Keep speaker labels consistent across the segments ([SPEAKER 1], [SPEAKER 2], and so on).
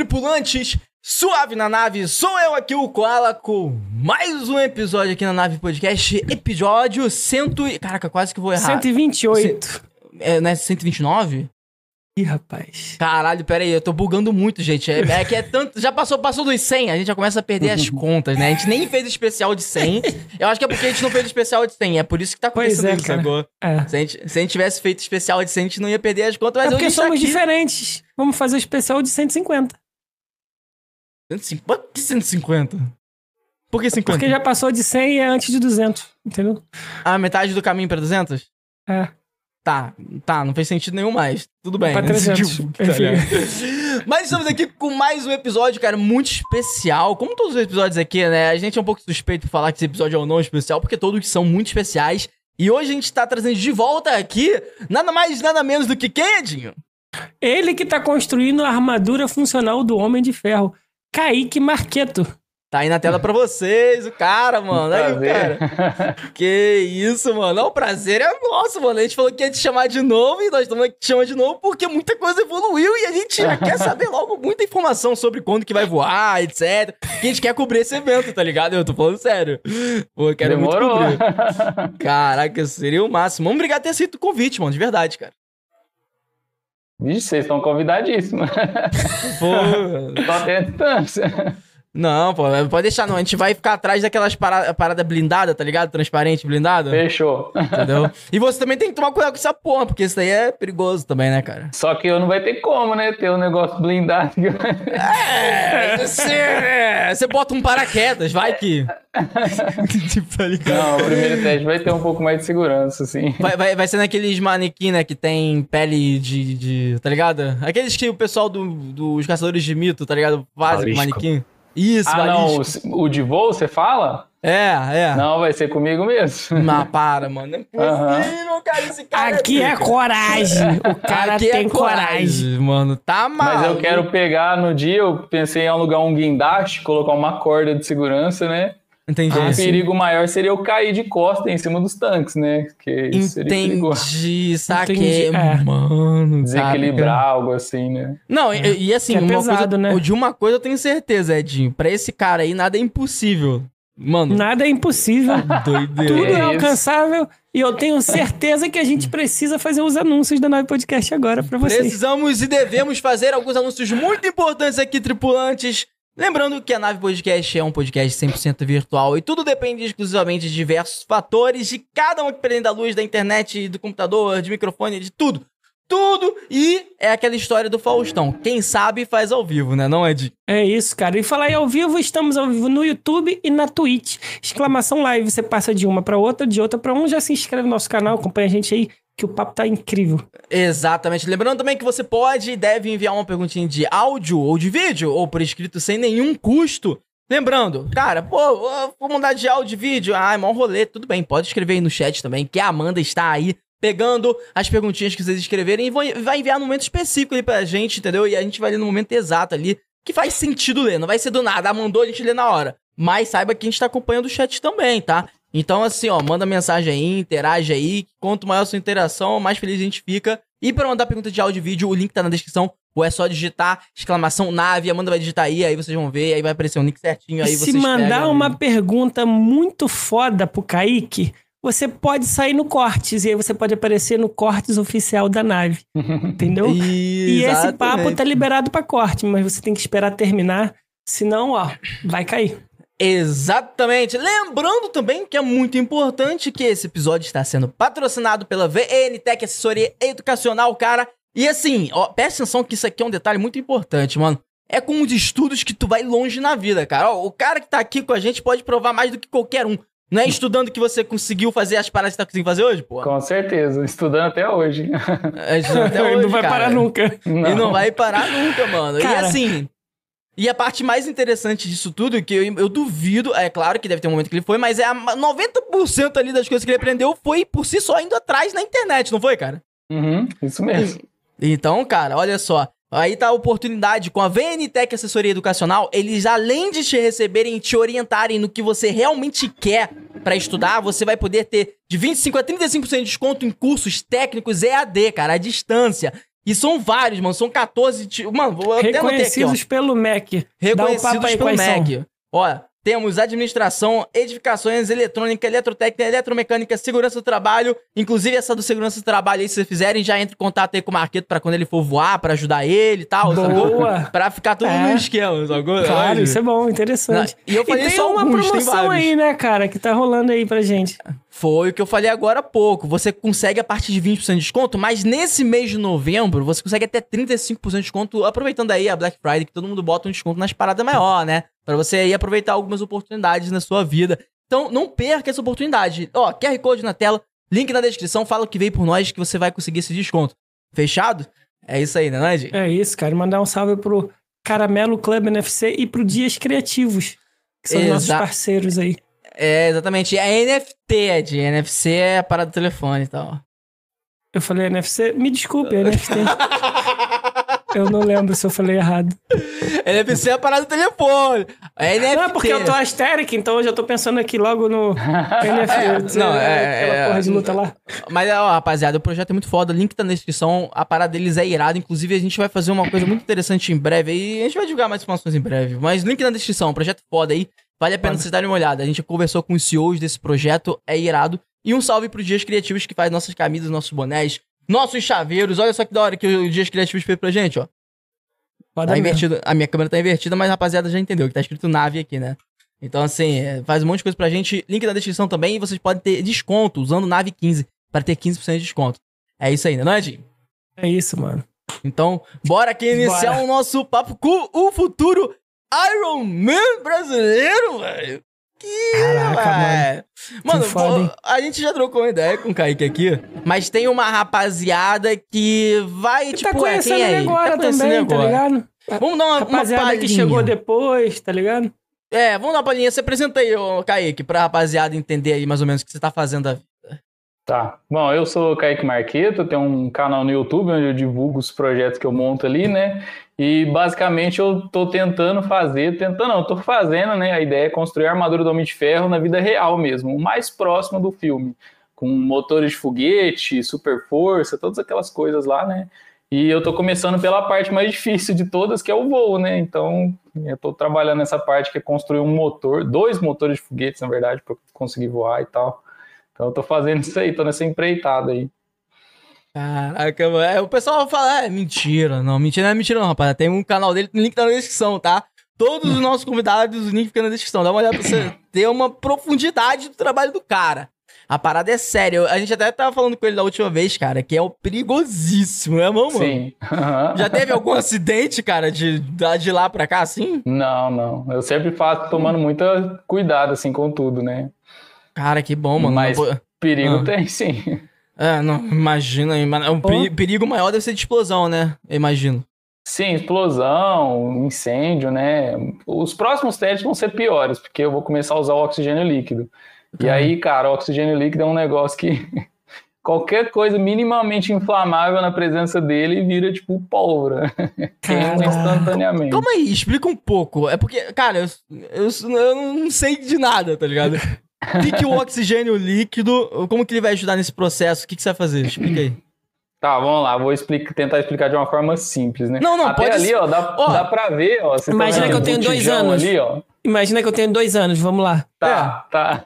[SPEAKER 1] Tripulantes! Suave na nave, sou eu aqui, o Koala, com mais um episódio aqui na Nave Podcast, episódio 100 e... Caraca, quase que vou errar.
[SPEAKER 2] 128.
[SPEAKER 1] É, né, 129?
[SPEAKER 2] Ih, rapaz.
[SPEAKER 1] Caralho, pera aí, eu tô bugando muito, gente. É, é que é tanto... Já passou, passou dos 100, a gente já começa a perder as contas, né? A gente nem fez especial de 100. Eu acho que é porque a gente não fez especial de 100, é por isso que tá
[SPEAKER 2] Pois
[SPEAKER 1] acontecendo
[SPEAKER 2] é,
[SPEAKER 1] isso agora.
[SPEAKER 2] É.
[SPEAKER 1] Se a, gente, se a gente tivesse feito especial de 100, a gente não ia perder as contas, mas
[SPEAKER 2] é porque
[SPEAKER 1] tá
[SPEAKER 2] somos
[SPEAKER 1] aqui...
[SPEAKER 2] diferentes. Vamos fazer o especial de 150.
[SPEAKER 1] 150? Por que 150? Por que 50?
[SPEAKER 2] Porque já passou de 100 e é antes de 200. Entendeu?
[SPEAKER 1] A metade do caminho pra 200?
[SPEAKER 2] É.
[SPEAKER 1] Tá, tá, não fez sentido nenhum mais. Tudo bem.
[SPEAKER 2] Pra
[SPEAKER 1] né?
[SPEAKER 2] 300.
[SPEAKER 1] Tipo, tá? Mas estamos aqui com mais um episódio, cara, muito especial. Como todos os episódios aqui, né? A gente é um pouco suspeito por falar que esse episódio é ou não especial, porque todos são muito especiais. E hoje a gente tá trazendo de volta aqui nada mais, nada menos do que quem, Edinho?
[SPEAKER 2] Ele que tá construindo a armadura funcional do Homem de Ferro. Kaique Marqueto.
[SPEAKER 1] Tá aí na tela pra vocês, o cara, mano. Aí, o cara. Que isso, mano. Não, o prazer é nosso, mano. A gente falou que ia te chamar de novo e nós estamos aqui te chamando de novo porque muita coisa evoluiu e a gente já quer saber logo muita informação sobre quando que vai voar, etc. Que a gente quer cobrir esse evento, tá ligado? Eu tô falando sério. Pô, eu quero
[SPEAKER 3] Demorou.
[SPEAKER 1] muito cobrir. Caraca, seria o máximo. Vamos obrigado por ter aceito o convite, mano, de verdade, cara.
[SPEAKER 3] Vixe, vocês estão convidadíssimos.
[SPEAKER 1] Pô,
[SPEAKER 3] Só tem a distância.
[SPEAKER 1] Não, pô, pode deixar não. A gente vai ficar atrás daquelas paradas parada blindada, tá ligado? Transparente, blindada.
[SPEAKER 3] Fechou.
[SPEAKER 1] Entendeu? E você também tem que tomar cuidado com essa porra, porque isso daí é perigoso também, né, cara?
[SPEAKER 3] Só que eu não vai ter como, né? Ter um negócio blindado.
[SPEAKER 1] É, você, você bota um paraquedas, vai que. tipo, tá ligado?
[SPEAKER 3] Não, o primeiro teste vai ter um pouco mais de segurança, assim.
[SPEAKER 1] Vai, vai, vai ser naqueles manequim, né, que tem pele de, de. Tá ligado? Aqueles que o pessoal do, dos caçadores de mito, tá ligado? Fazem com manequim. Isso,
[SPEAKER 3] Ah, não, o, o de voo, você fala?
[SPEAKER 1] É, é.
[SPEAKER 3] Não, vai ser comigo mesmo.
[SPEAKER 1] Mas para, mano. Não é possível, cara. Esse cara.
[SPEAKER 2] Aqui é
[SPEAKER 1] pica.
[SPEAKER 2] coragem. O cara
[SPEAKER 1] Aqui é
[SPEAKER 2] tem coragem.
[SPEAKER 1] Mano, tá mal.
[SPEAKER 3] Mas eu quero pegar no dia, eu pensei em alugar um guindaste, colocar uma corda de segurança, né?
[SPEAKER 1] Entendi.
[SPEAKER 3] o
[SPEAKER 2] sim.
[SPEAKER 3] perigo maior seria eu cair de costa em cima dos tanques, né? Que isso seria perigoso.
[SPEAKER 1] Entendi, saquei.
[SPEAKER 2] Entendi, é.
[SPEAKER 1] Mano,
[SPEAKER 3] Desequilibrar algo assim, né?
[SPEAKER 1] Não, e, e assim,
[SPEAKER 2] Que é
[SPEAKER 1] uma
[SPEAKER 2] pesado,
[SPEAKER 1] coisa,
[SPEAKER 2] né?
[SPEAKER 1] de uma coisa eu tenho certeza, Edinho. Pra esse cara aí, nada é impossível. Mano,
[SPEAKER 2] Nada é impossível.
[SPEAKER 1] doideira.
[SPEAKER 2] Tudo é
[SPEAKER 3] isso.
[SPEAKER 2] alcançável. E eu tenho certeza que a gente precisa fazer os anúncios da Nave Podcast agora pra vocês.
[SPEAKER 1] Precisamos e devemos fazer alguns anúncios muito importantes aqui, tripulantes. Lembrando que a Nave Podcast é um podcast 100% virtual e tudo depende exclusivamente de diversos fatores, de cada um que prende da luz, da internet, do computador, de microfone, de tudo. Tudo! E é aquela história do Faustão. Quem sabe faz ao vivo, né? Não, Ed?
[SPEAKER 2] É isso, cara. E falar aí ao vivo, estamos ao vivo no YouTube e na Twitch. Exclamação live, você passa de uma pra outra, de outra pra um, já se inscreve no nosso canal, acompanha a gente aí, que o papo tá incrível.
[SPEAKER 1] Exatamente. Lembrando também que você pode e deve enviar uma perguntinha de áudio ou de vídeo, ou por escrito sem nenhum custo. Lembrando, cara, pô, vou mudar de áudio e vídeo. Ah, é mó rolê. Tudo bem, pode escrever aí no chat também, que a Amanda está aí pegando as perguntinhas que vocês escreverem e vai vai enviar no momento específico ali pra gente, entendeu? E a gente vai ler no momento exato ali, que faz sentido ler. Não vai ser do nada, ah, mandou, a gente lê na hora. Mas saiba que a gente tá acompanhando o chat também, tá? Então, assim, ó, manda mensagem aí, interage aí. Quanto maior a sua interação, mais feliz a gente fica. E pra mandar pergunta de áudio e vídeo, o link tá na descrição. Ou é só digitar exclamação nave, a Amanda vai digitar aí, aí vocês vão ver, aí vai aparecer um link certinho, aí
[SPEAKER 2] se
[SPEAKER 1] vocês
[SPEAKER 2] mandar
[SPEAKER 1] pegam
[SPEAKER 2] uma pergunta muito foda pro Kaique, você pode sair no Cortes, e aí você pode aparecer no Cortes oficial da nave. Entendeu? E esse papo tá liberado pra corte, mas você tem que esperar terminar, senão, ó, vai cair.
[SPEAKER 1] Exatamente. Lembrando também que é muito importante que esse episódio está sendo patrocinado pela VNTech Assessoria Educacional, cara. E assim, ó, presta atenção que isso aqui é um detalhe muito importante, mano. É com os estudos que tu vai longe na vida, cara. Ó, o cara que tá aqui com a gente pode provar mais do que qualquer um. Não é estudando que você conseguiu fazer as paradas que tá conseguindo fazer hoje, pô?
[SPEAKER 3] Com certeza, estudando até hoje.
[SPEAKER 1] É estudando até hoje,
[SPEAKER 2] não vai
[SPEAKER 1] cara.
[SPEAKER 2] parar nunca.
[SPEAKER 1] E não vai parar nunca, mano. E
[SPEAKER 2] Cara.
[SPEAKER 1] assim. E a parte mais interessante disso tudo, é que eu, eu duvido, é claro que deve ter um momento que ele foi, mas é a 90% ali das coisas que ele aprendeu foi por si só indo atrás na internet, não foi, cara?
[SPEAKER 3] Uhum, isso mesmo.
[SPEAKER 1] Então, cara, olha só. Aí tá a oportunidade com a VNTech Assessoria Educacional, eles além de te receberem e te orientarem no que você realmente quer pra estudar, você vai poder ter de 25 a 35% de desconto em cursos técnicos EAD, cara, à distância. E são vários, mano. São 14. Mano,
[SPEAKER 2] vou Reconhecidos aqui, pelo MEC.
[SPEAKER 1] Reconhecidos pelo MEC. Olha, temos administração, edificações, eletrônica, eletrotécnica, eletromecânica, segurança do trabalho. Inclusive, essa do segurança do trabalho aí, se vocês fizerem, já entre em contato aí com o Marqueto pra quando ele for voar, pra ajudar ele e tal.
[SPEAKER 2] Boa!
[SPEAKER 1] Sacou? Pra ficar tudo é. no esquema,
[SPEAKER 2] sacou? Claro, isso é bom, interessante.
[SPEAKER 1] E eu falei
[SPEAKER 2] e
[SPEAKER 1] tem só
[SPEAKER 2] uma
[SPEAKER 1] alguns,
[SPEAKER 2] promoção aí, né, cara, que tá rolando aí pra gente.
[SPEAKER 1] Foi o que eu falei agora há pouco. Você consegue a partir de 20% de desconto, mas nesse mês de novembro, você consegue até 35% de desconto, aproveitando aí a Black Friday, que todo mundo bota um desconto nas paradas maior, né? para você aí aproveitar algumas oportunidades na sua vida. Então, não perca essa oportunidade. Ó, QR Code na tela, link na descrição, fala o que veio por nós que você vai conseguir esse desconto. Fechado? É isso aí, né, Ned?
[SPEAKER 2] É isso, cara. Mandar um salve pro Caramelo Club NFC e pro Dias Criativos, que são Exa nossos parceiros aí.
[SPEAKER 1] É, exatamente. É NFT, Ed. NFC é a parada do telefone e tal.
[SPEAKER 2] Eu falei NFC? Me desculpe, é NFT. Eu não lembro se eu falei errado.
[SPEAKER 1] NFC é a parada do telefone. É NFT.
[SPEAKER 2] Não, porque eu tô asteric, então eu já tô pensando aqui logo no
[SPEAKER 1] NFC. É, não, é,
[SPEAKER 2] aquela é, porra de luta lá.
[SPEAKER 1] Mas, ó, rapaziada, o projeto é muito foda. O link tá na descrição. A parada deles é irada. Inclusive, a gente vai fazer uma coisa muito interessante em breve aí. A gente vai divulgar mais informações em breve. Mas link na descrição. Projeto foda aí. Vale a pena vocês darem uma olhada. A gente conversou com os CEOs desse projeto. É irado. E um salve pro Dias Criativos que faz nossas camisas, nossos bonés, nossos chaveiros. Olha só que da hora que o Dias Criativos fez pra gente, ó. Pode tá invertido. A minha câmera tá invertida, mas a rapaziada já entendeu que tá escrito nave aqui, né? Então, assim, é, faz um monte de coisa pra gente. Link na descrição também. E vocês podem ter desconto usando nave 15 para ter 15% de desconto. É isso aí, né, não é?
[SPEAKER 2] É isso, mano.
[SPEAKER 1] Então, bora aqui iniciar bora. o nosso papo com o futuro Iron Man brasileiro, velho.
[SPEAKER 2] Que, Caraca, mano.
[SPEAKER 1] Mano, pô, a gente já trocou uma ideia com o Kaique aqui, mas tem uma rapaziada que vai, que tipo,
[SPEAKER 2] tá conhecendo é, quem é agora tá também, agora. tá ligado?
[SPEAKER 1] Vamos dar uma, rapaziada uma
[SPEAKER 2] que chegou depois, tá ligado?
[SPEAKER 1] É, vamos dar uma palhinha. Você apresenta aí, ô, Kaique, pra rapaziada entender aí mais ou menos o que você tá fazendo da vida.
[SPEAKER 3] Tá. Bom, eu sou o Kaique Marqueto, tenho um canal no YouTube onde eu divulgo os projetos que eu monto ali, né? E basicamente eu tô tentando fazer, tentando não, tô fazendo, né? A ideia é construir a armadura do Homem de Ferro na vida real mesmo, o mais próximo do filme, com motores de foguete, super força, todas aquelas coisas lá, né? E eu tô começando pela parte mais difícil de todas, que é o voo, né? Então, eu tô trabalhando nessa parte que é construir um motor, dois motores de foguetes, na verdade, para conseguir voar e tal. Então, eu tô fazendo isso aí, tô nessa empreitada aí.
[SPEAKER 1] Caraca, mano. É, o pessoal fala, é mentira. Não, mentira não é mentira, não, rapaz. Tem um canal dele, link tá na descrição, tá? Todos os nossos convidados, o link fica na descrição. Dá uma olhada pra você ter uma profundidade do trabalho do cara. A parada é séria. A gente até tava falando com ele da última vez, cara, que é o perigosíssimo, né, mano?
[SPEAKER 3] Sim.
[SPEAKER 1] Já teve algum acidente, cara, de, de lá pra cá, assim?
[SPEAKER 3] Não, não. Eu sempre faço tomando muito cuidado, assim, com tudo, né?
[SPEAKER 1] Cara, que bom, mano.
[SPEAKER 3] Mas perigo ah. tem, sim.
[SPEAKER 1] É, não, imagina. O perigo maior deve ser de explosão, né? Eu imagino.
[SPEAKER 3] Sim, explosão, incêndio, né? Os próximos testes vão ser piores, porque eu vou começar a usar o oxigênio líquido. E uhum. aí, cara, o oxigênio líquido é um negócio que qualquer coisa minimamente inflamável na presença dele vira tipo pólvora. Queima instantaneamente.
[SPEAKER 1] Calma aí, explica um pouco. É porque, cara, eu, eu, eu não sei de nada, tá ligado? O que, que o oxigênio líquido, como que ele vai ajudar nesse processo? O que, que você vai fazer? Explica aí.
[SPEAKER 3] Tá, vamos lá, vou explicar, tentar explicar de uma forma simples, né?
[SPEAKER 1] Não, não,
[SPEAKER 3] Até
[SPEAKER 1] pode
[SPEAKER 3] ali, ó, dá, ó, dá pra ver, ó.
[SPEAKER 2] Tá imagina tá que eu tenho dois anos. Ali, ó. Imagina que eu tenho dois anos, vamos lá.
[SPEAKER 3] Tá, é. tá.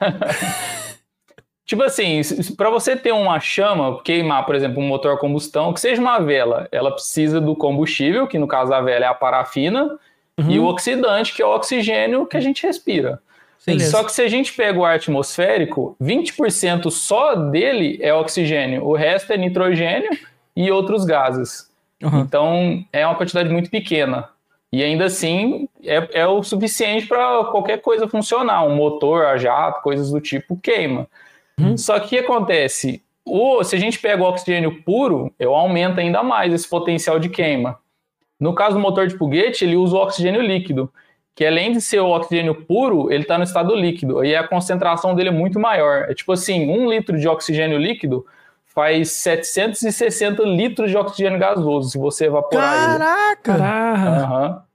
[SPEAKER 3] tipo assim, para você ter uma chama, queimar, por exemplo, um motor a combustão, que seja uma vela, ela precisa do combustível, que no caso da vela é a parafina, uhum. e o oxidante, que é o oxigênio que a gente respira. Beleza. Só que se a gente pega o ar atmosférico, 20% só dele é oxigênio, o resto é nitrogênio e outros gases. Uhum. Então é uma quantidade muito pequena. E ainda assim é, é o suficiente para qualquer coisa funcionar. Um motor a jato, coisas do tipo, queima. Uhum. Só que o que acontece? O, se a gente pega o oxigênio puro, eu aumento ainda mais esse potencial de queima. No caso do motor de foguete, ele usa o oxigênio líquido que além de ser o oxigênio puro, ele está no estado líquido, e a concentração dele é muito maior. É tipo assim, um litro de oxigênio líquido faz 760 litros de oxigênio gasoso, se você evaporar
[SPEAKER 1] Caraca!
[SPEAKER 3] ele. Caraca! Uhum.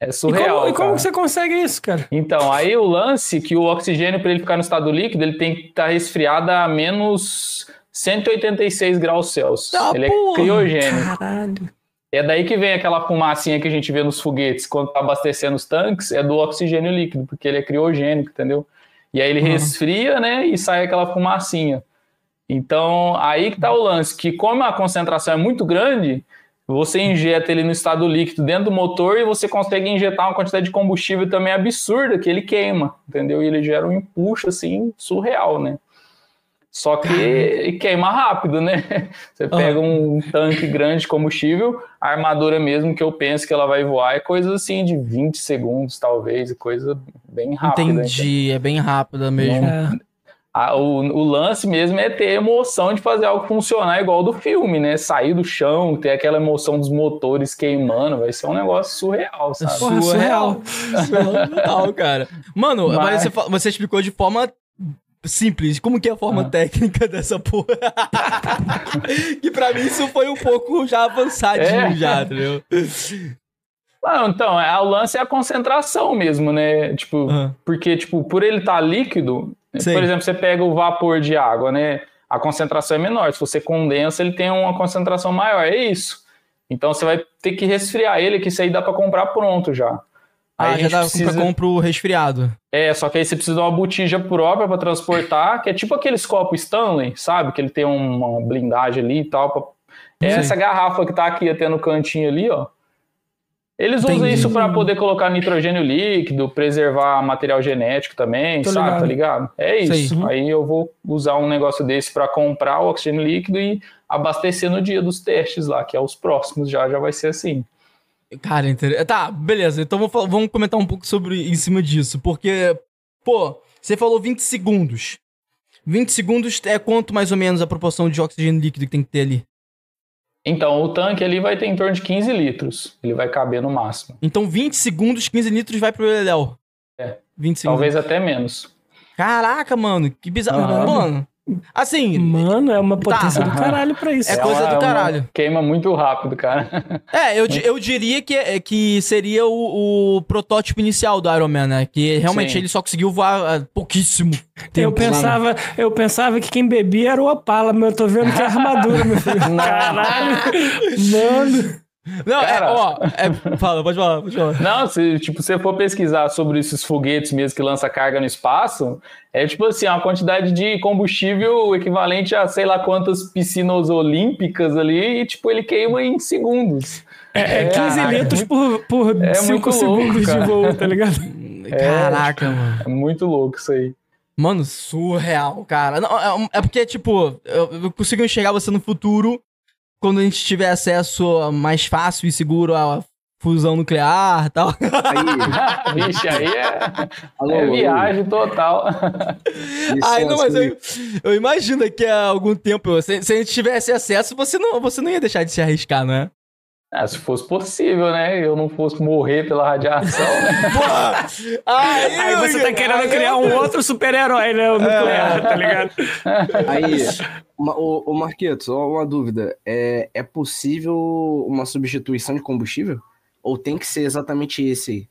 [SPEAKER 3] É surreal.
[SPEAKER 2] E como, e como você consegue isso, cara?
[SPEAKER 3] Então, aí o lance que o oxigênio, para ele ficar no estado líquido, ele tem que estar tá resfriado a menos 186 graus Celsius. Ah, ele é porra, é criogênico. Caralho. É daí que vem aquela fumacinha que a gente vê nos foguetes quando tá abastecendo os tanques, é do oxigênio líquido, porque ele é criogênico, entendeu? E aí ele uhum. resfria, né, e sai aquela fumacinha. Então, aí que tá o lance, que como a concentração é muito grande, você injeta ele no estado líquido dentro do motor e você consegue injetar uma quantidade de combustível também absurda que ele queima, entendeu? E ele gera um empuxo, assim, surreal, né? Só que queima rápido, né? Você pega um tanque grande de combustível, a armadura mesmo que eu penso que ela vai voar é coisa assim de 20 segundos, talvez, coisa bem rápida.
[SPEAKER 1] Entendi, então. é bem rápida mesmo. É.
[SPEAKER 3] A, o, o, lance mesmo é ter emoção de fazer algo funcionar igual do filme, né? Sair do chão, ter aquela emoção dos motores queimando, vai ser um negócio surreal, sabe?
[SPEAKER 1] Porra, surreal. Surreal, cara. Mano, Mas... você, você explicou de forma simples. Como que é a forma ah. técnica dessa porra? que pra mim isso foi um pouco já avançadinho é. já, entendeu?
[SPEAKER 3] Não, então, é, o lance é a concentração mesmo, né? Tipo, porque, tipo, por ele estar tá líquido, Sim. por exemplo, você pega o vapor de água, né? A concentração é menor. Se você condensa, ele tem uma concentração maior. É isso. Então você vai ter que resfriar ele, que isso aí dá para comprar pronto já.
[SPEAKER 1] Ah, aí já dá precisa... pra comprar o resfriado.
[SPEAKER 3] É, só que aí você precisa de uma botija própria para transportar, que é tipo aqueles copos Stanley, sabe? Que ele tem uma blindagem ali e tal. Pra... É essa garrafa que tá aqui até no cantinho ali, ó. Eles Entendi. usam isso para poder colocar nitrogênio líquido, preservar material genético também, Tô sabe? Ligado. Tá ligado? É isso. Aí eu vou usar um negócio desse para comprar o oxigênio líquido e abastecer no dia dos testes lá, que é os próximos já, já vai ser assim.
[SPEAKER 1] Cara, inter... tá, beleza. Então vamos comentar um pouco sobre em cima disso. Porque, pô, você falou 20 segundos. 20 segundos é quanto mais ou menos a proporção de oxigênio líquido que tem que ter ali?
[SPEAKER 3] Então, o tanque ali vai ter em torno de 15 litros. Ele vai caber no máximo.
[SPEAKER 1] Então, 20 segundos, 15 litros vai pro Leléu.
[SPEAKER 3] É. 20 segundos. Talvez até menos.
[SPEAKER 1] Caraca, mano, que bizarro. Mano, Assim.
[SPEAKER 2] Mano, é uma tá. potência tá. do caralho pra isso.
[SPEAKER 1] É, é coisa uma, do caralho.
[SPEAKER 3] Queima muito rápido, cara.
[SPEAKER 1] É, eu, eu diria que, é, que seria o, o protótipo inicial do Iron Man, né? Que realmente Sim. ele só conseguiu voar uh, pouquíssimo.
[SPEAKER 2] Tempo, eu, pensava, eu pensava que quem bebia era o Opala, mas eu tô vendo que é a armadura, meu filho. Caralho. Mano.
[SPEAKER 1] Não, é, Cara, é, ó, é, fala, pode falar, pode falar.
[SPEAKER 3] Não, se tipo, você for pesquisar sobre esses foguetes mesmo que lança carga no espaço, é tipo assim, uma quantidade de combustível equivalente a sei lá quantas piscinas olímpicas ali, e tipo, ele queima em segundos.
[SPEAKER 2] É, é 15 é, litros por, por é 5 segundos louco, de voo, tá ligado?
[SPEAKER 1] Caraca, é, mano.
[SPEAKER 3] É muito louco isso aí.
[SPEAKER 1] Mano, surreal, cara. Não, é, é porque, tipo, eu, eu consigo enxergar você no futuro quando a gente tiver acesso mais fácil e seguro à fusão nuclear e tal.
[SPEAKER 3] Aí, vixe, aí é, alô, é viagem total.
[SPEAKER 1] Ai, não, mas eu, eu, imagino que há algum tempo, se, se, a gente tivesse acesso, você não, você não ia deixar de se arriscar, não é?
[SPEAKER 3] Ah, se fosse possível, né? Eu não fosse morrer pela radiação, né?
[SPEAKER 2] Porra! Aí, aí você tá querendo criar um outro super-herói, né? O nuclear, é. tá ligado?
[SPEAKER 4] Aí, o, o Marqueto, só uma dúvida. É, é possível uma substituição de combustível? Ou tem que ser exatamente esse aí?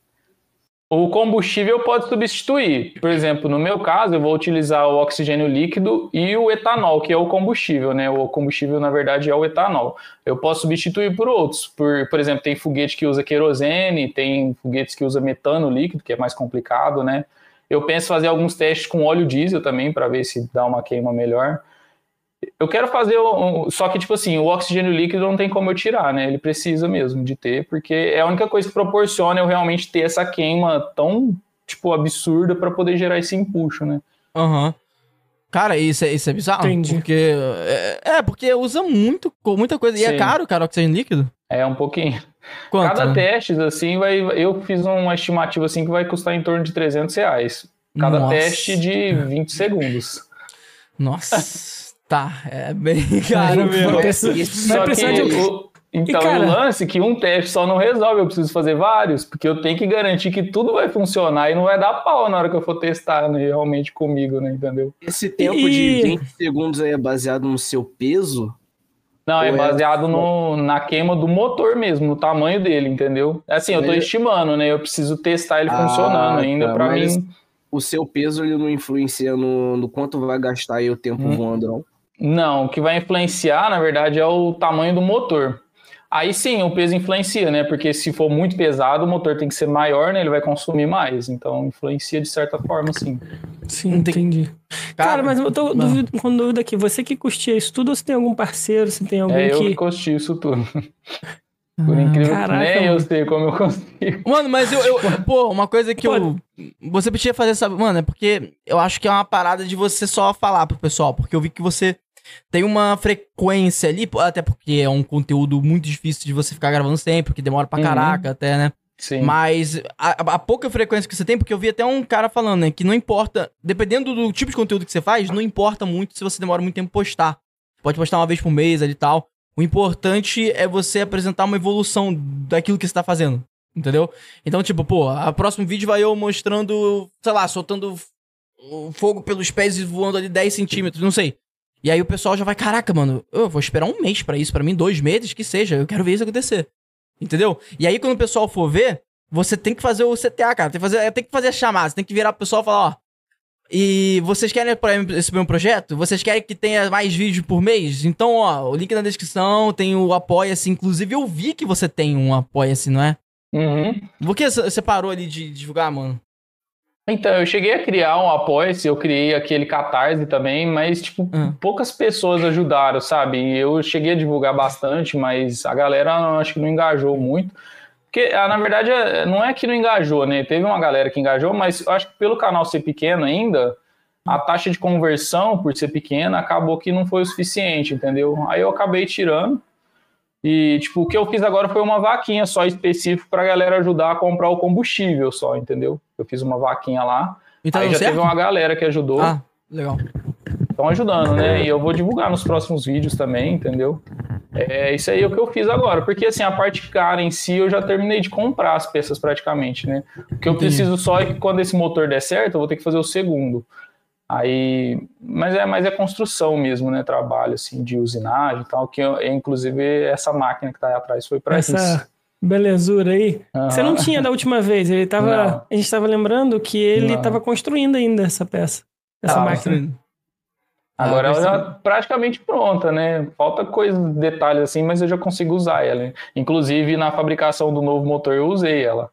[SPEAKER 3] O combustível pode substituir. Por exemplo, no meu caso, eu vou utilizar o oxigênio líquido e o etanol, que é o combustível, né? O combustível, na verdade, é o etanol. Eu posso substituir por outros. Por, por exemplo, tem foguete que usa querosene, tem foguetes que usa metano líquido, que é mais complicado, né? Eu penso fazer alguns testes com óleo diesel também, para ver se dá uma queima melhor. Eu quero fazer, um, só que tipo assim, o oxigênio líquido não tem como eu tirar, né? Ele precisa mesmo de ter, porque é a única coisa que proporciona eu realmente ter essa queima tão, tipo, absurda para poder gerar esse empuxo, né?
[SPEAKER 1] Aham. Uhum. Cara, isso é, isso é bizarro. Entendi. Porque, é, é, porque usa muito, muita coisa. E é Sim. é caro, cara, oxigênio líquido?
[SPEAKER 3] É, um pouquinho. Quanto? Cada teste, assim, vai. Eu fiz uma estimativa assim que vai custar em torno de 300 reais. Cada Nossa. teste de 20 segundos.
[SPEAKER 1] Nossa. Tá, é bem caro mesmo. Vai
[SPEAKER 3] precisar de o, então, cara... o lance é que um teste só não resolve, eu preciso fazer vários, porque eu tenho que garantir que tudo vai funcionar e não vai dar pau na hora que eu for testar né, realmente comigo, né? Entendeu?
[SPEAKER 4] Esse tempo e... de 20 segundos aí é baseado no seu peso?
[SPEAKER 3] Não, é, é baseado no, na queima do motor mesmo, no tamanho dele, entendeu? Assim, eu tô estimando, né? Eu preciso testar ele ah, funcionando ainda tá, para mim.
[SPEAKER 4] O seu peso ele não influencia no, no quanto vai gastar aí o tempo hum. voando, não?
[SPEAKER 3] Não, o que vai influenciar, na verdade, é o tamanho do motor. Aí sim, o peso influencia, né? Porque se for muito pesado, o motor tem que ser maior, né? Ele vai consumir mais. Então, influencia de certa forma, sim.
[SPEAKER 2] Sim, entendi. Cara, Cara mas eu tô duvido, com dúvida aqui. Você que custia isso tudo ou você tem algum parceiro? Você tem algum
[SPEAKER 3] é,
[SPEAKER 2] que...
[SPEAKER 3] eu que custio isso tudo. Por ah, incrível Caraca, que nem eu sei como eu consigo.
[SPEAKER 1] Mano, mas eu, eu pô, uma coisa que eu. Você podia fazer, sabe, mano, é porque eu acho que é uma parada de você só falar pro pessoal, porque eu vi que você tem uma frequência ali, até porque é um conteúdo muito difícil de você ficar gravando sempre, que demora pra uhum. caraca até, né? Sim. Mas a, a, pouca frequência que você tem, porque eu vi até um cara falando, né, que não importa, dependendo do tipo de conteúdo que você faz, não importa muito se você demora muito tempo postar. Pode postar uma vez por mês ali e tal. O importante é você apresentar uma evolução daquilo que você tá fazendo. Entendeu? Então, tipo, pô, a próximo vídeo vai eu mostrando, sei lá, soltando fogo pelos pés e voando ali 10 centímetros, não sei. E aí o pessoal já vai, caraca, mano, eu vou esperar um mês para isso, para mim, dois meses, que seja, eu quero ver isso acontecer. Entendeu? E aí quando o pessoal for ver, você tem que fazer o CTA, cara. Tem que fazer, tem que fazer a chamada, você tem que virar pro pessoal e falar, ó, e vocês querem esse meu projeto? Vocês querem que tenha mais vídeos por mês? Então, ó, o link na descrição, tem o Apoia-se. Inclusive, eu vi que você tem um Apoia-se, não é?
[SPEAKER 3] Uhum.
[SPEAKER 1] Por que você parou ali de divulgar, mano?
[SPEAKER 3] Então, eu cheguei a criar um Apoia-se, eu criei aquele Catarse também, mas, tipo, uhum. poucas pessoas ajudaram, sabe? Eu cheguei a divulgar bastante, mas a galera acho que não engajou muito. Porque, ah, na verdade, é, não é que não engajou, né? Teve uma galera que engajou, mas eu acho que pelo canal ser pequeno ainda, a taxa de conversão, por ser pequena, acabou que não foi o suficiente, entendeu? Aí eu acabei tirando. E, tipo, o que eu fiz agora foi uma vaquinha só específica pra galera ajudar a comprar o combustível só, entendeu? Eu fiz uma vaquinha lá. Então, aí já certo? teve uma galera que ajudou.
[SPEAKER 1] Ah, legal.
[SPEAKER 3] Estão ajudando, né? E eu vou divulgar nos próximos vídeos também, entendeu? É isso aí é o que eu fiz agora, porque assim, a parte cara em si eu já terminei de comprar as peças praticamente, né? O que eu preciso só é que quando esse motor der certo, eu vou ter que fazer o segundo. Aí, mas é, mas é construção mesmo, né? Trabalho assim de usinagem e tal, que eu, inclusive essa máquina que tá aí atrás foi para
[SPEAKER 2] essa isso. belezura aí. Uhum. Você não tinha da última vez, ele tava, não. a gente estava lembrando que ele estava construindo ainda essa peça, essa ah, máquina.
[SPEAKER 3] Agora ah, ela já praticamente pronta, né? Falta coisas, detalhes assim, mas eu já consigo usar ela. Inclusive, na fabricação do novo motor, eu usei ela.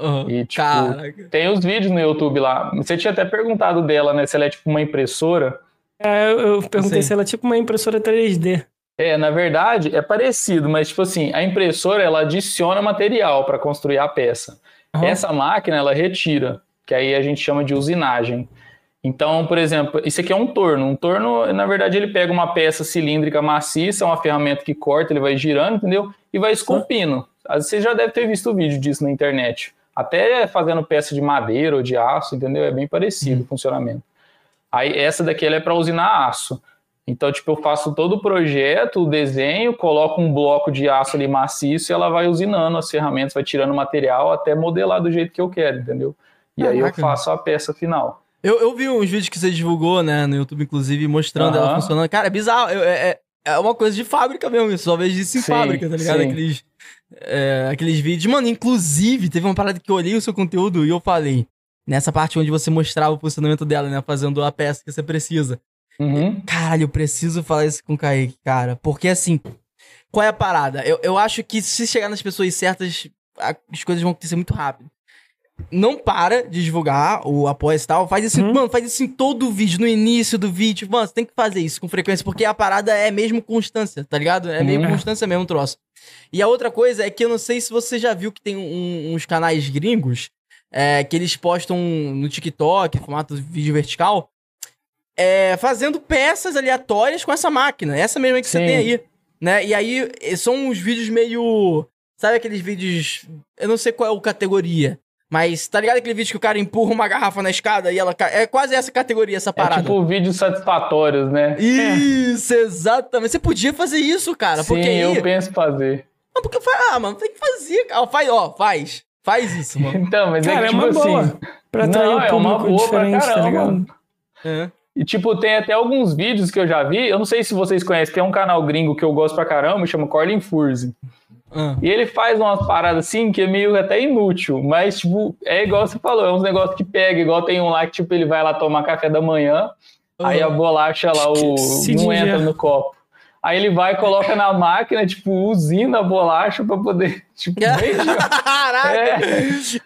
[SPEAKER 1] Uhum.
[SPEAKER 3] E, tipo, Caraca. tem os vídeos no YouTube lá. Você tinha até perguntado dela, né? Se ela é tipo uma impressora.
[SPEAKER 2] É, eu perguntei Sim. se ela é tipo uma impressora 3D.
[SPEAKER 3] É, na verdade, é parecido, mas, tipo assim, a impressora, ela adiciona material para construir a peça. Uhum. Essa máquina, ela retira, que aí a gente chama de usinagem. Então, por exemplo, isso aqui é um torno. Um torno, na verdade, ele pega uma peça cilíndrica maciça, uma ferramenta que corta, ele vai girando, entendeu? E vai esculpindo. Você já deve ter visto o vídeo disso na internet. Até fazendo peça de madeira ou de aço, entendeu? É bem parecido o funcionamento. Aí essa daqui é para usinar aço. Então, tipo, eu faço todo o projeto, o desenho, coloco um bloco de aço ali maciço e ela vai usinando as ferramentas, vai tirando material até modelar do jeito que eu quero, entendeu? E Caraca. aí eu faço a peça final.
[SPEAKER 1] Eu, eu vi uns vídeos que você divulgou, né, no YouTube, inclusive, mostrando uhum. ela funcionando. Cara, é bizarro. É, é, é, uma coisa de fábrica mesmo. Eu só vejo isso em sim, fábrica, tá ligado? Aqueles, é, aqueles vídeos. Mano, inclusive, teve uma parada que eu olhei o seu conteúdo e eu falei. Nessa parte onde você mostrava o funcionamento dela, né? Fazendo a peça que você precisa.
[SPEAKER 3] Uhum.
[SPEAKER 1] Caralho, eu preciso falar isso com o Kaique, cara. Porque assim, qual é a parada? Eu, eu acho que se chegar nas pessoas certas, as coisas vão acontecer muito rápido não para de divulgar o apoio e tal. Faz isso, uhum. mano, faz isso em todo o vídeo, no início do vídeo. Mano, você tem que fazer isso com frequência, porque a parada é mesmo constância, tá ligado? É meio uhum. constância mesmo o troço. E a outra coisa é que eu não sei se você já viu que tem um, uns canais gringos é, que eles postam no TikTok, formato vídeo vertical, é, fazendo peças aleatórias com essa máquina. Essa mesma que Sim. você tem aí. Né? E aí são uns vídeos meio. Sabe aqueles vídeos. Eu não sei qual é a categoria. Mas tá ligado aquele vídeo que o cara empurra uma garrafa na escada e ela cai? É quase essa categoria, essa parada. É
[SPEAKER 3] tipo vídeos satisfatórios, né?
[SPEAKER 1] Isso, é. exatamente. Você podia fazer isso, cara.
[SPEAKER 3] Sim,
[SPEAKER 1] porque aí...
[SPEAKER 3] eu penso fazer.
[SPEAKER 1] Não, porque ah, mano, tem que fazer. Ó, faz, ó, faz. Faz isso, mano.
[SPEAKER 3] então, mas é cara, é que, tipo é uma assim... Boa
[SPEAKER 2] pra atrair não, é uma boa pra tá caramba.
[SPEAKER 3] Tá é. E, tipo, tem até alguns vídeos que eu já vi. Eu não sei se vocês conhecem, tem um canal gringo que eu gosto pra caramba, chama Corlin Furze. Ah. E ele faz umas paradas assim que é meio até inútil, mas, tipo, é igual você falou, é uns negócios que pega, igual tem um lá que, tipo, ele vai lá tomar café da manhã, Aí a bolacha lá, o, não entra no copo. Aí ele vai e coloca na máquina, tipo, usina a bolacha pra poder, tipo,
[SPEAKER 1] Caraca! É,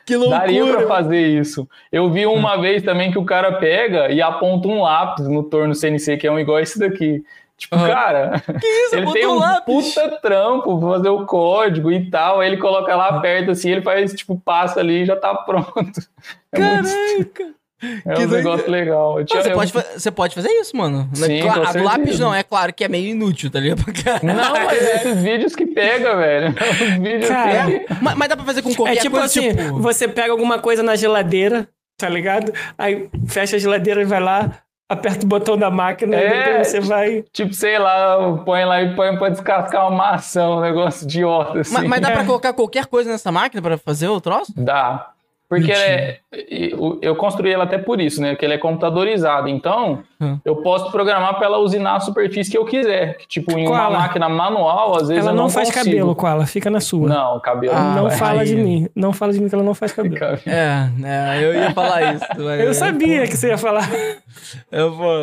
[SPEAKER 3] que loucura! Daria pra fazer isso. Eu vi uma vez também que o cara pega e aponta um lápis no torno CNC, que é um igual esse daqui. Tipo, uhum. cara, isso, ele tem um lápis. puta trampo pra fazer o código e tal. Aí ele coloca lá perto, assim, ele faz, tipo, passa ali e já tá pronto.
[SPEAKER 1] É Caraca! Muito...
[SPEAKER 3] É que um negócio legal.
[SPEAKER 1] Tinha... você, pode, você pode fazer isso, mano.
[SPEAKER 3] Sim,
[SPEAKER 1] a do lápis não, é claro que é meio inútil, tá ligado?
[SPEAKER 3] Não, mas esses vídeos que pega, velho. Os vídeos
[SPEAKER 1] Cara, que... mas, mas, dá pra fazer com qualquer
[SPEAKER 2] é tipo
[SPEAKER 1] coisa,
[SPEAKER 2] assim, tipo... você pega alguma coisa na geladeira, tá ligado? Aí fecha a geladeira e vai lá, aperta o botão da máquina é, e você vai.
[SPEAKER 3] Tipo, sei lá, põe lá e põe pra descascar uma maçã, um negócio idiota. Assim.
[SPEAKER 1] Mas, mas dá pra colocar qualquer coisa nessa máquina pra fazer o troço?
[SPEAKER 3] Dá. Porque é, eu construí ela até por isso, né? Que ele é computadorizado. Então, hum. eu posso programar para ela usinar a superfície que eu quiser. Que, tipo, em uma máquina manual, às vezes
[SPEAKER 2] ela
[SPEAKER 3] eu
[SPEAKER 2] não,
[SPEAKER 3] não
[SPEAKER 2] faz
[SPEAKER 3] consigo.
[SPEAKER 2] cabelo com ela, fica na sua.
[SPEAKER 3] Não, cabelo
[SPEAKER 2] ah, não. fala aí. de mim. Não fala de mim que ela não faz cabelo.
[SPEAKER 1] É, é eu ia falar isso.
[SPEAKER 2] eu sabia que você ia falar.
[SPEAKER 1] Eu vou.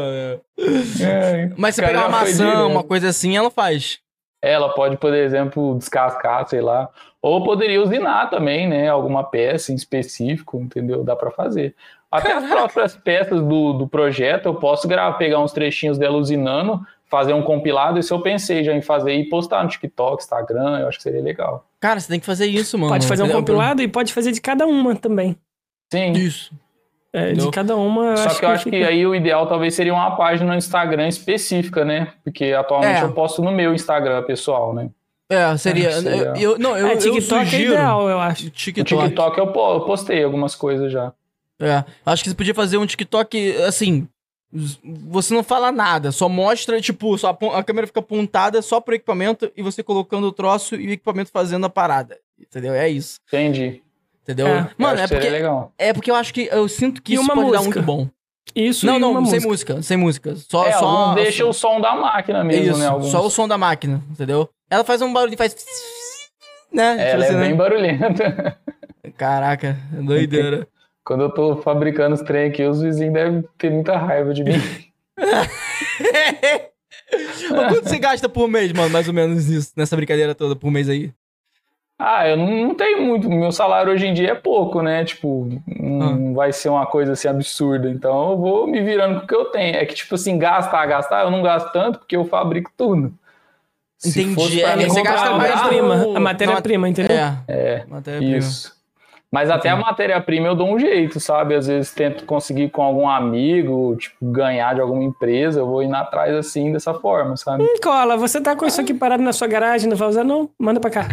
[SPEAKER 1] É, mas se pegar uma maçã, uma coisa assim, ela faz.
[SPEAKER 3] Ela pode, por exemplo, descascar, sei lá. Ou poderia usinar também, né? Alguma peça em específico, entendeu? Dá para fazer. Até Caraca. as próprias peças do, do projeto, eu posso gravar, pegar uns trechinhos dela usinando, fazer um compilado. Isso eu pensei já em fazer e postar no TikTok, Instagram. Eu acho que seria legal.
[SPEAKER 1] Cara, você tem que fazer isso, mano.
[SPEAKER 2] Pode fazer um compilado e pode fazer de cada uma também.
[SPEAKER 3] Sim.
[SPEAKER 1] Isso.
[SPEAKER 2] É, de cada uma.
[SPEAKER 3] Só que, que eu acho fica... que aí o ideal talvez seria uma página no Instagram específica, né? Porque atualmente é. eu posto no meu Instagram pessoal, né?
[SPEAKER 1] É, seria. É, seria. Eu, não, eu, é,
[SPEAKER 2] TikTok
[SPEAKER 1] eu sugiro,
[SPEAKER 2] é ideal, eu acho.
[SPEAKER 3] TikTok. O TikTok eu postei algumas coisas já.
[SPEAKER 1] É, acho que você podia fazer um TikTok assim. Você não fala nada, só mostra, tipo, só a, a câmera fica apontada só pro equipamento e você colocando o troço e o equipamento fazendo a parada. Entendeu? É isso.
[SPEAKER 3] Entendi.
[SPEAKER 1] Entendeu? É. Mano, é porque. Legal. É porque eu acho que. Eu sinto que e isso pode música. dar muito bom.
[SPEAKER 2] Isso
[SPEAKER 1] Não, não, sem música. música. sem música. Só,
[SPEAKER 3] é,
[SPEAKER 1] só
[SPEAKER 3] deixa o som da máquina mesmo,
[SPEAKER 1] isso,
[SPEAKER 3] né?
[SPEAKER 1] Alguns. Só o som da máquina, entendeu? Ela faz um barulho, faz.
[SPEAKER 3] Né? Tipo ela é assim, é bem barulhenta.
[SPEAKER 1] Caraca, doideira.
[SPEAKER 3] Quando eu tô fabricando os trem aqui, os vizinhos devem ter muita raiva de mim.
[SPEAKER 1] Quanto você gasta por mês, mano, mais ou menos isso, nessa brincadeira toda, por mês aí?
[SPEAKER 3] Ah, eu não, tenho muito. Meu salário hoje em dia é pouco, né? Tipo, não ah. vai ser uma coisa assim absurda. Então eu vou me virando com o que eu tenho. É que, tipo assim, gastar, gastar, eu não gasto tanto porque eu fabrico tudo.
[SPEAKER 1] Entendi. É,
[SPEAKER 2] você gasta mais prima, a matéria-prima, entendeu?
[SPEAKER 3] É, é matéria-prima. Isso. Mas até a matéria-prima eu dou um jeito, sabe? Às vezes tento conseguir com algum amigo, tipo, ganhar de alguma empresa, eu vou indo atrás assim, dessa forma, sabe?
[SPEAKER 2] Hum, cola, você tá com isso aqui parado na sua garagem, não vai usar não? Manda pra cá.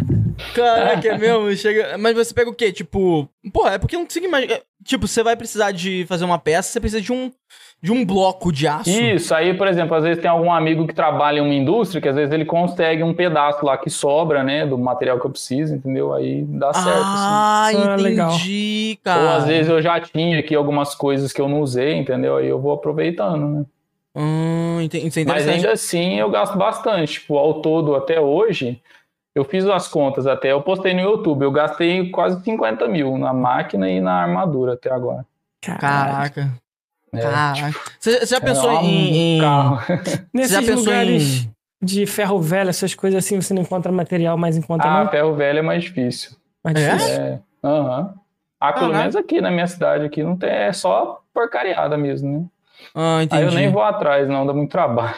[SPEAKER 1] Caraca, é mesmo? Chega... Mas você pega o quê? Tipo, pô, é porque eu não consigo imaginar. Tipo, você vai precisar de fazer uma peça, você precisa de um de um bloco de aço.
[SPEAKER 3] Isso, aí, por exemplo, às vezes tem algum amigo que trabalha em uma indústria que às vezes ele consegue um pedaço lá que sobra, né, do material que eu preciso, entendeu? Aí dá certo.
[SPEAKER 1] Ah, assim. ah entendi, cara.
[SPEAKER 3] Ou às vezes eu já tinha aqui algumas coisas que eu não usei, entendeu? Aí eu vou aproveitando, né?
[SPEAKER 1] Hum, entendi.
[SPEAKER 3] Mas ainda assim eu gasto bastante. Tipo, ao todo, até hoje, eu fiz as contas até, eu postei no YouTube, eu gastei quase 50 mil na máquina e na armadura até agora.
[SPEAKER 1] Caraca. É, Caraca. Você, já pensou é em. em...
[SPEAKER 2] Nesses já pensou lugares em... de ferro velho, essas coisas assim, você não encontra material mais em conta,
[SPEAKER 3] ah,
[SPEAKER 2] não?
[SPEAKER 3] ferro velho é mais difícil.
[SPEAKER 2] Mais difícil?
[SPEAKER 3] É. Aham. Uhum. Ah, pelo menos aqui na minha cidade aqui não tem, é só porcariada mesmo, né?
[SPEAKER 1] Ah, entendi.
[SPEAKER 3] Aí eu nem vou atrás, não, dá muito trabalho.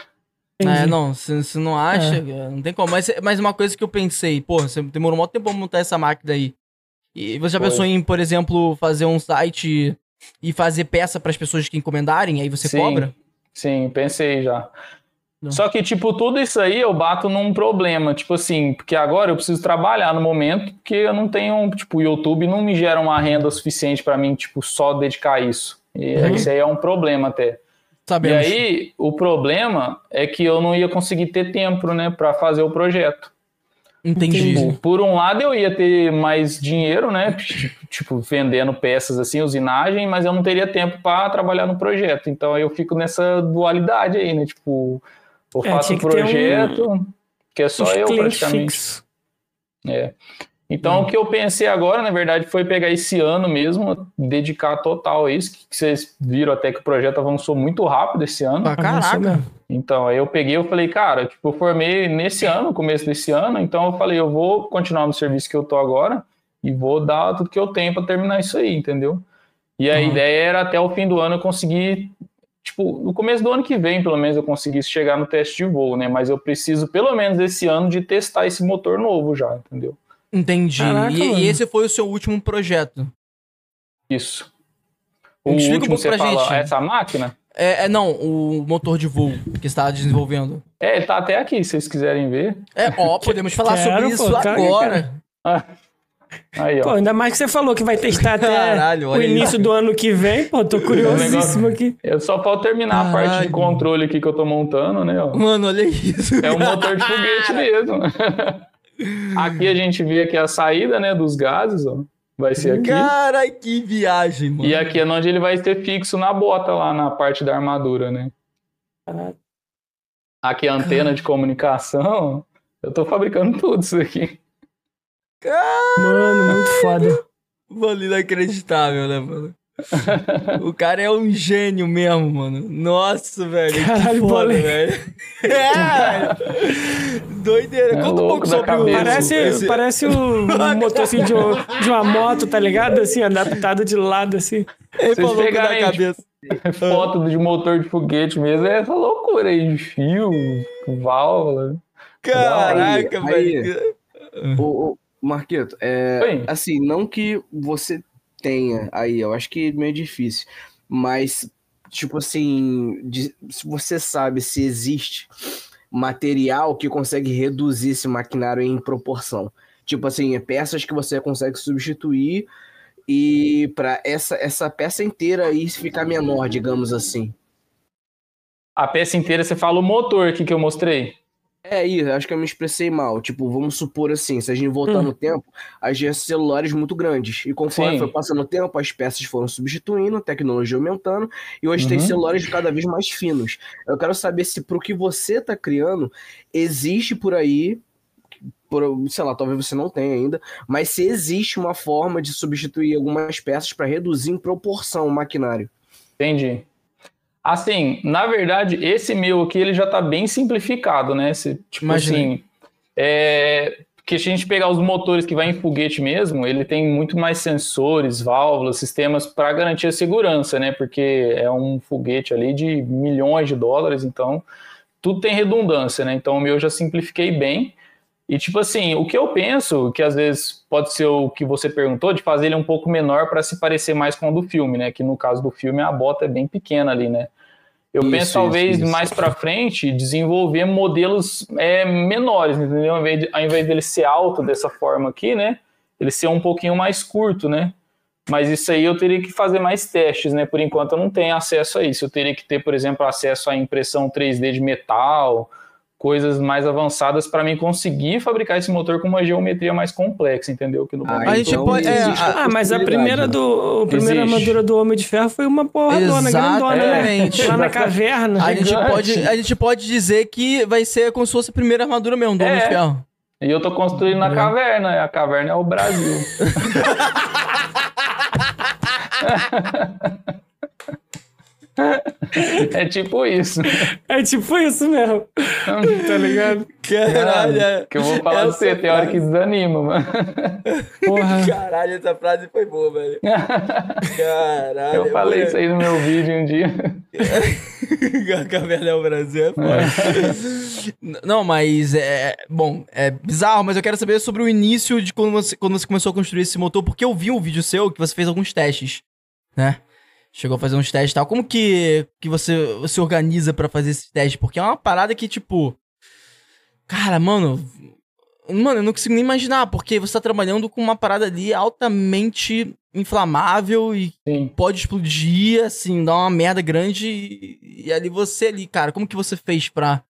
[SPEAKER 1] É, não, se, não acha, é. não tem como. Mas, mas uma coisa que eu pensei, pô, você demorou muito tempo pra montar essa máquina aí. E você já Foi. pensou em, por exemplo, fazer um site e fazer peça para as pessoas que encomendarem, aí você
[SPEAKER 3] sim,
[SPEAKER 1] cobra?
[SPEAKER 3] Sim, pensei já. Não. Só que, tipo, tudo isso aí eu bato num problema. Tipo assim, porque agora eu preciso trabalhar no momento, porque eu não tenho, tipo, o YouTube não me gera uma renda suficiente para mim, tipo, só dedicar isso. E uhum. isso aí é um problema até. Sabemos. E aí, o problema é que eu não ia conseguir ter tempo, né, para fazer o projeto.
[SPEAKER 1] Entendi.
[SPEAKER 3] Tipo, por um lado eu ia ter mais dinheiro, né? Tipo, vendendo peças assim, usinagem, mas eu não teria tempo para trabalhar no projeto. Então eu fico nessa dualidade aí, né? Tipo, eu é, faço o projeto, um... que é só eu praticamente. Fixo. É. Então, hum. o que eu pensei agora, na verdade, foi pegar esse ano mesmo, dedicar total a isso, que vocês viram até que o projeto avançou muito rápido esse ano.
[SPEAKER 1] Ah, caraca!
[SPEAKER 3] Então, aí eu peguei eu falei, cara, tipo, eu formei nesse ano, começo desse ano, então eu falei, eu vou continuar no serviço que eu tô agora e vou dar tudo que eu tenho para terminar isso aí, entendeu? E a uhum. ideia era até o fim do ano eu conseguir, tipo, no começo do ano que vem, pelo menos, eu conseguisse chegar no teste de voo, né? Mas eu preciso, pelo menos, esse ano de testar esse motor novo já, entendeu?
[SPEAKER 1] Entendi. Caraca, e, e, esse foi o seu último projeto?
[SPEAKER 3] Isso. O Explica último, um pouco pra fala, gente. essa máquina?
[SPEAKER 1] É, é, não, o motor de voo que você está desenvolvendo.
[SPEAKER 3] É, ele tá até aqui, se vocês quiserem ver.
[SPEAKER 1] É, ó, podemos falar Quero, sobre isso pô, agora. Ah.
[SPEAKER 2] Aí, ó. Pô, ainda mais que você falou que vai testar até Caralho, o início aí. do ano que vem. Pô, tô curiosíssimo aqui.
[SPEAKER 3] Eu só falta terminar Caralho. a parte de controle aqui que eu tô montando, né? Ó.
[SPEAKER 1] Mano, olha isso.
[SPEAKER 3] É um motor de foguete mesmo. Aqui a gente vê aqui a saída, né, dos gases, ó. Vai ser aqui.
[SPEAKER 1] Cara, que viagem, mano.
[SPEAKER 3] E aqui é onde ele vai ter fixo na bota lá na parte da armadura, né? Aqui a antena de comunicação. Eu tô fabricando tudo isso aqui.
[SPEAKER 2] Mano, muito foda.
[SPEAKER 1] Mano, inacreditável, né, mano? o cara é um gênio mesmo, mano. Nossa, velho.
[SPEAKER 2] Caralho, que foda, velho.
[SPEAKER 1] É, Doideira. É Conta um pouco sobre o...
[SPEAKER 2] Parece, esse... parece um, motor assim, de, um, de, uma moto, tá ligado? Assim, adaptado de lado, assim.
[SPEAKER 3] Ele Vocês pegarem na cabeça. foto de motor de foguete mesmo, é essa loucura aí, de fio, válvula.
[SPEAKER 1] Caraca, velho.
[SPEAKER 4] O, o Marqueto, é, assim, não que você tenha aí, eu acho que é meio difícil. Mas, tipo assim, de, se você sabe se existe material que consegue reduzir esse maquinário em proporção. Tipo assim, peças que você consegue substituir e para essa, essa peça inteira aí ficar menor, digamos assim.
[SPEAKER 3] A peça inteira, você fala o motor aqui que eu mostrei.
[SPEAKER 4] É, isso, acho que eu me expressei mal. Tipo, vamos supor assim, se a gente voltar hum. no tempo, a gente celulares muito grandes. E conforme Sim. foi passando o tempo, as peças foram substituindo, a tecnologia aumentando, e hoje uhum. tem celulares cada vez mais finos. Eu quero saber se pro que você tá criando, existe por aí, por, sei lá, talvez você não tenha ainda, mas se existe uma forma de substituir algumas peças para reduzir em proporção o maquinário.
[SPEAKER 3] Entendi. Assim, na verdade, esse meu aqui ele já está bem simplificado, né? Esse, tipo Imagina. assim, é, que se a gente pegar os motores que vai em foguete mesmo, ele tem muito mais sensores, válvulas, sistemas para garantir a segurança, né? Porque é um foguete ali de milhões de dólares, então tudo tem redundância, né? Então o meu eu já simplifiquei bem. E tipo assim, o que eu penso, que às vezes pode ser o que você perguntou, de fazer ele um pouco menor para se parecer mais com o do filme, né? Que no caso do filme a bota é bem pequena ali, né? Eu isso, penso talvez isso, isso. mais para frente desenvolver modelos é, menores, entendeu? Ao invés, de, ao invés dele ser alto dessa forma aqui, né? Ele ser um pouquinho mais curto, né? Mas isso aí eu teria que fazer mais testes, né? Por enquanto eu não tenho acesso a isso. Eu teria que ter, por exemplo, acesso à impressão 3D de metal, coisas mais avançadas para mim conseguir fabricar esse motor com uma geometria mais complexa, entendeu? Que no
[SPEAKER 2] ah, a gente então pode, é, ah, mas a primeira do, a primeira existe. armadura do Homem de Ferro foi uma porra dona, grandona, né? Lá na caverna.
[SPEAKER 1] A gente, pode, a gente pode dizer que vai ser como se fosse a primeira armadura mesmo do é. Homem de Ferro.
[SPEAKER 3] E eu tô construindo na caverna, e a caverna é o Brasil. É tipo isso.
[SPEAKER 2] É tipo isso mesmo. tá ligado?
[SPEAKER 1] Caralho. É,
[SPEAKER 3] que eu vou falar de você, tem hora que desanima, mano.
[SPEAKER 1] Porra. Caralho, essa frase foi boa, velho. Caralho.
[SPEAKER 3] Eu falei mano. isso aí no meu vídeo um dia.
[SPEAKER 1] Caverna é o Brasil, é foda. É. Não, mas é. Bom, é bizarro, mas eu quero saber sobre o início de quando você, quando você começou a construir esse motor, porque eu vi um vídeo seu que você fez alguns testes, né? Chegou a fazer uns testes e tal. Como que, que você se organiza para fazer esses testes? Porque é uma parada que, tipo. Cara, mano. Mano, eu não consigo nem imaginar, porque você tá trabalhando com uma parada ali altamente inflamável e Sim. pode explodir, assim, dar uma merda grande. E, e ali você ali, cara, como que você fez pra,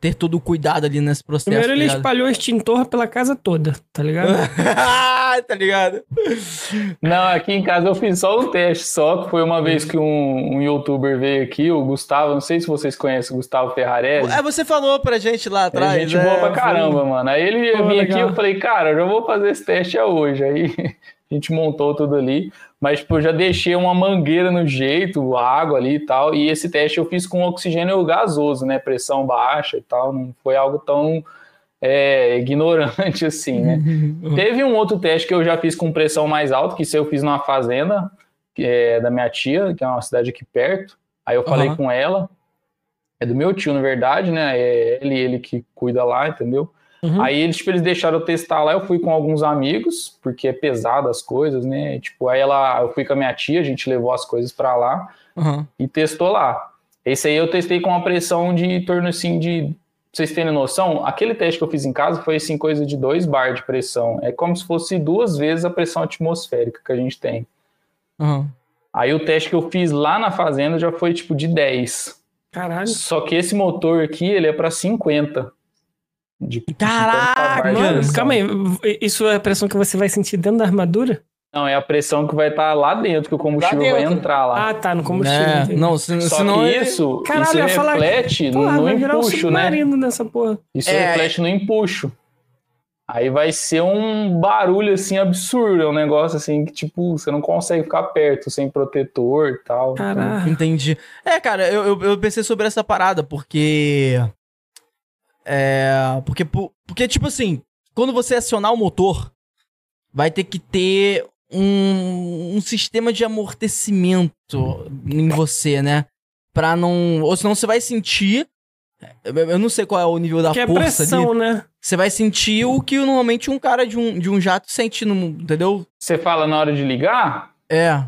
[SPEAKER 1] ter todo o cuidado ali nesse processo.
[SPEAKER 2] Primeiro ele tá espalhou extintor pela casa toda, tá ligado?
[SPEAKER 1] tá ligado?
[SPEAKER 3] Não, aqui em casa eu fiz só um teste, só que foi uma vez que um, um youtuber veio aqui, o Gustavo, não sei se vocês conhecem o Gustavo Ferrarese.
[SPEAKER 1] É, você falou pra gente lá atrás.
[SPEAKER 3] É gente é, boa pra caramba, foi... mano. Aí ele vinha aqui, eu falei, cara, eu já vou fazer esse teste hoje. Aí a gente montou tudo ali. Mas, tipo, eu já deixei uma mangueira no jeito, água ali e tal. E esse teste eu fiz com oxigênio gasoso, né? Pressão baixa e tal. Não foi algo tão é, ignorante assim, né? Teve um outro teste que eu já fiz com pressão mais alta, que isso eu fiz numa fazenda é da minha tia, que é uma cidade aqui perto. Aí eu falei uhum. com ela. É do meu tio, na verdade, né? É ele, ele que cuida lá, entendeu? Uhum. Aí eles, tipo, eles deixaram eu testar lá, eu fui com alguns amigos, porque é pesado as coisas, né? Tipo, aí ela, eu fui com a minha tia, a gente levou as coisas para lá uhum. e testou lá. Esse aí eu testei com uma pressão de em torno assim de. Pra vocês terem noção, aquele teste que eu fiz em casa foi assim, coisa de 2 bar de pressão. É como se fosse duas vezes a pressão atmosférica que a gente tem. Uhum. Aí o teste que eu fiz lá na fazenda já foi tipo de 10.
[SPEAKER 2] Caralho.
[SPEAKER 3] Só que esse motor aqui, ele é para 50.
[SPEAKER 2] De, Caraca! Mano, calma aí. Isso é a pressão que você vai sentir dentro da armadura?
[SPEAKER 3] Não, é a pressão que vai estar tá lá dentro, que o combustível vai entrar lá.
[SPEAKER 2] Ah, tá, no combustível.
[SPEAKER 1] É, não, se,
[SPEAKER 3] Só
[SPEAKER 1] senão
[SPEAKER 3] que isso, Caralho, isso reflete falar, no, no empuxo, um né?
[SPEAKER 2] Nessa porra.
[SPEAKER 3] Isso é, reflete no empuxo. Aí vai ser um barulho assim absurdo, é um negócio assim que tipo, você não consegue ficar perto sem protetor e tal.
[SPEAKER 1] Caraca. Entendi. É, cara, eu, eu, eu pensei sobre essa parada, porque é, porque, porque, tipo assim, quando você acionar o motor, vai ter que ter um, um sistema de amortecimento em você, né? Pra não. Ou senão você vai sentir. Eu não sei qual é o nível da que força. É pressão, ali. né? Você vai sentir o que normalmente um cara de um, de um jato sente, no, entendeu?
[SPEAKER 3] Você fala na hora de ligar?
[SPEAKER 1] É.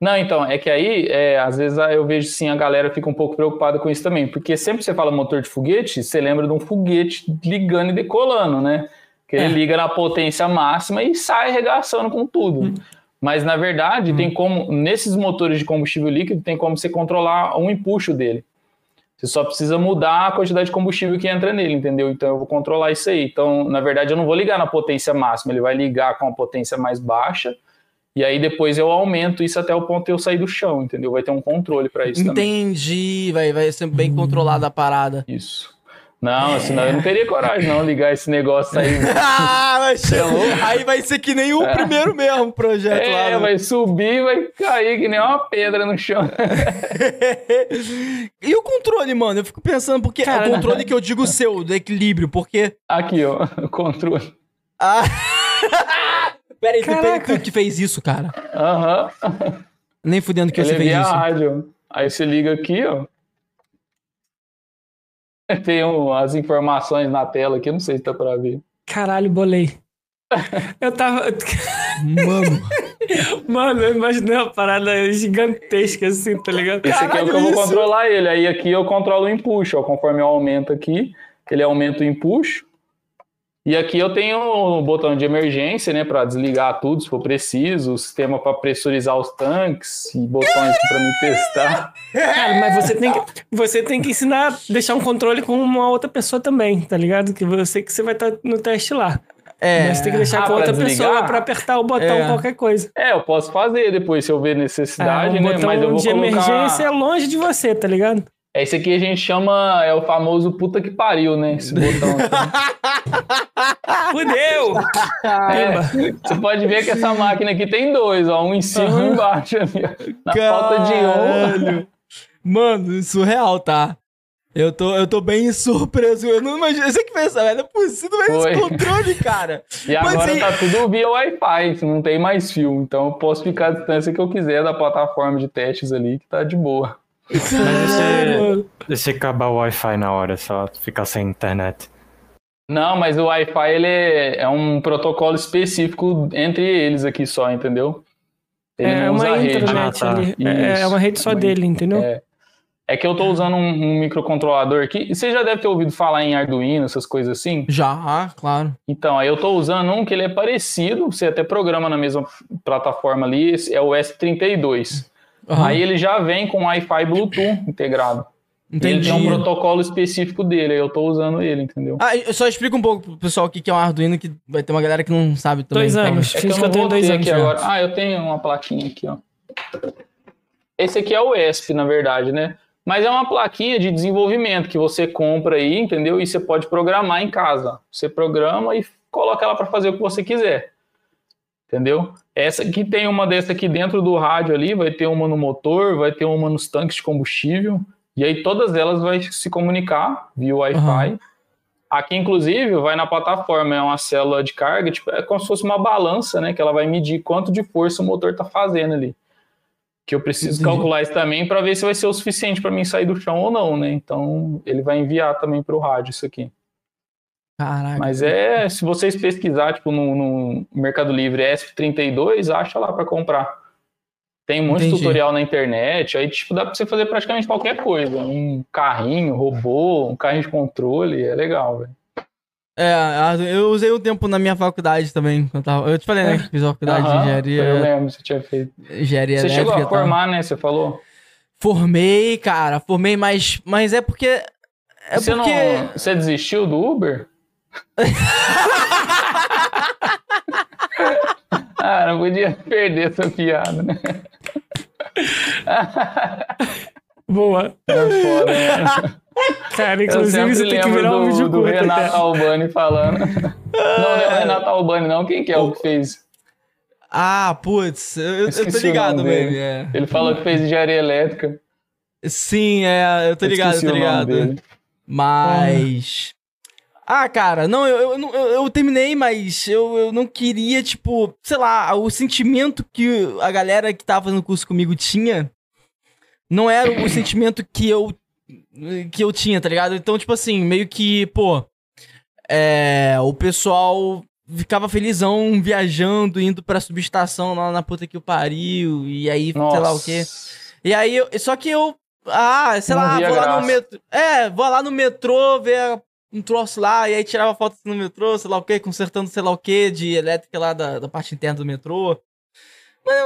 [SPEAKER 3] Não, então, é que aí, é, às vezes eu vejo sim, a galera fica um pouco preocupada com isso também, porque sempre que você fala motor de foguete, você lembra de um foguete ligando e decolando, né? Que ele é. liga na potência máxima e sai arregaçando com tudo. Hum. Mas na verdade, hum. tem como, nesses motores de combustível líquido, tem como você controlar um empuxo dele. Você só precisa mudar a quantidade de combustível que entra nele, entendeu? Então eu vou controlar isso aí. Então, na verdade, eu não vou ligar na potência máxima, ele vai ligar com a potência mais baixa e aí depois eu aumento isso até o ponto de eu sair do chão, entendeu? Vai ter um controle para isso
[SPEAKER 1] Entendi, vai, vai ser bem hum. controlada a parada.
[SPEAKER 3] Isso. Não, é. senão eu não teria coragem não ligar esse negócio aí.
[SPEAKER 1] ah, mas aí vai ser que nem o é. primeiro mesmo projeto é, lá. É,
[SPEAKER 3] né? vai subir, vai cair que nem uma pedra no chão.
[SPEAKER 1] e o controle, mano? Eu fico pensando porque Cara, é o controle que eu digo seu, do equilíbrio, porque
[SPEAKER 3] aqui, ó, o controle.
[SPEAKER 1] Ah. Pera aí, pera tu que fez isso, cara.
[SPEAKER 3] Aham. Uhum.
[SPEAKER 1] Nem fudendo que Ele você fez isso.
[SPEAKER 3] rádio. Aí você liga aqui, ó. Tem um, as informações na tela aqui, não sei se tá pra ver.
[SPEAKER 2] Caralho, bolei. Eu tava.
[SPEAKER 1] Mano.
[SPEAKER 2] Mano, eu imaginei uma parada gigantesca assim, tá ligado?
[SPEAKER 3] Esse aqui é o que eu vou controlar ele. Aí aqui eu controlo o empuxo, ó. Conforme eu aumento aqui, ele aumenta o empuxo. E aqui eu tenho o um botão de emergência, né, para desligar tudo se for preciso, o sistema para pressurizar os tanques e botões para me testar.
[SPEAKER 2] Cara, mas você tem que você tem que ensinar, deixar um controle com uma outra pessoa também, tá ligado? Que você que você vai estar tá no teste lá. É. Mas você tem que deixar ah, com outra desligar? pessoa para apertar o botão é. qualquer coisa.
[SPEAKER 3] É, eu posso fazer depois se eu ver necessidade, ah, né? Mas eu vou
[SPEAKER 2] de
[SPEAKER 3] colocar...
[SPEAKER 2] emergência é longe de você, tá ligado?
[SPEAKER 3] Esse aqui a gente chama, é o famoso puta que pariu, né? Esse botão
[SPEAKER 2] aqui. Fudeu!
[SPEAKER 3] É, você pode ver que essa máquina aqui tem dois, ó, um em cima e um embaixo. Na Caralho. falta de um.
[SPEAKER 1] Mano, surreal, tá? Eu tô, eu tô bem surpreso. Eu não imagino. Você que pensa, velho, é possível esse controle, cara.
[SPEAKER 3] e agora tá tudo via Wi-Fi, não tem mais fio. Então eu posso ficar a distância que eu quiser da plataforma de testes ali, que tá de boa.
[SPEAKER 5] Mas você, você acabar o Wi-Fi na hora, só ficar sem internet.
[SPEAKER 3] Não, mas o Wi-Fi ele é um protocolo específico entre eles aqui só, entendeu?
[SPEAKER 2] Ele é uma internet ah, tá. É, é, uma rede só dele, entendeu?
[SPEAKER 3] É. é que eu tô usando um, um, microcontrolador aqui. Você já deve ter ouvido falar em Arduino, essas coisas assim?
[SPEAKER 1] Já, claro.
[SPEAKER 3] Então, aí eu tô usando um que ele é parecido, você até programa na mesma plataforma ali, é o S32. Uhum. Aí ele já vem com Wi-Fi Bluetooth integrado. Entendi. Ele tem um protocolo específico dele, eu tô usando ele, entendeu?
[SPEAKER 1] Ah, eu só explica um pouco pro pessoal o que é um Arduino, que vai ter uma galera que não sabe também.
[SPEAKER 2] Dois anos.
[SPEAKER 3] É que eu, eu tenho dois anos aqui agora. Ah, eu tenho uma plaquinha aqui, ó. Esse aqui é o ESP, na verdade, né? Mas é uma plaquinha de desenvolvimento que você compra aí, entendeu? E você pode programar em casa. Você programa e coloca ela para fazer o que você quiser. Entendeu? Essa aqui tem uma dessa aqui dentro do rádio ali, vai ter uma no motor, vai ter uma nos tanques de combustível. E aí todas elas vão se comunicar via Wi-Fi. Uhum. Aqui, inclusive, vai na plataforma, é uma célula de carga, tipo, é como se fosse uma balança, né? Que ela vai medir quanto de força o motor está fazendo ali. Que eu preciso Entendi. calcular isso também para ver se vai ser o suficiente para mim sair do chão ou não, né? Então, ele vai enviar também para o rádio isso aqui. Caraca. Mas é, se vocês pesquisar, tipo, no, no Mercado Livre ESP32, acha lá para comprar. Tem um monte de tutorial na internet, aí tipo, dá pra você fazer praticamente qualquer coisa. Um carrinho, robô, um carrinho de controle, é legal, velho.
[SPEAKER 1] É, eu usei um tempo na minha faculdade também. Eu, tava, eu te falei, né? Que fiz faculdade de engenharia.
[SPEAKER 3] Eu lembro, você tinha feito.
[SPEAKER 1] Engenharia
[SPEAKER 3] Você chegou a formar, né? Você falou?
[SPEAKER 1] Formei, cara, formei, mas, mas é porque. É
[SPEAKER 3] você
[SPEAKER 1] porque.
[SPEAKER 3] Não, você desistiu do Uber? ah, não podia perder essa piada, né?
[SPEAKER 2] Boa.
[SPEAKER 3] É foda, né?
[SPEAKER 2] Cara, inclusive você tem que virar um vídeo
[SPEAKER 3] do, do Renato Albani falando. não, não é o Renato Albani, não. Quem que é o que fez?
[SPEAKER 1] Ah, putz, eu, eu tô ligado mesmo. É.
[SPEAKER 3] Ele falou que fez engenharia elétrica.
[SPEAKER 1] Sim, é, eu tô ligado, eu tô ligado. Mas. Ah, cara, não, eu, eu, eu, eu terminei, mas eu, eu não queria, tipo, sei lá, o sentimento que a galera que tava no curso comigo tinha não era o sentimento que eu que eu tinha, tá ligado? Então, tipo assim, meio que, pô, é, o pessoal ficava felizão viajando, indo pra subestação lá na puta que o pariu, e aí, Nossa. sei lá o quê. E aí, eu, só que eu, ah, sei não lá, vou graça. lá no metrô, é, vou lá no metrô ver um troço lá, e aí tirava foto no metrô, sei lá o que, consertando sei lá o que de elétrica lá da, da parte interna do metrô. Mas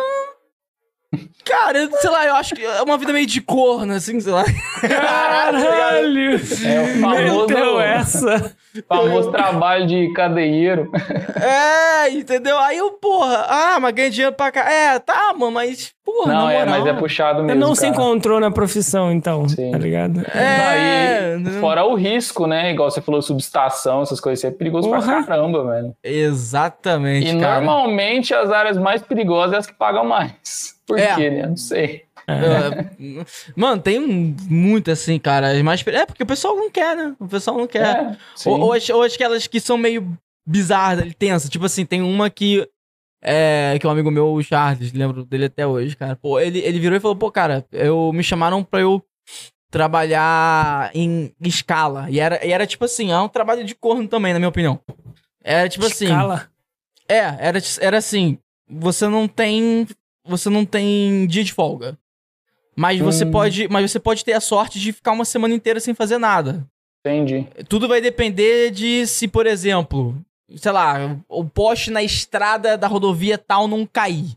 [SPEAKER 1] Cara, sei lá, eu acho que é uma vida meio de corno, assim, sei lá.
[SPEAKER 2] Caralho!
[SPEAKER 3] É o famoso, essa. famoso trabalho de cadeieiro.
[SPEAKER 1] É, entendeu? Aí eu, porra, ah, mas ganha dinheiro pra cá. É, tá, mano, mas, porra,
[SPEAKER 3] Não, é, mas é puxado mesmo.
[SPEAKER 2] Você não cara. se encontrou na profissão, então, Sim. tá ligado?
[SPEAKER 1] É.
[SPEAKER 3] Não, fora o risco, né? Igual você falou, subestação, essas coisas, isso é perigoso porra. pra caramba, velho.
[SPEAKER 1] Exatamente.
[SPEAKER 3] E cara. normalmente as áreas mais perigosas é as que pagam mais. Por é. quê, né? Não sei.
[SPEAKER 1] É. Mano, tem muito assim, cara. Mas é porque o pessoal não quer, né? O pessoal não quer. É, ou, ou, as, ou aquelas que são meio bizarras, tensas. Tipo assim, tem uma que. É, que um amigo meu, o Charles, lembro dele até hoje, cara. Pô, ele, ele virou e falou: pô, cara, eu, me chamaram pra eu trabalhar em escala. E era, e era tipo assim, é um trabalho de corno também, na minha opinião. Era tipo
[SPEAKER 2] escala. assim. Escala?
[SPEAKER 1] É, era, era assim. Você não tem você não tem dia de folga. Mas hum. você pode, mas você pode ter a sorte de ficar uma semana inteira sem fazer nada.
[SPEAKER 3] Entendi.
[SPEAKER 1] Tudo vai depender de se, por exemplo, sei lá, o poste na estrada da rodovia tal não cair.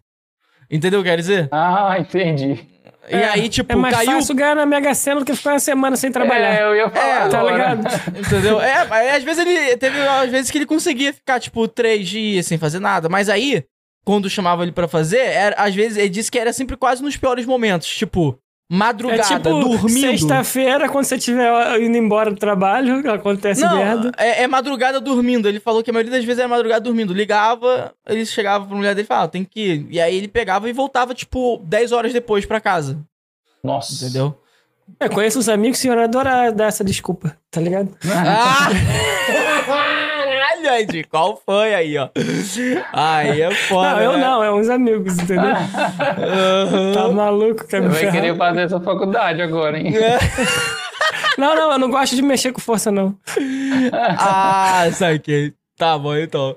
[SPEAKER 1] Entendeu o que quer dizer?
[SPEAKER 3] Ah, entendi.
[SPEAKER 1] E é, aí, tipo,
[SPEAKER 2] é mais
[SPEAKER 1] caiu...
[SPEAKER 2] fácil ganhar na Mega Sena do que ficar uma semana sem trabalhar.
[SPEAKER 3] É, eu ia falar.
[SPEAKER 1] É, tá ligado? Entendeu? É, às vezes ele. Teve às vezes que ele conseguia ficar, tipo, três dias sem fazer nada. Mas aí, quando chamava ele para fazer, era, às vezes ele disse que era sempre quase nos piores momentos. Tipo, madrugada, é tipo, dormindo.
[SPEAKER 2] Sexta-feira, quando você estiver indo embora do trabalho, acontece
[SPEAKER 1] Não,
[SPEAKER 2] merda.
[SPEAKER 1] É, é, madrugada dormindo. Ele falou que a maioria das vezes era madrugada dormindo. Ligava, ele chegava pra mulher dele e falava, ah, tem que ir. E aí ele pegava e voltava, tipo, 10 horas depois para casa.
[SPEAKER 3] Nossa.
[SPEAKER 1] Entendeu?
[SPEAKER 2] Eu conheço uns amigos que iam adorar dar essa desculpa, tá ligado?
[SPEAKER 1] Ah! Ed, qual foi aí, ó? Aí é foda.
[SPEAKER 2] Não, eu né? não, é uns amigos, entendeu? uhum. Tá maluco, quer me
[SPEAKER 3] Vai querer fazer essa faculdade agora, hein? É.
[SPEAKER 2] não, não, eu não gosto de mexer com força, não.
[SPEAKER 1] ah, saquei. Tá bom, então.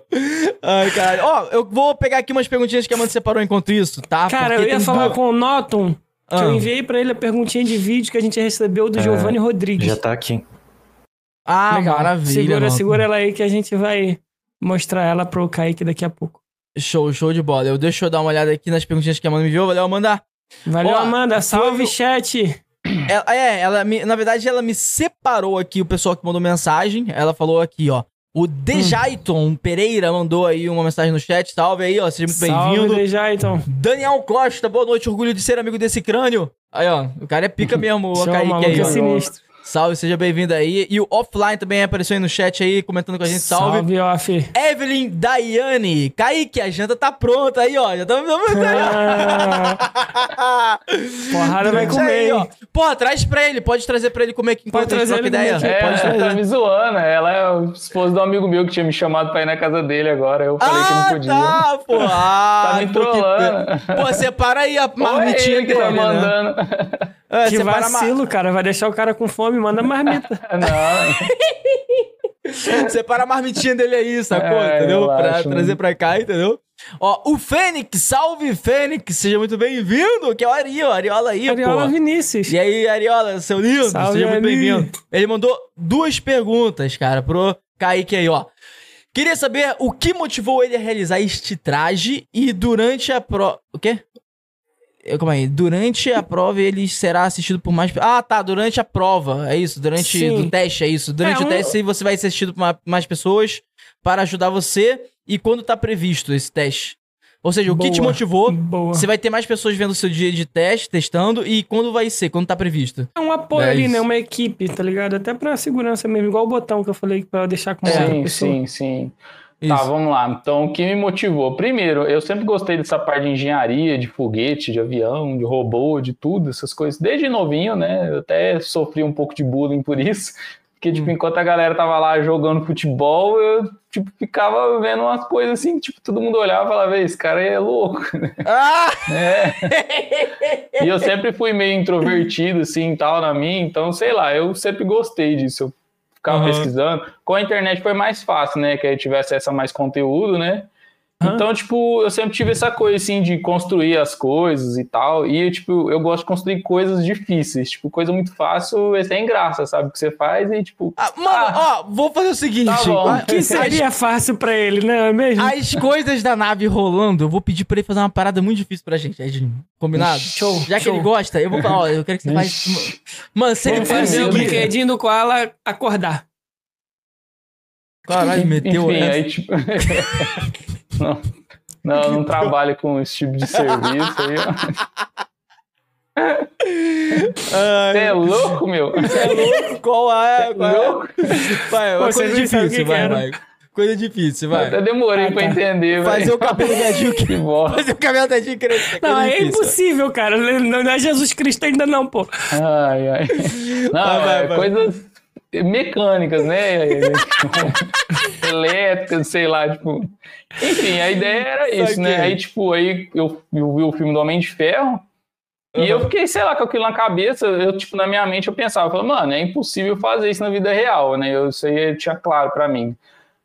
[SPEAKER 1] Ai, cara. Ó, eu vou pegar aqui umas perguntinhas que a Amanda separou enquanto isso, tá?
[SPEAKER 2] Cara, Porque eu ia falar com o Noton, que ah. eu enviei pra ele a perguntinha de vídeo que a gente recebeu do é, Giovanni Rodrigues.
[SPEAKER 5] Já tá aqui.
[SPEAKER 1] Ah, Legal. maravilha.
[SPEAKER 2] Segura, mano. segura ela aí que a gente vai mostrar ela pro Kaique daqui a pouco.
[SPEAKER 1] Show, show de bola. Eu deixo eu dar uma olhada aqui nas perguntinhas que a Amanda me enviou. Valeu, Amanda.
[SPEAKER 2] Valeu, Amanda. Salve, foi... chat.
[SPEAKER 1] Ela, é, ela me, na verdade, ela me separou aqui o pessoal que mandou mensagem. Ela falou aqui, ó. O Dejaiton hum. Pereira mandou aí uma mensagem no chat. Salve aí, ó. Seja muito bem-vindo. Salve,
[SPEAKER 2] Dejaiton.
[SPEAKER 1] Daniel Costa, boa noite. Orgulho de ser amigo desse crânio. Aí, ó. O cara é pica mesmo, o Kaique aí. É sinistro. Salve, seja bem-vindo aí. E o Offline também apareceu aí no chat aí, comentando com a gente. Salve. Salve,
[SPEAKER 2] Off.
[SPEAKER 1] Evelyn Daiane. Kaique, a janta tá pronta aí, ó. Já estamos...
[SPEAKER 2] Ah. Porrada vai comer, aí, ó.
[SPEAKER 1] Porra, traz pra ele. Pode trazer pra ele comer aqui
[SPEAKER 2] enquanto pode trazer ideia.
[SPEAKER 3] É,
[SPEAKER 2] pode
[SPEAKER 3] trazer. tá me zoando. Ela é o esposo do amigo meu que tinha me chamado pra ir na casa dele agora. Eu falei ah, que não ah, podia.
[SPEAKER 1] tá, pô. Ah,
[SPEAKER 3] tá me trollando.
[SPEAKER 1] Pô, separa aí a marmitinha
[SPEAKER 3] que tá né? mandando.
[SPEAKER 2] É, que vacilo, cara. Vai deixar o cara com fome, manda marmita.
[SPEAKER 3] Não.
[SPEAKER 1] Separa a marmitinha dele aí, sacou? É, entendeu? Pra acho, trazer pra cá, entendeu? Ó, o Fênix, salve Fênix, seja muito bem-vindo, que é o Ariola, Ariola aí,
[SPEAKER 2] Ariola pô. Vinícius.
[SPEAKER 1] E aí, Ariola, seu lindo, salve, seja muito bem-vindo. Ele mandou duas perguntas, cara, pro Kaique aí, ó. Queria saber o que motivou ele a realizar este traje e durante a pro... O quê? Calma aí. Durante a prova ele será assistido por mais. Ah, tá. Durante a prova. É isso. Durante o teste, é isso. Durante é, o teste você vai ser assistido por mais pessoas para ajudar você. E quando tá previsto esse teste? Ou seja, o boa, que te motivou? Boa. Você vai ter mais pessoas vendo o seu dia de teste, testando, e quando vai ser? Quando tá previsto?
[SPEAKER 2] É um apoio é ali, né? Uma equipe, tá ligado? Até pra segurança mesmo, igual o botão que eu falei pra deixar com
[SPEAKER 3] é, Sim, sim, sim. Tá, Isso. Tá, vamos lá. Então, o que me motivou? Primeiro, eu sempre gostei dessa parte de engenharia, de foguete, de avião, de robô, de tudo, essas coisas. Desde novinho, né? Eu até sofri um pouco de bullying por isso. Porque, tipo, hum. enquanto a galera tava lá jogando futebol, eu, tipo, ficava vendo umas coisas assim, tipo, todo mundo olhava e falava, esse cara é louco. Ah! É. e eu sempre fui meio introvertido, assim, tal, na minha, então, sei lá, eu sempre gostei disso. Eu ficava uhum. pesquisando. Com a internet foi mais fácil, né? Que aí tivesse acesso a mais conteúdo, né? Uhum. Então, tipo, eu sempre tive essa coisa, assim, de construir as coisas e tal. E, tipo, eu gosto de construir coisas difíceis. Tipo, coisa muito fácil é sem graça, sabe? O que você faz e, tipo...
[SPEAKER 1] Ah, mano, ah, ó, vou fazer o seguinte. Tá
[SPEAKER 2] o que seria fácil pra ele, né? É mesmo?
[SPEAKER 1] As coisas da nave rolando, eu vou pedir pra ele fazer uma parada muito difícil pra gente, Edinho. Combinado?
[SPEAKER 2] Show.
[SPEAKER 1] Já
[SPEAKER 2] show.
[SPEAKER 1] que ele gosta, eu vou falar, ó, eu quero que você faça... Mano, se ele
[SPEAKER 2] fazer o brinquedinho do Koala acordar.
[SPEAKER 1] Caralho, meteu
[SPEAKER 3] Enfim, essa. aí tipo. não, não, não trabalho com esse tipo de serviço aí, ó. Você é louco, meu?
[SPEAKER 1] Você é louco? Qual é? Qual é? louco? Vai, é coisa difícil, vai, vai. Coisa difícil, vai. Eu
[SPEAKER 3] até demorei ah, pra tá. entender,
[SPEAKER 1] Fazer o cabelo da Gil que Fazer o cabelo da Gil crescer.
[SPEAKER 2] Não, é difícil. impossível, cara. Não é Jesus Cristo ainda não, pô.
[SPEAKER 3] Ai, ai. Não, vai, vai, é vai. coisas mecânicas, né? Elétricas, sei lá, tipo. Enfim, a ideia era isso, né? Aí, tipo, aí eu, eu vi o filme do Homem de Ferro. Uhum. E eu fiquei, sei lá, com aquilo na cabeça, eu, tipo, na minha mente eu pensava, eu falava, mano, é impossível fazer isso na vida real, né? Eu, isso aí tinha claro para mim.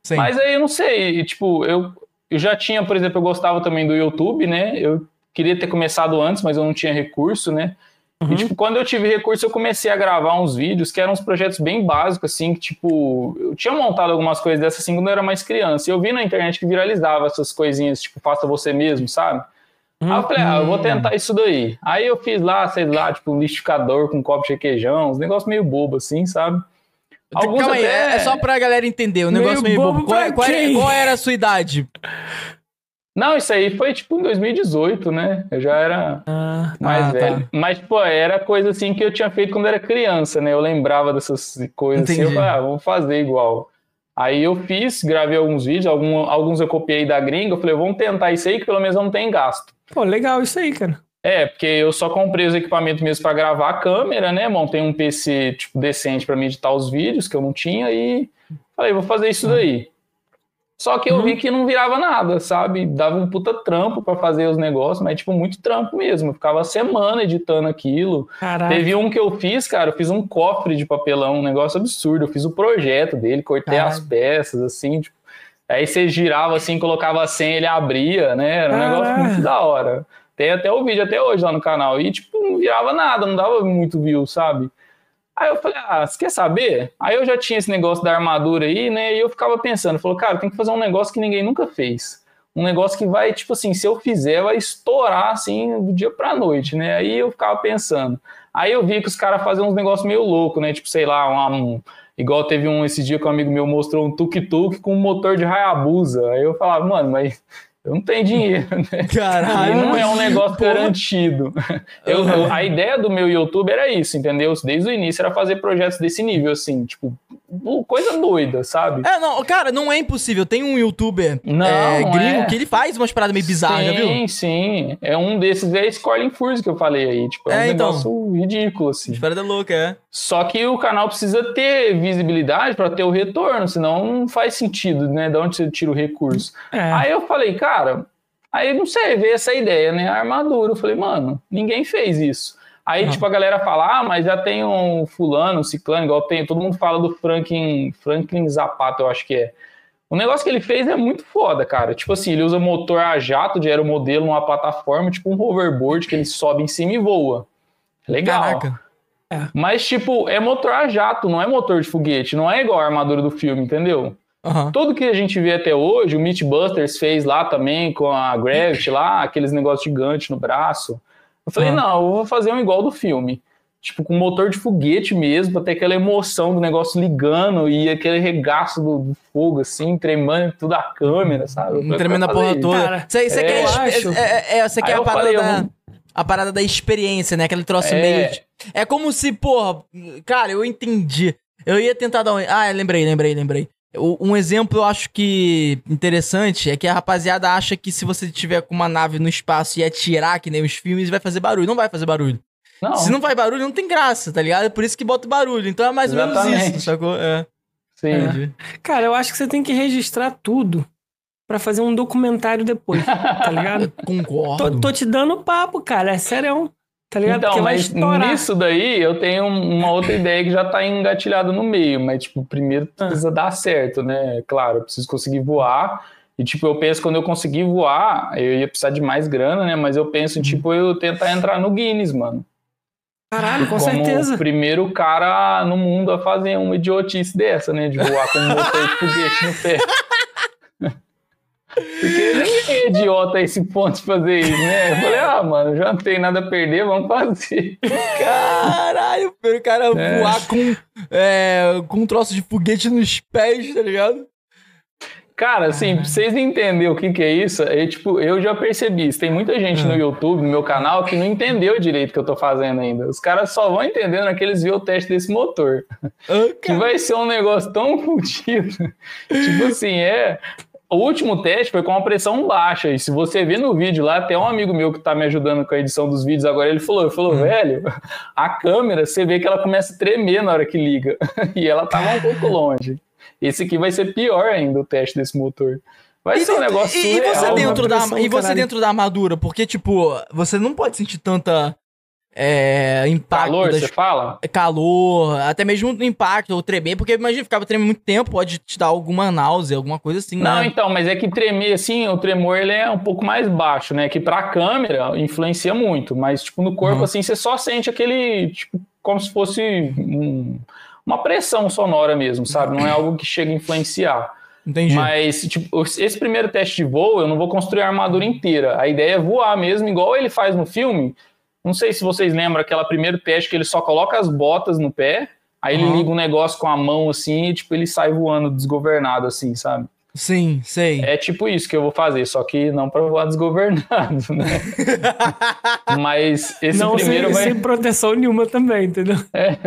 [SPEAKER 3] Sim. Mas aí eu não sei, tipo, eu, eu já tinha, por exemplo, eu gostava também do YouTube, né? Eu queria ter começado antes, mas eu não tinha recurso, né? Uhum. E, tipo, quando eu tive recurso, eu comecei a gravar uns vídeos que eram uns projetos bem básicos, assim, que, tipo, eu tinha montado algumas coisas dessas assim quando eu era mais criança. E eu vi na internet que viralizava essas coisinhas, tipo, faça você mesmo, sabe? Uhum. Aí eu falei, ah, eu vou tentar isso daí. Aí eu fiz lá, sei lá, tipo, um liquidificador com copo de requeijão, uns negócios meio bobo, assim, sabe?
[SPEAKER 1] Alguns Calma até... aí, é só pra galera entender, o um negócio meio bobo. bobo. Qual, qual, qual, era a sua idade?
[SPEAKER 3] Não, isso aí foi tipo em 2018, né? Eu já era ah, mais ah, velho. Tá. Mas, pô, era coisa assim que eu tinha feito quando era criança, né? Eu lembrava dessas coisas Entendi. assim, eu falei, ah, vou fazer igual. Aí eu fiz, gravei alguns vídeos, algum, alguns eu copiei da gringa, eu falei, vamos tentar isso aí que pelo menos não tem gasto.
[SPEAKER 2] Pô, legal isso aí, cara.
[SPEAKER 3] É, porque eu só comprei os equipamentos mesmo para gravar a câmera, né? Montei um PC tipo decente para me editar os vídeos que eu não tinha e falei, vou fazer isso daí. Só que eu uhum. vi que não virava nada, sabe? Dava um puta trampo para fazer os negócios, mas tipo, muito trampo mesmo. Eu ficava semana editando aquilo. Caraca. Teve um que eu fiz, cara, eu fiz um cofre de papelão, um negócio absurdo. Eu fiz o projeto dele, cortei Caraca. as peças, assim, tipo. Aí você girava assim, colocava a senha, ele abria, né? Era um Caraca. negócio muito da hora. Tem até o vídeo até hoje lá no canal. E, tipo, não virava nada, não dava muito view, sabe? Aí eu falei, ah, você quer saber? Aí eu já tinha esse negócio da armadura aí, né? E eu ficava pensando, falou, cara, tem que fazer um negócio que ninguém nunca fez. um negócio que vai, tipo assim, se eu fizer, vai estourar assim do dia pra noite, né? Aí eu ficava pensando. Aí eu vi que os caras faziam uns negócios meio louco, né? Tipo, sei lá, um, igual teve um esse dia que um amigo meu mostrou um tuk-tuk com um motor de Hayabusa. Aí eu falava, mano, mas eu não tenho dinheiro, né?
[SPEAKER 1] Caralho.
[SPEAKER 3] E não é um negócio Porra. garantido. Eu, eu, a ideia do meu YouTube era isso, entendeu? Desde o início era fazer projetos desse nível, assim, tipo, coisa doida, sabe?
[SPEAKER 1] É, não, cara, não é impossível. Tem um youtuber não, é, gringo é. que ele faz umas paradas meio bizarras,
[SPEAKER 3] sim,
[SPEAKER 1] já viu?
[SPEAKER 3] Sim, sim. É um desses, é Scoring Furs que eu falei aí. Tipo, é, um é, então, negócio ridículo, assim.
[SPEAKER 1] Parada louca, é.
[SPEAKER 3] Só que o canal precisa ter visibilidade para ter o retorno, senão não faz sentido, né? De onde você tira o recurso. É. Aí eu falei, cara, aí não sei, veio essa ideia, né? A armadura. Eu falei, mano, ninguém fez isso. Aí, tipo, a galera fala, ah, mas já tem um fulano, um ciclano, igual tem, todo mundo fala do Franklin, Franklin Zapata, eu acho que é. O negócio que ele fez é muito foda, cara. Tipo assim, ele usa motor a jato de aeromodelo numa plataforma, tipo um hoverboard que ele sobe em cima e voa. Legal. Caraca. É. Mas, tipo, é motor a jato, não é motor de foguete, não é igual a armadura do filme, entendeu? Uhum. Tudo que a gente vê até hoje, o Mythbusters fez lá também com a Gravity lá, aqueles negócios gigantes no braço. Eu falei, uhum. não, eu vou fazer um igual do filme. Tipo, com motor de foguete mesmo, pra ter aquela emoção do negócio ligando e aquele regaço do, do fogo, assim, tremendo tudo a câmera, sabe?
[SPEAKER 1] Tremendo a porra toda. Você, é, quer, acho. É, é, é, você quer a parada falei, da... A parada da experiência, né? Aquele troço é. meio. É como se, porra. Cara, eu entendi. Eu ia tentar dar um. Ah, lembrei, lembrei, lembrei. Um exemplo eu acho que interessante é que a rapaziada acha que se você tiver com uma nave no espaço e atirar, que nem os filmes, vai fazer barulho. Não vai fazer barulho. Não. Se não faz barulho, não tem graça, tá ligado? É por isso que bota barulho. Então é mais ou menos isso, sacou? É.
[SPEAKER 2] Sim. É. Cara, eu acho que você tem que registrar tudo para fazer um documentário depois, tá ligado?
[SPEAKER 1] Concordo.
[SPEAKER 2] Tô, tô, te dando papo, cara. É sério. Tá ligado?
[SPEAKER 3] Então, mas nisso daí eu tenho uma outra ideia que já tá engatilhada no meio, mas, tipo, primeiro ah. precisa dar certo, né? Claro, eu preciso conseguir voar. E, tipo, eu penso quando eu conseguir voar, eu ia precisar de mais grana, né? Mas eu penso, uhum. tipo, eu tentar entrar no Guinness, mano.
[SPEAKER 2] Caralho, com certeza.
[SPEAKER 3] o primeiro cara no mundo a fazer uma idiotice dessa, né? De voar com um motor de foguete no pé. Porque ninguém é idiota a esse ponto de fazer isso, né? Eu falei, ah, mano, já não tem nada a perder, vamos fazer.
[SPEAKER 1] Caralho, o cara é. voar com, é, com um troço de foguete nos pés, tá ligado?
[SPEAKER 3] Cara, assim, pra vocês entenderem o que, que é isso, é, tipo, eu já percebi. Tem muita gente no ah. YouTube, no meu canal, que não entendeu direito o que eu tô fazendo ainda. Os caras só vão entendendo naqueles ver o teste desse motor. Oh, que vai ser um negócio tão fodido. tipo assim, é. O último teste foi com uma pressão baixa. E se você ver no vídeo lá, até um amigo meu que tá me ajudando com a edição dos vídeos agora, ele falou: ele falou, uhum. velho, a câmera, você vê que ela começa a tremer na hora que liga. e ela tava um pouco longe. Esse aqui vai ser pior ainda o teste desse motor. Vai e ser um negócio
[SPEAKER 1] e, surreal, e você dentro da E você dentro da armadura, porque tipo, você não pode sentir tanta é, impacto.
[SPEAKER 3] Calor, das... você fala?
[SPEAKER 1] Calor, até mesmo impacto ou tremer, porque imagina, ficava tremendo muito tempo, pode te dar alguma náusea, alguma coisa assim.
[SPEAKER 3] Não, né? então, mas é que tremer assim, o tremor ele é um pouco mais baixo, né? Que pra câmera influencia muito, mas tipo no corpo uhum. assim, você só sente aquele, tipo, como se fosse um, uma pressão sonora mesmo, sabe? Não é algo que chega a influenciar. Entendi. Mas, tipo, esse primeiro teste de voo, eu não vou construir a armadura inteira. A ideia é voar mesmo, igual ele faz no filme, não sei se vocês lembram aquela primeiro teste que ele só coloca as botas no pé, aí uhum. ele liga um negócio com a mão assim e tipo ele sai voando desgovernado assim, sabe?
[SPEAKER 1] Sim, sei.
[SPEAKER 3] É tipo isso que eu vou fazer, só que não para voar desgovernado, né? Mas esse não, primeiro
[SPEAKER 2] sem,
[SPEAKER 3] vai...
[SPEAKER 2] sem proteção nenhuma também, entendeu?
[SPEAKER 3] É,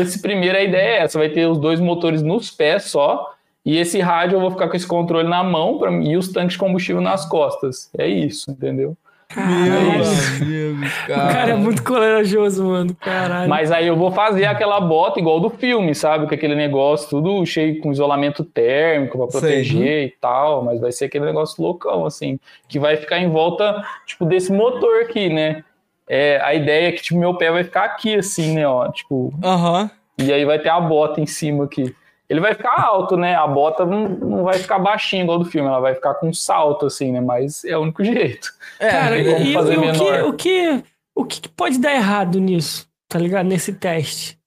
[SPEAKER 3] esse primeiro a ideia é essa, vai ter os dois motores nos pés só, e esse rádio eu vou ficar com esse controle na mão pra, e os tanques de combustível nas costas. É isso, entendeu?
[SPEAKER 2] Meu Deus, cara. O cara é muito corajoso, mano. Caralho.
[SPEAKER 3] Mas aí eu vou fazer aquela bota igual do filme, sabe? Com aquele negócio tudo cheio com isolamento térmico pra proteger Sei. e tal. Mas vai ser aquele negócio loucão, assim. Que vai ficar em volta, tipo, desse motor aqui, né? É, a ideia é que, tipo, meu pé vai ficar aqui, assim, né? Ó, tipo.
[SPEAKER 1] Aham. Uhum.
[SPEAKER 3] E aí vai ter a bota em cima aqui ele vai ficar alto, né? A bota não, não vai ficar baixinha igual do filme, ela vai ficar com um salto, assim, né? Mas é o único jeito.
[SPEAKER 2] É, Cara, e, fazer o. Que, o, que, o que pode dar errado nisso, tá ligado? Nesse teste?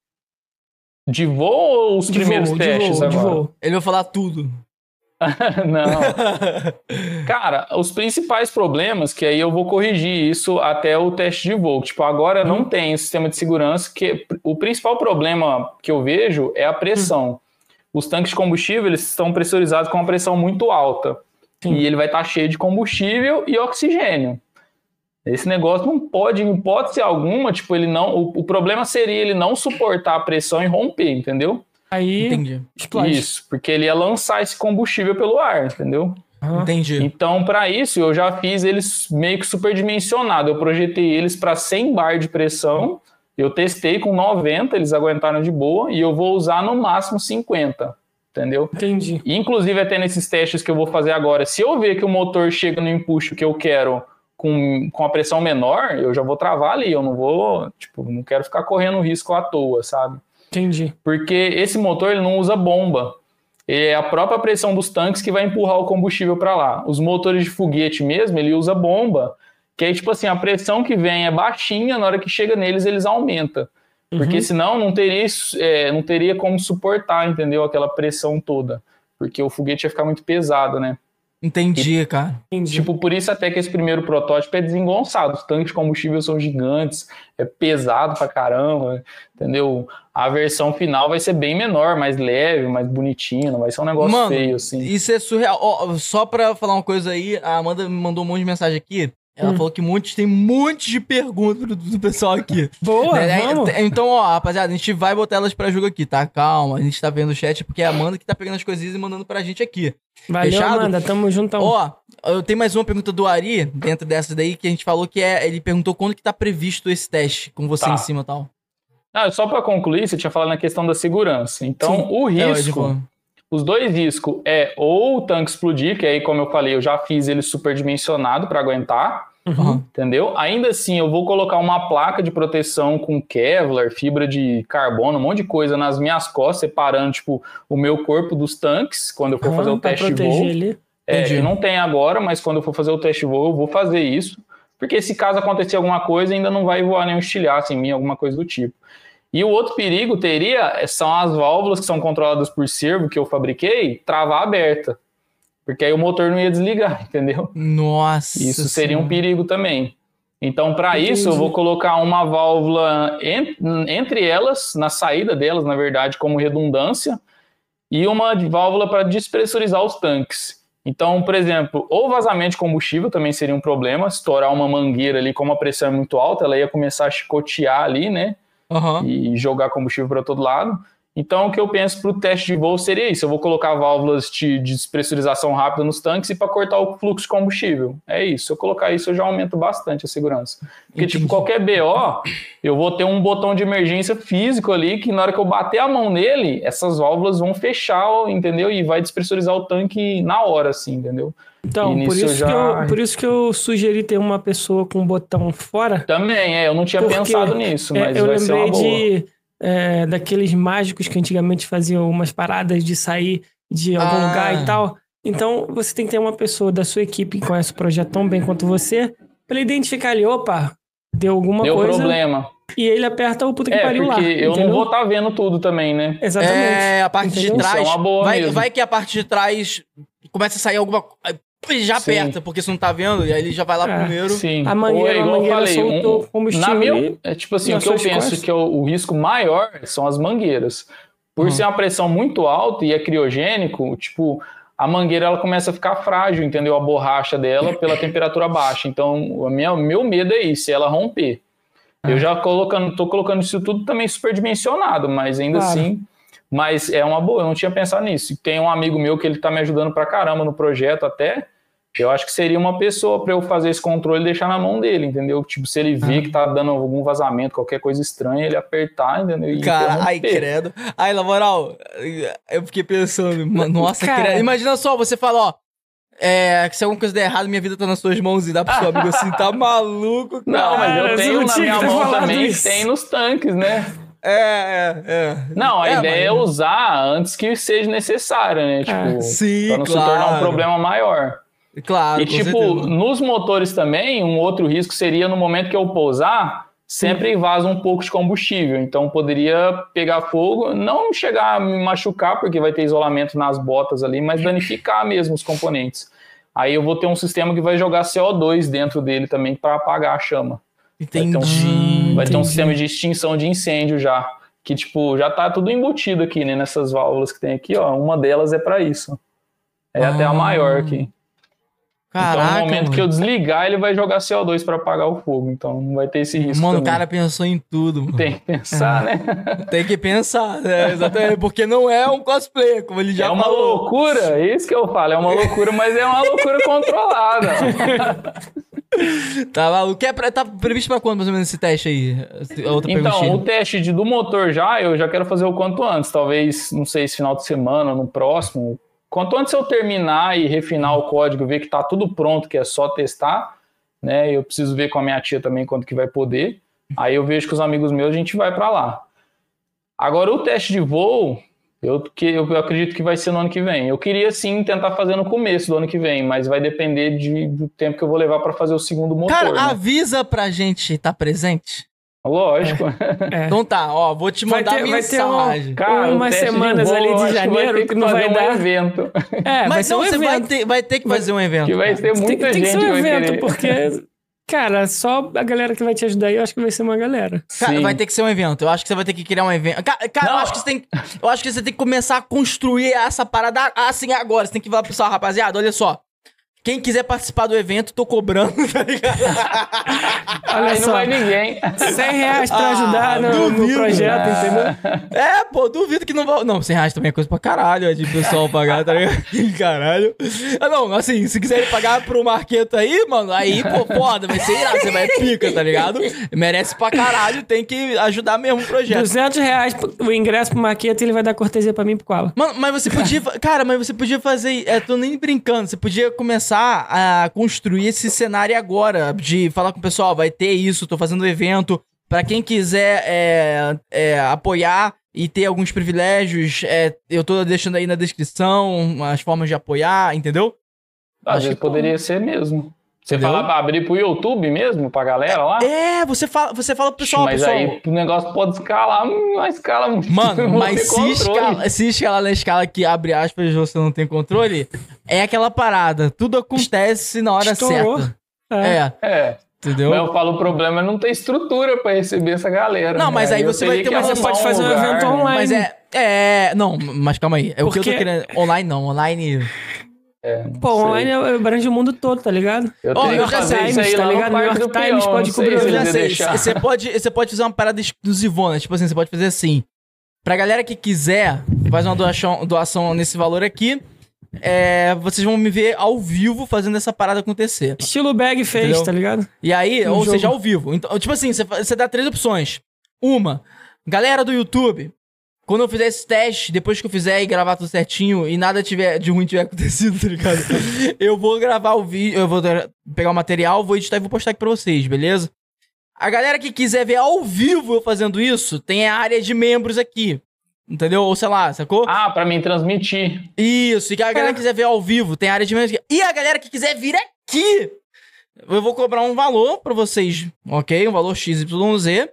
[SPEAKER 3] De voo ou os de primeiros voo, testes
[SPEAKER 1] de voo, agora? De voo. Ele vai falar tudo.
[SPEAKER 3] não. Cara, os principais problemas, que aí eu vou corrigir isso até o teste de voo. Tipo, agora não hum. tem sistema de segurança, que o principal problema que eu vejo é a pressão. Hum. Os tanques de combustível, eles estão pressurizados com uma pressão muito alta. Sim. E ele vai estar cheio de combustível e oxigênio. Esse negócio não pode, em hipótese alguma, tipo, ele não. O, o problema seria ele não suportar a pressão e romper, entendeu?
[SPEAKER 2] Aí Entendi.
[SPEAKER 3] explode. Isso, porque ele ia lançar esse combustível pelo ar, entendeu?
[SPEAKER 1] Entendi.
[SPEAKER 3] Então, para isso, eu já fiz eles meio que superdimensionado. Eu projetei eles para 100 bar de pressão. Eu testei com 90, eles aguentaram de boa. E eu vou usar no máximo 50. Entendeu?
[SPEAKER 2] Entendi.
[SPEAKER 3] Inclusive, até nesses testes que eu vou fazer agora, se eu ver que o motor chega no empuxo que eu quero com, com a pressão menor, eu já vou travar ali. Eu não vou, tipo, não quero ficar correndo risco à toa, sabe?
[SPEAKER 2] Entendi.
[SPEAKER 3] Porque esse motor ele não usa bomba. É a própria pressão dos tanques que vai empurrar o combustível para lá. Os motores de foguete mesmo, ele usa bomba, que aí, tipo assim, a pressão que vem é baixinha, na hora que chega neles, eles aumentam. Porque uhum. senão não teria, é, não teria como suportar, entendeu? Aquela pressão toda. Porque o foguete ia ficar muito pesado, né?
[SPEAKER 1] Entendi, e, cara.
[SPEAKER 3] Entendi. Tipo, por isso até que esse primeiro protótipo é desengonçado. Os tanques de combustível são gigantes, é pesado pra caramba, entendeu? A versão final vai ser bem menor, mais leve, mais bonitinho, não vai ser um negócio Mano, feio, assim.
[SPEAKER 1] Isso é surreal. Oh, só pra falar uma coisa aí, a Amanda me mandou um monte de mensagem aqui. Ela hum. falou que muitos, tem muitos de perguntas do, do pessoal aqui.
[SPEAKER 2] Boa, né?
[SPEAKER 1] Então, ó, rapaziada, a gente vai botar elas pra jogo aqui, tá? Calma, a gente tá vendo o chat porque é a Amanda que tá pegando as coisinhas e mandando pra gente aqui.
[SPEAKER 2] Valeu, Fechado? Amanda, tamo junto.
[SPEAKER 1] Ó, eu tenho mais uma pergunta do Ari, dentro dessa daí, que a gente falou que é, ele perguntou quando que tá previsto esse teste, com você tá. em cima e tal.
[SPEAKER 3] Ah, só pra concluir, você tinha falado na questão da segurança. Então, Sim. o é, risco... É, os dois riscos é ou o tanque explodir, que aí, como eu falei, eu já fiz ele superdimensionado para aguentar, Uhum. Entendeu? Ainda assim, eu vou colocar uma placa de proteção com Kevlar, fibra de carbono, um monte de coisa nas minhas costas, separando tipo, o meu corpo dos tanques quando eu for uhum, fazer o teste de voo. Ali. É, não tem agora, mas quando eu for fazer o teste de voo, eu vou fazer isso. Porque se caso acontecer alguma coisa, ainda não vai voar nenhum estilhaço em mim, alguma coisa do tipo. E o outro perigo teria são as válvulas que são controladas por servo que eu fabriquei, travar aberta. Porque aí o motor não ia desligar, entendeu?
[SPEAKER 1] Nossa.
[SPEAKER 3] Isso seria um perigo também. Então, para isso, eu vou colocar uma válvula entre elas, na saída delas, na verdade, como redundância, e uma válvula para despressurizar os tanques. Então, por exemplo, ou vazamento de combustível também seria um problema, estourar uma mangueira ali, como a pressão é muito alta, ela ia começar a chicotear ali, né? Uhum. E jogar combustível para todo lado. Então, o que eu penso para o teste de voo seria isso: eu vou colocar válvulas de, despressurização rápida nos tanques e para cortar o fluxo de combustível. É isso. Se eu colocar isso, eu já aumento bastante a segurança. Porque, tipo, Entendi. tipo, qualquer BO, eu vou ter um botão de emergência físico ali que, na hora que eu bater a mão nele, essas válvulas vão fechar, entendeu? E vai despressurizar o tanque na hora, assim, entendeu?
[SPEAKER 2] Então, por isso, já... que eu, por isso que eu sugeri ter uma pessoa com um botão fora.
[SPEAKER 3] Também, é, eu não tinha pensado nisso, mas é, eu vai ser uma boa. de
[SPEAKER 2] é, daqueles mágicos que antigamente faziam umas paradas de sair de algum ah. lugar e tal. Então, você tem que ter uma pessoa da sua equipe que conhece o projeto tão bem quanto você, para identificar ali, opa, deu alguma
[SPEAKER 3] deu
[SPEAKER 2] coisa.
[SPEAKER 3] Deu problema.
[SPEAKER 2] E ele aperta o puta que é, pariu lá.
[SPEAKER 3] porque eu entendeu? não vou estar tá vendo tudo também, né?
[SPEAKER 1] Exatamente. É, a parte entendeu? de trás. é uma boa vai, mesmo. vai que a parte de trás começa a sair alguma ele já sim. aperta, porque você não tá vendo, e aí ele já vai lá é, primeiro.
[SPEAKER 3] Sim. A mangueira, é igual a mangueira eu falei, soltou um, combustível. Na é tipo assim, o que eu penso costas. que é o, o, risco maior são as mangueiras. Por uhum. ser uma pressão muito alta e é criogênico, tipo, a mangueira ela começa a ficar frágil, entendeu? A borracha dela pela temperatura baixa. Então, o meu medo é isso, é ela romper. Eu já colocando, tô colocando isso tudo também superdimensionado, mas ainda claro. assim mas é uma boa, eu não tinha pensado nisso. Tem um amigo meu que ele tá me ajudando pra caramba no projeto até. Eu acho que seria uma pessoa para eu fazer esse controle e deixar na mão dele, entendeu? Tipo, se ele vê que tá dando algum vazamento, qualquer coisa estranha, ele apertar, entendeu? E
[SPEAKER 1] Cara, ai, credo. Ai, na moral, eu fiquei pensando, nossa, Cara. credo. Imagina só, você fala, ó, é, que se alguma coisa der errado, minha vida tá nas suas mãos e dá pro seu amigo assim, tá maluco?
[SPEAKER 3] Cara. Não, mas eu tenho na minha mão também, isso. tem nos tanques, né?
[SPEAKER 1] É, é, é.
[SPEAKER 3] Não, a é, ideia mas... é usar antes que seja necessário, né? É. Tipo,
[SPEAKER 1] Sim, pra
[SPEAKER 3] não
[SPEAKER 1] claro.
[SPEAKER 3] se tornar um problema maior.
[SPEAKER 1] Claro.
[SPEAKER 3] E, tipo, certeza. nos motores também, um outro risco seria no momento que eu pousar, sempre vaza um pouco de combustível. Então poderia pegar fogo, não chegar a me machucar, porque vai ter isolamento nas botas ali, mas danificar mesmo os componentes. Aí eu vou ter um sistema que vai jogar CO2 dentro dele também para apagar a chama.
[SPEAKER 1] Entendi.
[SPEAKER 3] Vai ter, um, vai ter um sistema de extinção de incêndio já. Que, tipo, já tá tudo embutido aqui, né? Nessas válvulas que tem aqui, ó. Uma delas é para isso. É ah. até a ah. maior aqui. Caraca, então, no momento mano. que eu desligar, ele vai jogar CO2 para apagar o fogo. Então, não vai ter esse risco.
[SPEAKER 1] Mano, também. o cara pensou em tudo. Mano.
[SPEAKER 3] Tem que pensar, é. né?
[SPEAKER 1] Tem que pensar, né? Exatamente. Porque não é um cosplay, como ele já falou.
[SPEAKER 3] É uma
[SPEAKER 1] falou.
[SPEAKER 3] loucura, é isso que eu falo. É uma loucura, mas é uma loucura controlada.
[SPEAKER 1] tá maluco. É pra, tá previsto pra quando, mais ou menos, esse teste aí?
[SPEAKER 3] Outra então, o teste de, do motor já, eu já quero fazer o quanto antes. Talvez, não sei se final de semana, no próximo Quanto antes eu terminar e refinar o código, ver que está tudo pronto, que é só testar, né? Eu preciso ver com a minha tia também quando que vai poder. Aí eu vejo com os amigos meus, a gente vai para lá. Agora o teste de voo, eu, que, eu acredito que vai ser no ano que vem. Eu queria sim tentar fazer no começo do ano que vem, mas vai depender de, do tempo que eu vou levar para fazer o segundo motor.
[SPEAKER 1] Cara, né? avisa pra gente estar tá presente.
[SPEAKER 3] Lógico.
[SPEAKER 1] É. Então tá, ó, vou te mandar vai ter, mensagem.
[SPEAKER 2] Vai ter um, Cara, umas semanas de ali de janeiro que, que não vai dar.
[SPEAKER 3] Um evento.
[SPEAKER 1] É, Mas não, você vai ter, vai ter que fazer um evento.
[SPEAKER 3] Que vai ter muita tem,
[SPEAKER 2] tem
[SPEAKER 3] gente
[SPEAKER 2] que ser um evento, porque Cara, só a galera que vai te ajudar aí, eu acho que vai ser uma galera.
[SPEAKER 1] Cara, vai ter que ser um evento. Eu acho que você vai ter que criar um evento. Cara, cara eu acho que você tem. Eu acho que você tem que começar a construir essa parada assim agora. Você tem que falar pro pessoal, rapaziada, olha só. Quem quiser participar do evento, tô cobrando, tá ligado?
[SPEAKER 3] Olha Aí só, não vai ninguém.
[SPEAKER 2] 100 reais pra ajudar ah, no, no, projeto, entendeu?
[SPEAKER 1] É, pô, duvido que não vai... Não, 100 reais também é coisa pra caralho, é de pessoal pagar, tá ligado? caralho. Ah, não, assim, se quiserem pagar pro Marqueto aí, mano, aí, pô, foda, vai ser irado, você vai pica, tá ligado? Merece pra caralho, tem que ajudar mesmo o projeto.
[SPEAKER 2] 200 reais o ingresso pro Marqueto e ele vai dar cortesia pra mim pro Koala.
[SPEAKER 1] Mano, mas você podia... Cara, mas você podia fazer... É, tô nem brincando, você podia começar começar a construir esse cenário agora, de falar com o pessoal, vai ter isso, tô fazendo evento. para quem quiser é, é, apoiar e ter alguns privilégios, é, eu tô deixando aí na descrição as formas de apoiar, entendeu?
[SPEAKER 3] Às vezes poderia ser mesmo. Você Entendeu? fala pra abrir pro YouTube mesmo, pra galera lá?
[SPEAKER 1] É, você fala, você fala pro pessoal,
[SPEAKER 3] Mas
[SPEAKER 1] pessoal.
[SPEAKER 3] aí o negócio pode escalar, uma escala muito.
[SPEAKER 1] Mano, mas se escala, se escalar na escala que abre aspas você não tem controle, é aquela parada. Tudo acontece na hora Estourou. certa.
[SPEAKER 3] É. é. é. Entendeu? Mas eu falo, o problema é não ter estrutura para receber essa galera.
[SPEAKER 1] Não, né? mas aí, você vai ter. Mas
[SPEAKER 2] você pode fazer um, um evento online.
[SPEAKER 1] Mas é. É. Não, mas calma aí. É Porque... o que eu tô querendo. Online não, online.
[SPEAKER 2] É, Pô, online abrange o mundo todo, tá ligado?
[SPEAKER 3] Eu, oh, eu já sei, Times, isso aí tá ligado? New York Times pode cobrir.
[SPEAKER 1] Eu já sei. Você pode, você pode fazer uma parada exclusivona. Tipo assim, você pode fazer assim. Pra galera que quiser, faz uma doação, doação nesse valor aqui. É, vocês vão me ver ao vivo fazendo essa parada acontecer.
[SPEAKER 2] Estilo Bag fez, Entendeu? tá ligado?
[SPEAKER 1] E aí, no ou jogo. seja, ao vivo. Então, tipo assim, você, você dá três opções. Uma, galera do YouTube, quando eu fizer esse teste, depois que eu fizer e gravar tudo certinho e nada tiver de ruim tiver acontecido, tá ligado? eu vou gravar o vídeo, eu vou pegar o material, vou editar e vou postar aqui pra vocês, beleza? A galera que quiser ver ao vivo eu fazendo isso, tem a área de membros aqui. Entendeu? Ou sei lá, sacou?
[SPEAKER 3] Ah, pra mim transmitir.
[SPEAKER 1] Isso, e que a galera é. quiser ver ao vivo, tem a área de membros aqui. E a galera que quiser vir aqui, eu vou cobrar um valor pra vocês, ok? Um valor XYZ.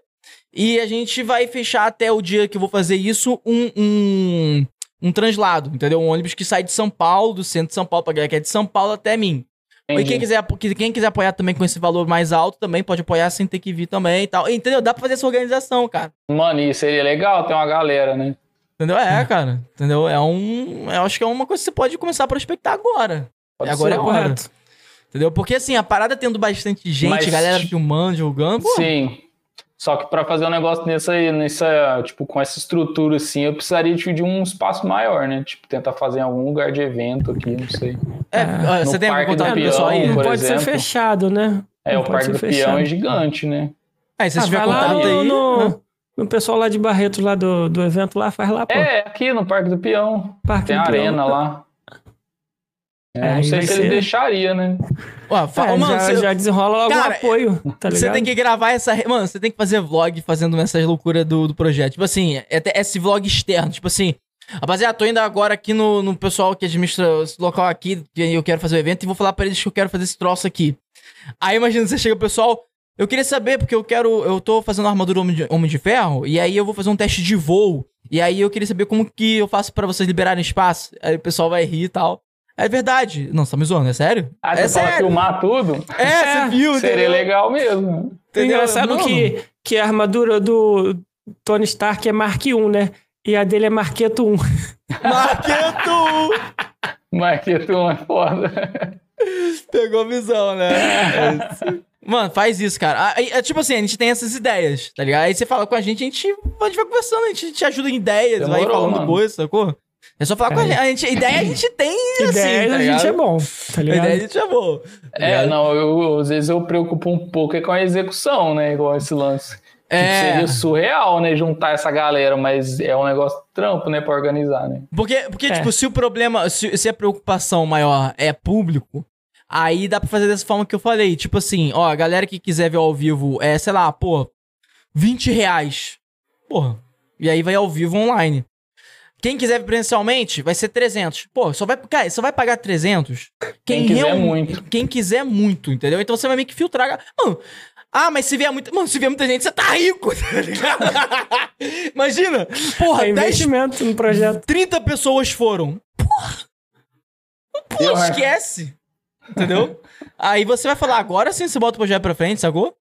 [SPEAKER 1] E a gente vai fechar até o dia que eu vou fazer isso um, um, um translado, entendeu? Um ônibus que sai de São Paulo, do centro de São Paulo, pra galera que é de São Paulo até mim. Entendi. E quem quiser, quem quiser apoiar também com esse valor mais alto, também pode apoiar sem ter que vir também e tal. Entendeu? Dá pra fazer essa organização, cara.
[SPEAKER 3] Mano, e seria legal ter uma galera, né?
[SPEAKER 1] Entendeu? É, cara. Entendeu? É um. Eu acho que é uma coisa que você pode começar a prospectar agora. Pode agora é correto. Entendeu? Porque assim, a parada tendo bastante gente, Mas... galera filmando, julgando.
[SPEAKER 3] Sim. Só que para fazer um negócio nessa, nessa, tipo, com essa estrutura assim, eu precisaria de um espaço maior, né? Tipo, tentar fazer em algum lugar de evento aqui, não sei.
[SPEAKER 1] É, ah, você tem algum contato pessoal
[SPEAKER 2] aí? Não pode exemplo. ser fechado, né?
[SPEAKER 3] É,
[SPEAKER 2] não
[SPEAKER 3] o Parque do fechado. Peão é gigante, né?
[SPEAKER 2] Aí, se ah, tiver contato no, aí... No, né? no pessoal lá de Barreto, lá do, do evento lá, faz lá, pô.
[SPEAKER 3] É, aqui no Parque do Peão. Parque tem do arena Peão. lá. É, não sei se ser... ele deixaria, né?
[SPEAKER 2] Ué, fala, é, mano, já, você... já desenrola logo Cara, apoio, tá ligado?
[SPEAKER 1] Você tem que gravar essa... Mano, você tem que fazer vlog fazendo essas loucuras do, do projeto. Tipo assim, é, é esse vlog externo. Tipo assim, rapaziada, tô indo agora aqui no, no pessoal que administra esse local aqui, que eu quero fazer o evento, e vou falar pra eles que eu quero fazer esse troço aqui. Aí imagina, você chega o pessoal... Eu queria saber, porque eu quero. Eu tô fazendo armadura Homem de, Homem de Ferro, e aí eu vou fazer um teste de voo. E aí eu queria saber como que eu faço para vocês liberarem espaço. Aí o pessoal vai rir e tal. É verdade. Não, você tá me zoando, é sério?
[SPEAKER 3] Ah,
[SPEAKER 1] é
[SPEAKER 3] você sério. filmar tudo?
[SPEAKER 1] É, é, você viu,
[SPEAKER 3] Seria entendeu? legal mesmo.
[SPEAKER 2] Entendeu? Engraçado que, que a armadura do Tony Stark é Mark 1, né? E a dele é Marqueto 1.
[SPEAKER 1] Marqueto
[SPEAKER 3] 1! Marqueto 1 é foda.
[SPEAKER 1] Pegou a visão, né? É Mano, faz isso, cara. Aí, é, tipo assim, a gente tem essas ideias, tá ligado? Aí você fala com a gente, a gente, a gente vai conversando, a gente te ajuda em ideias, Demorou, vai falando coisas, sacou? É só falar é. com a gente. a gente. Ideia a gente tem, assim, ideia tá
[SPEAKER 2] a gente é bom, tá ligado?
[SPEAKER 1] Ideia a gente é bom. Tá
[SPEAKER 3] é, não, eu, às vezes eu preocupo um pouco é com a execução, né? Igual esse lance. É. Tipo, seria surreal, né? Juntar essa galera, mas é um negócio trampo, né? Pra organizar, né?
[SPEAKER 1] Porque, porque é. tipo, se o problema, se, se a preocupação maior é público, Aí dá pra fazer dessa forma que eu falei. Tipo assim, ó, a galera que quiser ver ao vivo é, sei lá, pô, 20 reais. Porra. E aí vai ao vivo online. Quem quiser presencialmente, vai ser 300. Pô, só vai, cara, só vai pagar 300.
[SPEAKER 3] Quem, quem quiser real, muito.
[SPEAKER 1] Quem quiser muito, entendeu? Então você vai meio que filtrar. Mano, ah, mas se vier muita. Mano, se vier muita gente, você tá rico, tá ligado? Imagina. Porra,
[SPEAKER 2] é investimento 10, no projeto.
[SPEAKER 1] 30 pessoas foram. Porra. Pô, esquece. Entendeu? Aí você vai falar, agora sim você bota o projeto pra frente, sacou?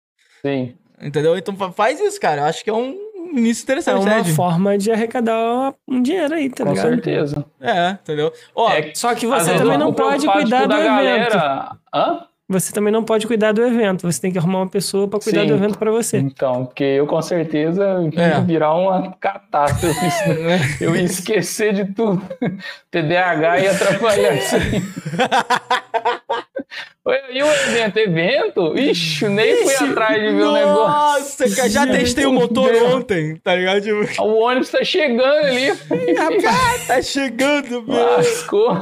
[SPEAKER 3] Sim.
[SPEAKER 1] Entendeu? Então faz isso, cara. Eu acho que é um início interessante,
[SPEAKER 2] É uma né, forma de arrecadar um dinheiro aí, tá
[SPEAKER 3] Com
[SPEAKER 2] ligado?
[SPEAKER 3] Com certeza.
[SPEAKER 1] É, entendeu? Ó,
[SPEAKER 2] é, só que você também não pode cuidar do evento. Galera... Hã? Você também não pode cuidar do evento, você tem que arrumar uma pessoa para cuidar Sim. do evento para você.
[SPEAKER 3] Então, porque eu com certeza ia é. virar uma catástrofe. Né? eu ia esquecer de tudo. TDAH ia atrapalhar isso aí. E o evento? Evento? Ixi, nem fui atrás de ver o negócio.
[SPEAKER 1] Nossa, já testei o motor ontem, tá ligado?
[SPEAKER 3] O ônibus tá chegando ali.
[SPEAKER 1] Rapaz, tá chegando,
[SPEAKER 3] meu. Lascou.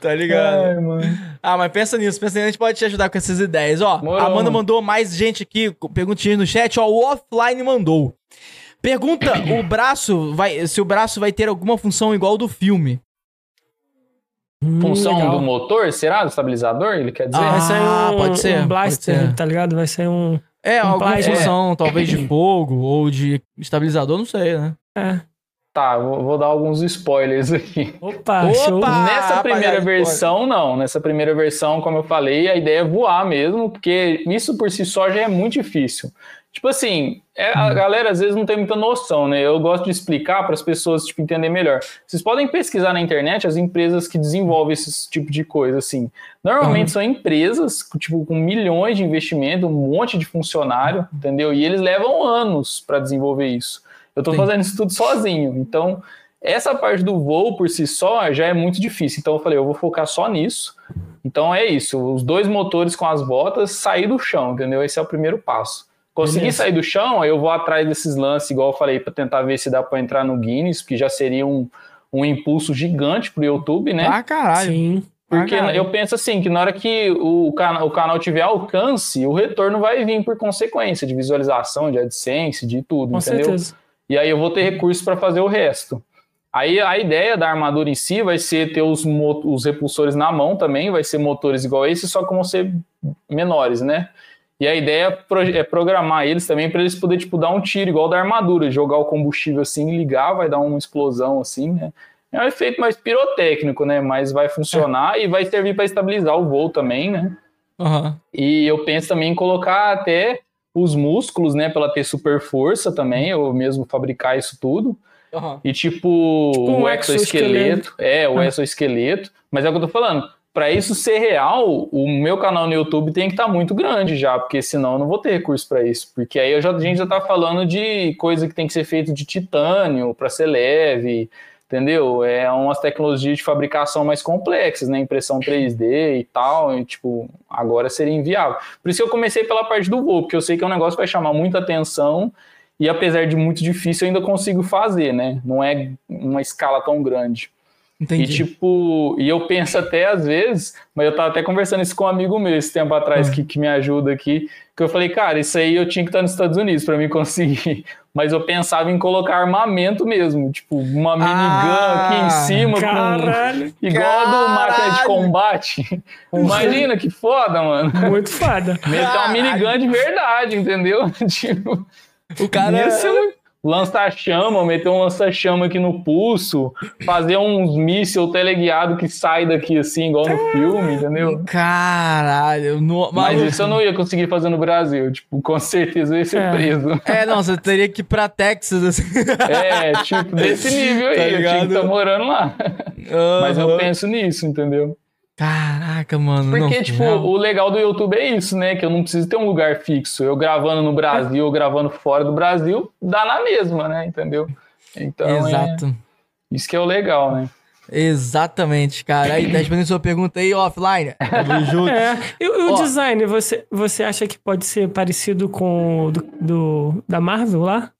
[SPEAKER 1] Tá ligado? Ai, ah, mas pensa nisso, pensa nisso, a gente pode te ajudar com essas ideias. Ó, a Amanda mandou mais gente aqui, perguntinhas no chat, ó, o Offline mandou. Pergunta o braço, vai, se o braço vai ter alguma função igual do filme.
[SPEAKER 3] Função hum, do motor, será? Do estabilizador, ele quer dizer?
[SPEAKER 2] Ah, vai ser um, pode ser. Um blaster, ser. tá ligado? Vai ser um...
[SPEAKER 1] É, um alguma função, é. talvez de fogo ou de estabilizador, não sei, né?
[SPEAKER 2] É.
[SPEAKER 3] Tá, vou, dar alguns spoilers aqui.
[SPEAKER 2] Opa, Opa show.
[SPEAKER 3] Nessa primeira versão, não. Nessa primeira versão, como eu falei, a ideia é voar mesmo, porque isso por si só já é muito difícil. Tipo assim, é, a uhum. galera às vezes não tem muita noção, né? Eu gosto de explicar para as pessoas tipo, entender melhor. Vocês podem pesquisar na internet as empresas que desenvolvem esse tipo de coisa, assim. Normalmente uhum. são empresas tipo, com milhões de investimento, um monte de funcionário, entendeu? E eles levam anos para desenvolver isso. Eu estou fazendo isso tudo sozinho. Então, essa parte do voo por si só já é muito difícil. Então, eu falei, eu vou focar só nisso. Então, é isso. Os dois motores com as botas, sair do chão, entendeu? Esse é o primeiro passo. Conseguir sair do chão, aí eu vou atrás desses lances, igual eu falei, para tentar ver se dá para entrar no Guinness, que já seria um, um impulso gigante pro YouTube, né?
[SPEAKER 1] Ah, caralho. Sim.
[SPEAKER 3] Porque ah, eu penso assim, que na hora que o, cana o canal tiver alcance, o retorno vai vir por consequência de visualização, de AdSense, de tudo,
[SPEAKER 2] Com
[SPEAKER 3] entendeu?
[SPEAKER 2] Certeza.
[SPEAKER 3] E aí eu vou ter recursos para fazer o resto. Aí a ideia da armadura em si vai ser ter os, os repulsores na mão também, vai ser motores igual esse, só que vão ser menores, né? E a ideia é programar eles também para eles poderem tipo, dar um tiro igual da armadura, jogar o combustível assim, ligar, vai dar uma explosão assim, né? É um efeito mais pirotécnico, né? Mas vai funcionar é. e vai servir para estabilizar o voo também, né?
[SPEAKER 1] Uhum.
[SPEAKER 3] E eu penso também em colocar até os músculos, né, para ela ter super força também, ou mesmo fabricar isso tudo. Uhum. E tipo, tipo um o exoesqueleto, é, o uhum. exoesqueleto, mas é o que eu tô falando. Para isso ser real, o meu canal no YouTube tem que estar tá muito grande já, porque senão eu não vou ter recurso para isso. Porque aí já, a gente já tá falando de coisa que tem que ser feito de titânio para ser leve, entendeu? É umas tecnologias de fabricação mais complexas, né? Impressão 3D e tal, e, tipo, agora seria inviável. Por isso que eu comecei pela parte do voo, porque eu sei que é um negócio que vai chamar muita atenção e apesar de muito difícil, eu ainda consigo fazer, né? Não é uma escala tão grande. Entendi. E tipo, e eu penso até às vezes, mas eu tava até conversando isso com um amigo meu esse tempo atrás uhum. que, que me ajuda aqui, que eu falei, cara, isso aí eu tinha que estar nos Estados Unidos para mim conseguir. Mas eu pensava em colocar armamento mesmo, tipo, uma minigun ah, aqui em cima,
[SPEAKER 2] caralho,
[SPEAKER 3] com, igual a do máquina de combate. Imagina que foda, mano.
[SPEAKER 2] Muito foda.
[SPEAKER 3] Meter uma minigun de verdade, entendeu? tipo, o cara. Isso é muito lança-chama, meter um lança-chama aqui no pulso, fazer uns míssil teleguiado que sai daqui assim, igual no filme, entendeu?
[SPEAKER 1] Caralho, no...
[SPEAKER 3] mas isso eu não ia conseguir fazer no Brasil, tipo, com certeza eu ia ser
[SPEAKER 1] é.
[SPEAKER 3] preso.
[SPEAKER 1] É, não, você teria que ir pra Texas, assim.
[SPEAKER 3] É, tipo, desse nível aí, tá eu tinha que estar tá morando lá. Uhum. Mas eu penso nisso, entendeu?
[SPEAKER 1] Caraca, mano.
[SPEAKER 3] Porque, não, tipo, não. o legal do YouTube é isso, né? Que eu não preciso ter um lugar fixo. Eu gravando no Brasil ou gravando fora do Brasil, dá na mesma, né? Entendeu? Então. É Exato. É... Isso que é o legal, né?
[SPEAKER 1] Exatamente, cara. Aí, respondendo sua pergunta aí, offline.
[SPEAKER 2] junto. É. E, o design, você, você acha que pode ser parecido com o do, do da Marvel lá?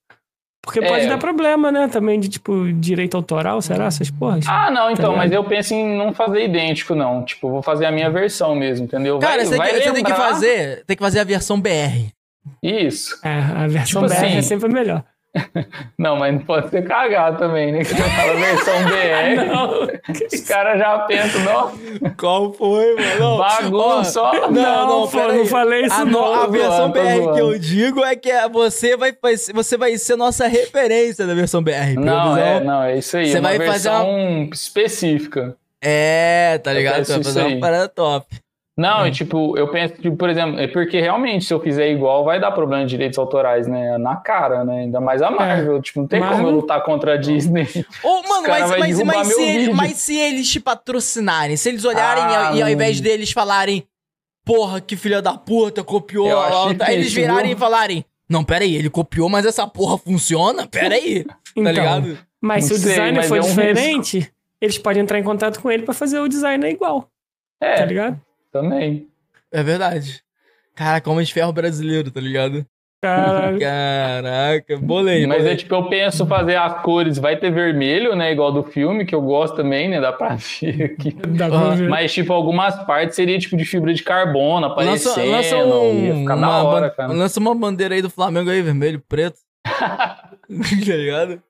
[SPEAKER 2] Porque pode é. dar problema, né? Também de, tipo, direito autoral, será? Essas porras.
[SPEAKER 3] Ah, não, então, tá mas eu penso em não fazer idêntico, não. Tipo, vou fazer a minha versão mesmo, entendeu?
[SPEAKER 1] Cara, vai, você, vai tem, lembrar... você tem que fazer. Tem que fazer a versão BR.
[SPEAKER 3] Isso.
[SPEAKER 2] É, a versão tipo BR assim, é sempre melhor.
[SPEAKER 3] Não, mas não pode ser cagado também, né? Que você fala versão BR. Não. Os caras já pensam, não.
[SPEAKER 1] Qual foi, mano?
[SPEAKER 3] Bagunça só.
[SPEAKER 2] Não, não, não, pô, não falei isso, a, não.
[SPEAKER 1] A versão BR que eu digo é que é, você vai, você vai ser nossa referência da versão BR.
[SPEAKER 3] Não, é, não, é isso aí. Você é vai fazer uma específica.
[SPEAKER 1] É, tá ligado? Você vai fazer uma parada top.
[SPEAKER 3] Não, é. e tipo, eu penso, tipo, por exemplo, é porque realmente se eu fizer igual vai dar problema de direitos autorais, né? Na cara, né? Ainda mais a é. Marvel. É. Tipo, não tem Marvel... como eu lutar contra a Disney.
[SPEAKER 1] Ô, mano, mas, mas, mas, se ele, mas, se eles te patrocinarem, se eles olharem ah, e, e, ao invés deles falarem, porra, que filha da puta, copiou, aí eles virarem viu? e falarem, não, pera aí, ele copiou, mas essa porra funciona? Pera aí, tá então, tá ligado?
[SPEAKER 2] Mas não se o design for é um diferente, risco. eles podem entrar em contato com ele para fazer o design igual. É. Tá ligado?
[SPEAKER 3] Também.
[SPEAKER 1] É verdade. Caraca, Homem de Ferro brasileiro, tá ligado?
[SPEAKER 2] Caraca,
[SPEAKER 1] Caraca bolei.
[SPEAKER 3] Mas
[SPEAKER 1] bolei.
[SPEAKER 3] é tipo, eu penso fazer as cores, vai ter vermelho, né? Igual do filme, que eu gosto também, né? Dá pra ver aqui. Dá pra ver. Mas, tipo, algumas partes seria tipo de fibra de carbono aparecendo. Lança, lança um, ficar uma, hora, cara.
[SPEAKER 1] Lança uma bandeira aí do Flamengo aí, vermelho, preto. tá ligado?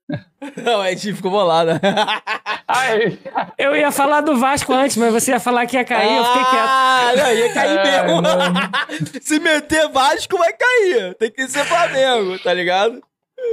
[SPEAKER 1] Não, é tipo, ficou bolada.
[SPEAKER 2] eu ia falar do Vasco antes, mas você ia falar que ia cair, ah, eu fiquei quieto.
[SPEAKER 1] Ah, não, ia cair é, mesmo. Se meter Vasco, vai cair. Tem que ser Flamengo, tá ligado?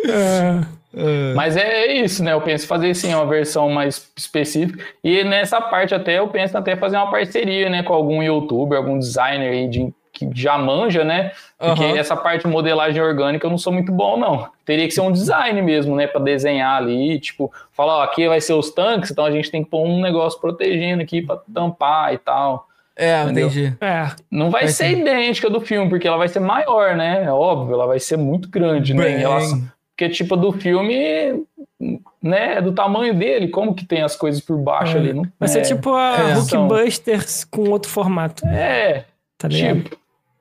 [SPEAKER 3] É. É. Mas é isso, né? Eu penso fazer sim uma versão mais específica. E nessa parte até eu penso até fazer uma parceria, né, com algum youtuber, algum designer aí de que já manja, né? Porque uhum. essa parte de modelagem orgânica eu não sou muito bom, não. Teria que ser um design mesmo, né? Para desenhar ali, tipo, falar, ó, aqui vai ser os tanques, então a gente tem que pôr um negócio protegendo aqui para tampar e tal.
[SPEAKER 1] É, entendeu? entendi.
[SPEAKER 2] É.
[SPEAKER 3] Não vai, vai ser, ser idêntica do filme, porque ela vai ser maior, né? É óbvio, ela vai ser muito grande, Bem... né? Em relação... Porque, tipo, do filme, né, é do tamanho dele, como que tem as coisas por baixo é. ali. Não,
[SPEAKER 2] vai ser tipo a é. Hulkbusters com outro formato.
[SPEAKER 3] É, tá ligado? Tipo,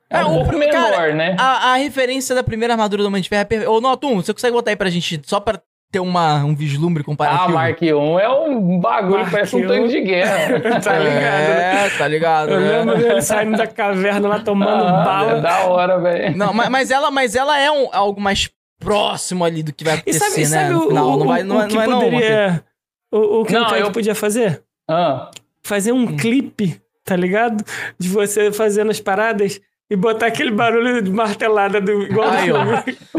[SPEAKER 3] é, é um pouco menor, cara, né?
[SPEAKER 1] A, a, referência da primeira armadura do Homem de Ferro é perfeita. Ô, Notum, você consegue botar aí pra gente, só pra ter uma, um vislumbre comparativo?
[SPEAKER 3] Ah, Mark 1 é um bagulho que parece um tanque de guerra.
[SPEAKER 1] tá ligado? É, tá ligado.
[SPEAKER 2] Eu né? lembro dele saindo da caverna lá tomando ah, bala.
[SPEAKER 3] É da hora, velho.
[SPEAKER 1] Não, mas, mas, ela, mas ela é um, algo mais próximo ali do que vai acontecer, sabe, né? Sabe final. O, não vai, não, o, não é poderia,
[SPEAKER 2] não. O, o que não, o eu... podia fazer?
[SPEAKER 3] Ah.
[SPEAKER 2] Fazer um hum. clipe, tá ligado? De você fazendo as paradas e botar aquele barulho de martelada do igual
[SPEAKER 3] Aí, ó.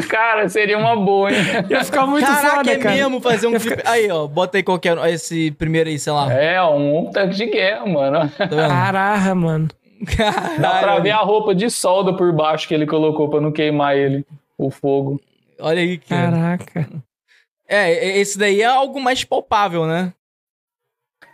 [SPEAKER 3] Cara, seria uma boa, hein?
[SPEAKER 2] Ia ficar muito Caraca, foda,
[SPEAKER 1] é
[SPEAKER 2] cara.
[SPEAKER 1] mesmo fazer um clipe. Aí, ó, bota aí qualquer esse primeiro aí, sei lá.
[SPEAKER 3] É, um tanque de guerra, mano.
[SPEAKER 2] Tá Caraca, mano.
[SPEAKER 3] Caralho. Dá pra ver a roupa de solda por baixo que ele colocou pra não queimar ele, o fogo.
[SPEAKER 1] Olha aí,
[SPEAKER 2] cara. Caraca.
[SPEAKER 1] É, esse daí é algo mais palpável, né?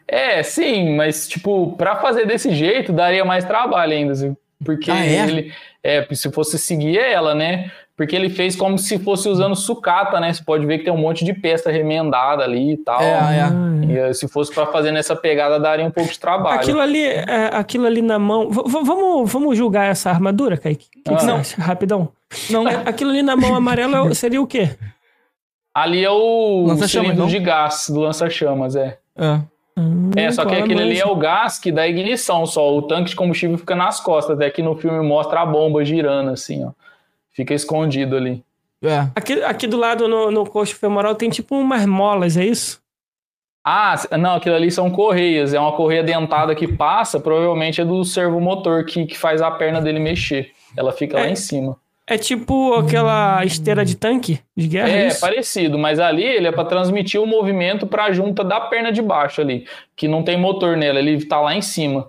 [SPEAKER 3] É, sim, mas, tipo, pra fazer desse jeito, daria mais trabalho ainda, assim. Porque ah, é? ele. É, se fosse seguir ela, né? Porque ele fez como se fosse usando sucata, né? Você pode ver que tem um monte de peça remendada ali e tal. É, é. E eh, se fosse para fazer nessa pegada, daria um pouco de trabalho.
[SPEAKER 2] Aquilo ali, é, aquilo ali na mão. V vamos, vamos julgar essa armadura, Kaique? Que ah. que não. Rapidão. Não. É, aquilo ali na mão amarela seria o quê?
[SPEAKER 3] Ali é o cilindro de gás do lança-chamas, é.
[SPEAKER 1] É.
[SPEAKER 3] Hum, é, só que aquele ali é o gás que dá ignição só. O tanque de combustível fica nas costas. Até que no filme mostra a bomba girando assim, ó. Fica escondido ali.
[SPEAKER 2] É. Aqui, aqui do lado, no, no coxo femoral, tem tipo umas molas, é isso?
[SPEAKER 3] Ah, não, aquilo ali são correias. É uma correia dentada que passa, provavelmente é do servomotor que, que faz a perna dele mexer. Ela fica é, lá em cima.
[SPEAKER 2] É tipo aquela esteira de tanque de guerra?
[SPEAKER 3] É, é parecido, mas ali ele é para transmitir o movimento para a junta da perna de baixo ali, que não tem motor nela, ele tá lá em cima.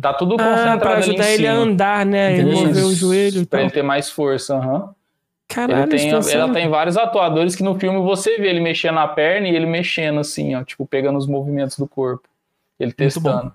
[SPEAKER 3] Tá tudo ah, concentrado ah, pra
[SPEAKER 2] ajudar
[SPEAKER 3] ali
[SPEAKER 2] em ele
[SPEAKER 3] cima.
[SPEAKER 2] a andar, né? E mover o joelho.
[SPEAKER 3] Pra ele ter mais força, aham. Uhum. Caralho, ele tem, ela tem vários atuadores que no filme você vê ele mexendo na perna e ele mexendo assim, ó, tipo, pegando os movimentos do corpo. Ele testando.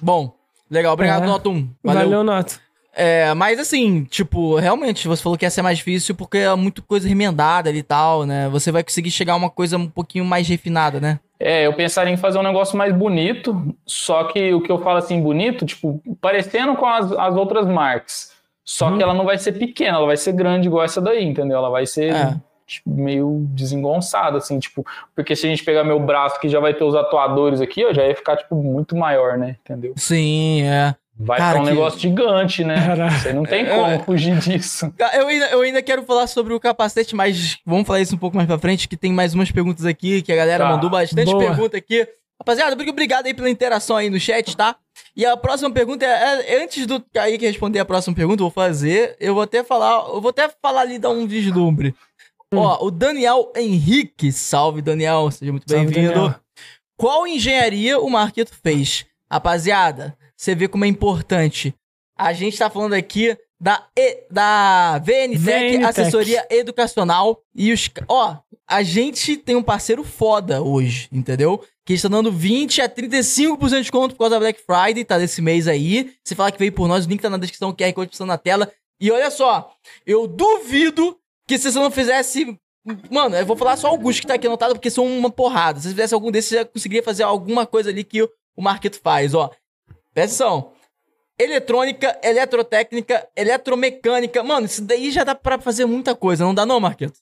[SPEAKER 1] Bom. bom. legal, obrigado, é. Noto 1.
[SPEAKER 2] Valeu, Valeu Noto.
[SPEAKER 1] É, mas assim, tipo, realmente, você falou que ia ser mais difícil porque é muita coisa remendada ali e tal, né? Você vai conseguir chegar a uma coisa um pouquinho mais refinada, né?
[SPEAKER 3] É, eu pensaria em fazer um negócio mais bonito, só que o que eu falo assim, bonito, tipo, parecendo com as, as outras marcas. Só hum. que ela não vai ser pequena, ela vai ser grande igual essa daí, entendeu? Ela vai ser é. tipo, meio desengonçada, assim, tipo, porque se a gente pegar meu braço que já vai ter os atuadores aqui, ó, já ia ficar, tipo, muito maior, né? Entendeu?
[SPEAKER 1] Sim, é.
[SPEAKER 3] Vai Cara, ficar um que... negócio gigante, né? Caraca. Você não tem como é. fugir disso.
[SPEAKER 1] Eu ainda, eu ainda quero falar sobre o capacete, mas vamos falar isso um pouco mais pra frente, que tem mais umas perguntas aqui, que a galera tá. mandou bastante Boa. pergunta aqui. Rapaziada, muito obrigado aí pela interação aí no chat, tá? E a próxima pergunta é, é antes do Kaique responder a próxima pergunta, eu vou fazer, eu vou até falar, eu vou até falar ali, dar um vislumbre. Hum. Ó, o Daniel Henrique, salve Daniel, seja muito bem-vindo. Qual engenharia o Marquito fez? Rapaziada, você vê como é importante. A gente tá falando aqui da, e, da VNTech, VNTech, Assessoria Educacional. E os. Ó, a gente tem um parceiro foda hoje, entendeu? Que está dando 20 a 35% de desconto por causa da Black Friday, tá? Desse mês aí. Você fala que veio por nós, o link tá na descrição, o QR Code tá na tela. E olha só, eu duvido que se você não fizesse. Mano, eu vou falar só alguns que tá aqui anotado, porque são uma porrada. Se você fizesse algum desses, você já conseguiria fazer alguma coisa ali que o, o Marquito faz, ó. Presta atenção. Eletrônica, eletrotécnica, eletromecânica. Mano, isso daí já dá pra fazer muita coisa, não dá não, Marquito?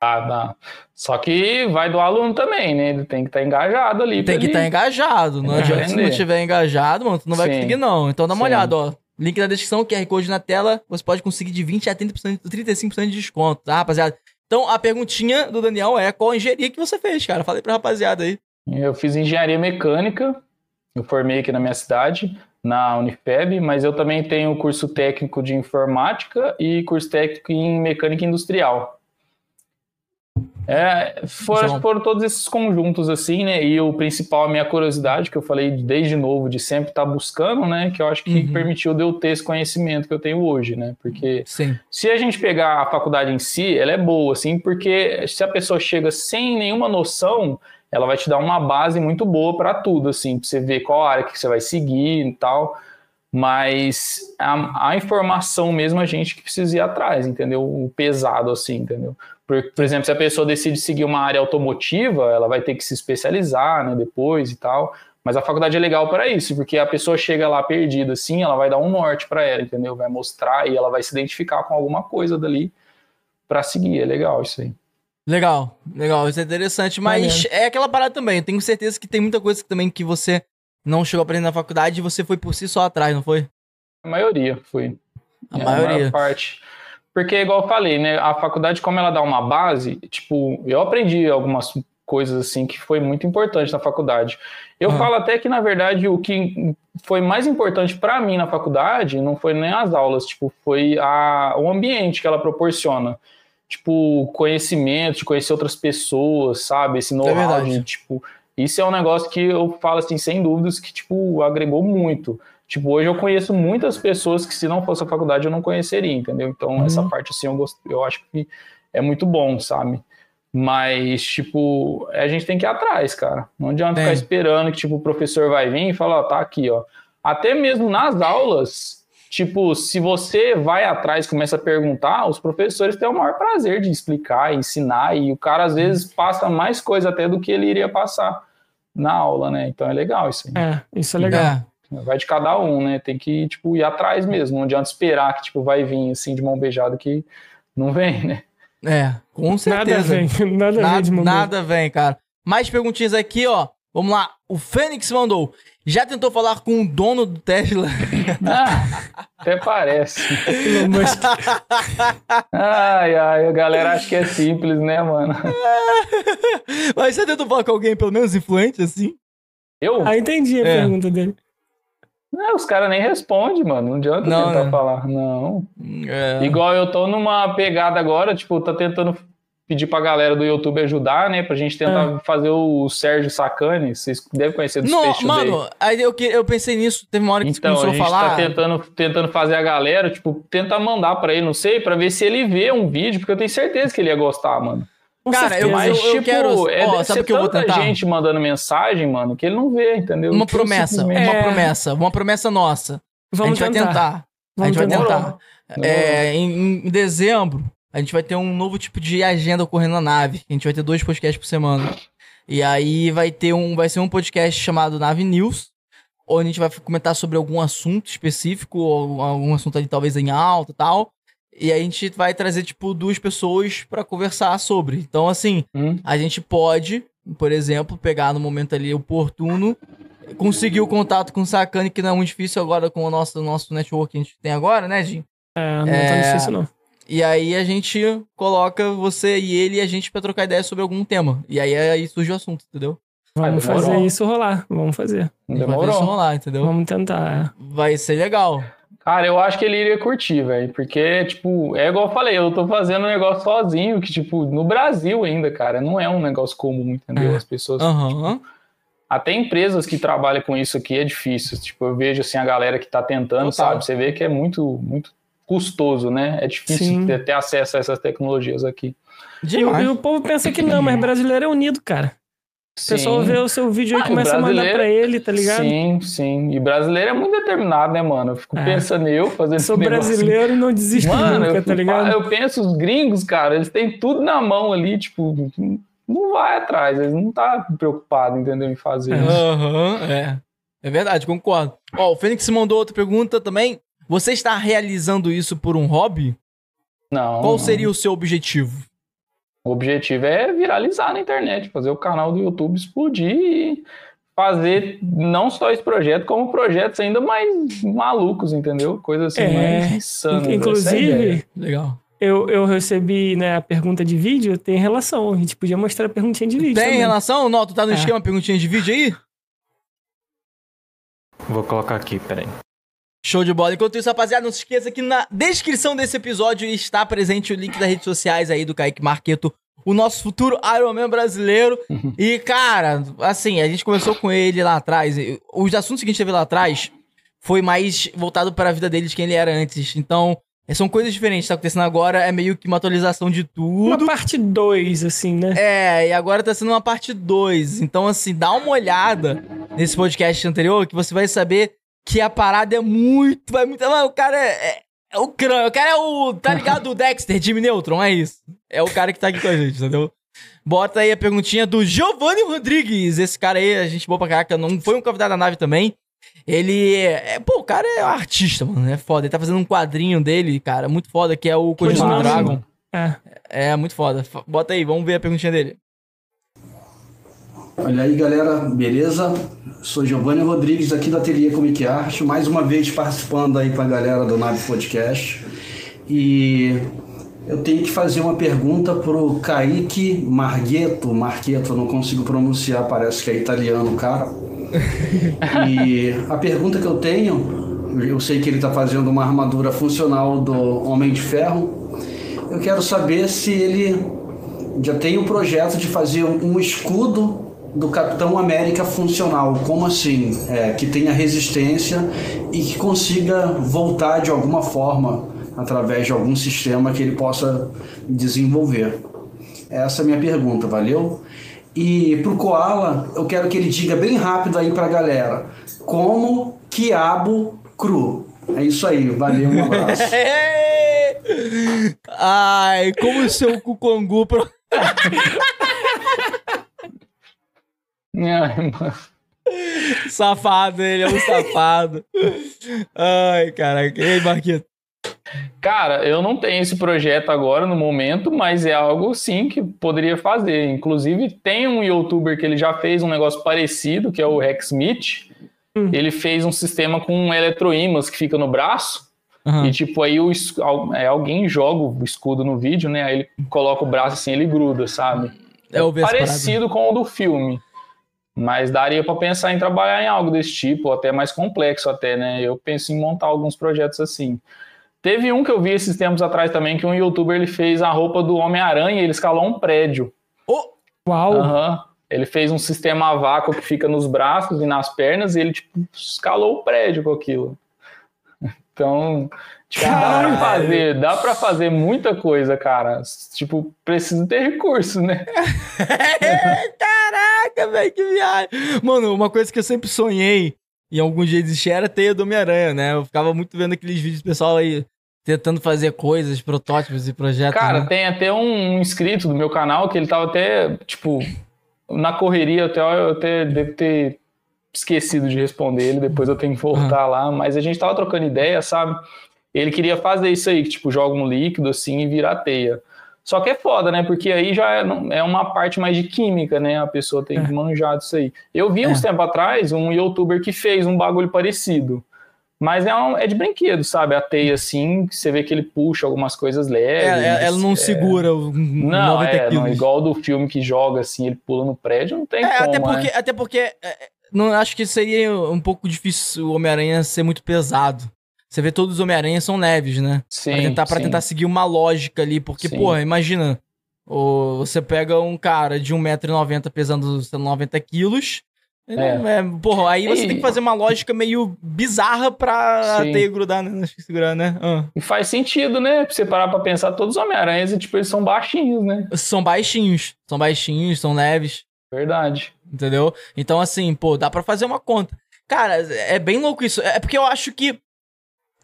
[SPEAKER 3] Ah, dá. Só que vai do aluno também, né? Ele tem que estar tá engajado ali.
[SPEAKER 1] Tem que estar tá engajado. Não adianta se não estiver engajado, mano, tu não vai Sim. conseguir não. Então dá uma Sim. olhada, ó. Link na descrição, QR Code na tela. Você pode conseguir de 20 a 30%, 35% de desconto, tá, rapaziada? Então a perguntinha do Daniel é qual engenharia que você fez, cara? Falei pra rapaziada aí.
[SPEAKER 3] Eu fiz engenharia mecânica eu formei aqui na minha cidade, na Unifeb, mas eu também tenho curso técnico de informática e curso técnico em mecânica industrial. É, foram, foram todos esses conjuntos assim, né? E o principal, a minha curiosidade, que eu falei desde novo, de sempre estar tá buscando, né? Que eu acho que uhum. permitiu de eu ter esse conhecimento que eu tenho hoje, né? Porque Sim. se a gente pegar a faculdade em si, ela é boa, assim, porque se a pessoa chega sem nenhuma noção, ela vai te dar uma base muito boa para tudo, assim, para você ver qual área que você vai seguir e tal. Mas a, a, informação mesmo a gente que precisa ir atrás, entendeu? O pesado, assim, entendeu? Por, por, exemplo, se a pessoa decide seguir uma área automotiva, ela vai ter que se especializar, né, depois e tal. Mas a faculdade é legal para isso, porque a pessoa chega lá perdida, assim, ela vai dar um norte para ela, entendeu? Vai mostrar e ela vai se identificar com alguma coisa dali para seguir. É legal isso aí.
[SPEAKER 1] Legal, legal, isso é interessante, mas é, é aquela parada também. Eu tenho certeza que tem muita coisa também que você não chegou a aprender na faculdade e você foi por si só atrás, não foi?
[SPEAKER 3] A maioria foi.
[SPEAKER 1] A é, maioria. A
[SPEAKER 3] parte. Porque, igual eu falei, né? A faculdade, como ela dá uma base, tipo, eu aprendi algumas coisas assim que foi muito importante na faculdade. Eu uhum. falo até que, na verdade, o que foi mais importante para mim na faculdade não foi nem as aulas, tipo, foi a, o ambiente que ela proporciona tipo, conhecimento, de conhecer outras pessoas, sabe? Esse é know-how, é tipo, isso é um negócio que eu falo assim, sem dúvidas, que, tipo, agregou muito. Tipo, hoje eu conheço muitas pessoas que se não fosse a faculdade eu não conheceria, entendeu? Então, uhum. essa parte, assim, eu, gosto, eu acho que é muito bom, sabe? Mas, tipo, a gente tem que ir atrás, cara. Não adianta ficar esperando que, tipo, o professor vai vir e falar, ó, tá aqui, ó. Até mesmo nas aulas, Tipo, se você vai atrás e começa a perguntar, os professores têm o maior prazer de explicar, ensinar, e o cara às vezes passa mais coisa até do que ele iria passar na aula, né? Então é legal isso aí.
[SPEAKER 2] É, isso é legal. É.
[SPEAKER 3] Vai de cada um, né? Tem que, tipo, ir atrás mesmo. Não adianta esperar que, tipo, vai vir, assim, de mão beijada que não vem, né?
[SPEAKER 1] É, com certeza.
[SPEAKER 2] Nada vem, nada, nada vem de mão
[SPEAKER 1] Nada vem, cara. Mais perguntinhas aqui, ó. Vamos lá. O Fênix mandou. Já tentou falar com o dono do Tesla?
[SPEAKER 3] Ah, até parece. ai, ai, a galera acha que é simples, né, mano?
[SPEAKER 1] Mas você tentou falar com alguém, pelo menos influente, assim?
[SPEAKER 3] Eu?
[SPEAKER 2] Ah, entendi a é. pergunta dele.
[SPEAKER 3] Não, os caras nem respondem, mano. Não adianta não, tentar né? falar. Não. É. Igual eu tô numa pegada agora, tipo, tá tentando pedir pra galera do YouTube ajudar, né? Pra gente tentar é. fazer o Sérgio Sacani. Vocês devem conhecer dos
[SPEAKER 1] Não, mano, aí eu, eu pensei nisso, teve uma hora que
[SPEAKER 3] então,
[SPEAKER 1] você começou a, falar.
[SPEAKER 3] Tá tentando, tentando fazer a galera, tipo, tentar mandar pra ele, não sei, pra ver se ele vê um vídeo, porque eu tenho certeza que ele ia gostar, mano.
[SPEAKER 1] Cara, eu, mas, eu, eu tipo, quero.
[SPEAKER 3] É, ó, sabe que eu vou tentar? gente mandando mensagem, mano, que ele não vê, entendeu?
[SPEAKER 1] Uma tipo, promessa, uma é... promessa, uma promessa nossa. Vamos a gente tentar. vai tentar. Vamos a gente tentar. vai tentar. É, em, em dezembro, a gente vai ter um novo tipo de agenda ocorrendo na nave. A gente vai ter dois podcasts por semana. E aí vai ter um, vai ser um podcast chamado Nave News, onde a gente vai comentar sobre algum assunto específico, ou algum assunto ali talvez em alta e tal. E aí a gente vai trazer, tipo, duas pessoas para conversar sobre. Então, assim, hum. a gente pode, por exemplo, pegar no momento ali oportuno, conseguir o contato com o Sacane, que não é muito difícil agora com o nosso, nosso network que a gente tem agora, né, Jim?
[SPEAKER 2] É, não é, tá difícil não.
[SPEAKER 1] E aí a gente coloca você e ele e a gente pra trocar ideia sobre algum tema. E aí, aí surge o assunto, entendeu?
[SPEAKER 2] Vamos fazer isso rolar. Vamos fazer.
[SPEAKER 1] Demorou. Isso rolar, entendeu?
[SPEAKER 2] Vamos tentar.
[SPEAKER 1] É. Vai ser legal.
[SPEAKER 3] Cara, eu acho que ele iria curtir, velho. Porque, tipo, é igual eu falei, eu tô fazendo um negócio sozinho, que, tipo, no Brasil ainda, cara, não é um negócio comum, entendeu? É. As pessoas.
[SPEAKER 1] Uhum.
[SPEAKER 3] Tipo, até empresas que trabalham com isso aqui é difícil. Tipo, eu vejo assim a galera que tá tentando, Total. sabe? Você vê que é muito, muito custoso, né? É difícil ter, ter, acesso a essas tecnologias aqui.
[SPEAKER 2] E, e, o povo pensa que não, mas brasileiro é unido, cara. O pessoal vê o seu vídeo aí e ah, começa a mandar pra ele, tá ligado?
[SPEAKER 3] Sim, sim. E brasileiro é muito determinado, né, mano? Eu fico é. pensando eu fazendo
[SPEAKER 2] Sou brasileiro e não desisto mano, nunca,
[SPEAKER 3] eu,
[SPEAKER 2] tá ligado?
[SPEAKER 3] Eu penso, os gringos, cara, eles têm tudo na mão ali, tipo, não vai atrás, eles não tá preocupado, entendeu, em fazer
[SPEAKER 1] isso. Aham, uhum, é. É verdade, concordo. Ó, o Fênix mandou outra pergunta também. Você está realizando isso por um hobby?
[SPEAKER 3] Não.
[SPEAKER 1] Qual seria o seu objetivo?
[SPEAKER 3] O objetivo é viralizar na internet, fazer o canal do YouTube explodir e fazer não só esse projeto, como projetos ainda mais malucos, entendeu? Coisas assim é, mais insanas.
[SPEAKER 2] Inclusive,
[SPEAKER 1] é legal.
[SPEAKER 2] Eu, eu recebi né, a pergunta de vídeo, tem relação. A gente podia mostrar a perguntinha de vídeo.
[SPEAKER 1] Tem também. relação? Não, tu tá no é. esquema perguntinha de vídeo aí?
[SPEAKER 5] Vou colocar aqui, peraí.
[SPEAKER 1] Show de bola. Enquanto isso, rapaziada, não se esqueça que na descrição desse episódio está presente o link das redes sociais aí do Kaique Marqueto, o nosso futuro Ironman brasileiro. Uhum. E, cara, assim, a gente começou com ele lá atrás. Os assuntos que a gente teve lá atrás foi mais voltado para a vida dele de quem ele era antes. Então, são coisas diferentes. Tá acontecendo agora é meio que uma atualização de tudo.
[SPEAKER 2] Uma parte 2, assim, né?
[SPEAKER 1] É, e agora tá sendo uma parte 2. Então, assim, dá uma olhada nesse podcast anterior que você vai saber que a parada é muito. Vai muito. Mano, o cara é, é, é o crânio. O cara é o. Tá ligado? O Dexter, Jimmy Neutron, é isso. É o cara que tá aqui com a gente, entendeu? Bota aí a perguntinha do Giovanni Rodrigues. Esse cara aí, a gente boa pra caraca, não foi um convidado da nave também. Ele é, é. Pô, o cara é um artista, mano. É foda. Ele tá fazendo um quadrinho dele, cara, muito foda, que é o Kojima Dragon. É. É, muito foda. Bota aí, vamos ver a perguntinha dele.
[SPEAKER 6] Olha aí, galera, beleza? Sou Giovanni Rodrigues aqui do Ateliê Comic Art, mais uma vez participando aí com a galera do Nave Podcast. E eu tenho que fazer uma pergunta pro Kaique Marghetto, Marghetto, não consigo pronunciar, parece que é italiano, cara. E a pergunta que eu tenho, eu sei que ele está fazendo uma armadura funcional do Homem de Ferro. Eu quero saber se ele já tem o projeto de fazer um escudo do Capitão América funcional. Como assim? É, que tenha resistência e que consiga voltar de alguma forma através de algum sistema que ele possa desenvolver. Essa é a minha pergunta, valeu? E pro Koala, eu quero que ele diga bem rápido aí pra galera como quiabo cru. É isso aí, valeu, um abraço.
[SPEAKER 1] Ai, como o seu cucongu pro... Safado, ele é um safado. Ai, caraca. E aí, Marquinhos?
[SPEAKER 3] Cara, eu não tenho esse projeto agora no momento, mas é algo sim que poderia fazer. Inclusive, tem um youtuber que ele já fez um negócio parecido, que é o Rex Smith. Hum. Ele fez um sistema com eletroímãs que fica no braço. Uhum. E tipo, aí o, é, alguém joga o escudo no vídeo, né? Aí ele coloca o braço assim, ele gruda, sabe? É, é parecido com o do filme. Mas daria para pensar em trabalhar em algo desse tipo, até mais complexo até, né? Eu penso em montar alguns projetos assim. Teve um que eu vi esses tempos atrás também, que um youtuber ele fez a roupa do Homem-Aranha e ele escalou um prédio.
[SPEAKER 2] Oh, uau!
[SPEAKER 3] Uhum. Ele fez um sistema a vácuo que fica nos braços e nas pernas e ele tipo, escalou o prédio com aquilo. Então, dá pra fazer, dá pra fazer muita coisa, cara. Tipo, precisa ter recurso, né?
[SPEAKER 1] Caraca, velho, que viagem. Mano, uma coisa que eu sempre sonhei em algum dia existir era a teia do Homem-Aranha, né? Eu ficava muito vendo aqueles vídeos do pessoal aí tentando fazer coisas, protótipos e projetos.
[SPEAKER 3] Cara,
[SPEAKER 1] né?
[SPEAKER 3] tem até um, inscrito do meu canal que ele tava até, tipo, na correria, até, eu até devo ter esquecido de responder ele, depois eu tenho que voltar uhum. lá, mas a gente tava trocando ideia, sabe? Ele queria fazer isso aí, que tipo, joga um líquido assim e vira teia. Só que é foda, né? Porque aí já é, é uma parte mais de química, né? A pessoa tem que é. manjar disso aí. Eu vi uns é. tempo atrás um youtuber que fez um bagulho parecido. Mas é, um, é de brinquedo, sabe? A teia, assim, você vê que ele puxa algumas coisas leves. É,
[SPEAKER 1] é ela não é... segura o
[SPEAKER 3] não, 90 é, quilos. Não, igual do filme que joga, assim, ele pula no prédio, não tem
[SPEAKER 1] é,
[SPEAKER 3] como,
[SPEAKER 1] até porque, né? Até porque não acho que seria um pouco difícil o Homem-Aranha ser muito pesado. Você vê todos os Homem-Aranha são leves, né?
[SPEAKER 3] Sim.
[SPEAKER 1] Pra tentar, pra tentar seguir uma lógica ali. Porque, sim. porra, imagina. Ou você pega um cara de 1,90m pesando 90 quilos. É. é. porra, aí você e... tem que fazer uma lógica meio bizarra pra Sim. teia grudar, né? Segurar, né?
[SPEAKER 3] Ah. E faz sentido, né? Pra você parar pra pensar, todos os Homem-Aranhas, tipo, eles são baixinhos, né?
[SPEAKER 1] São baixinhos. São baixinhos, são leves.
[SPEAKER 3] Verdade.
[SPEAKER 1] Entendeu? Então, assim, pô, dá pra fazer uma conta. Cara, é bem louco isso. É porque eu acho que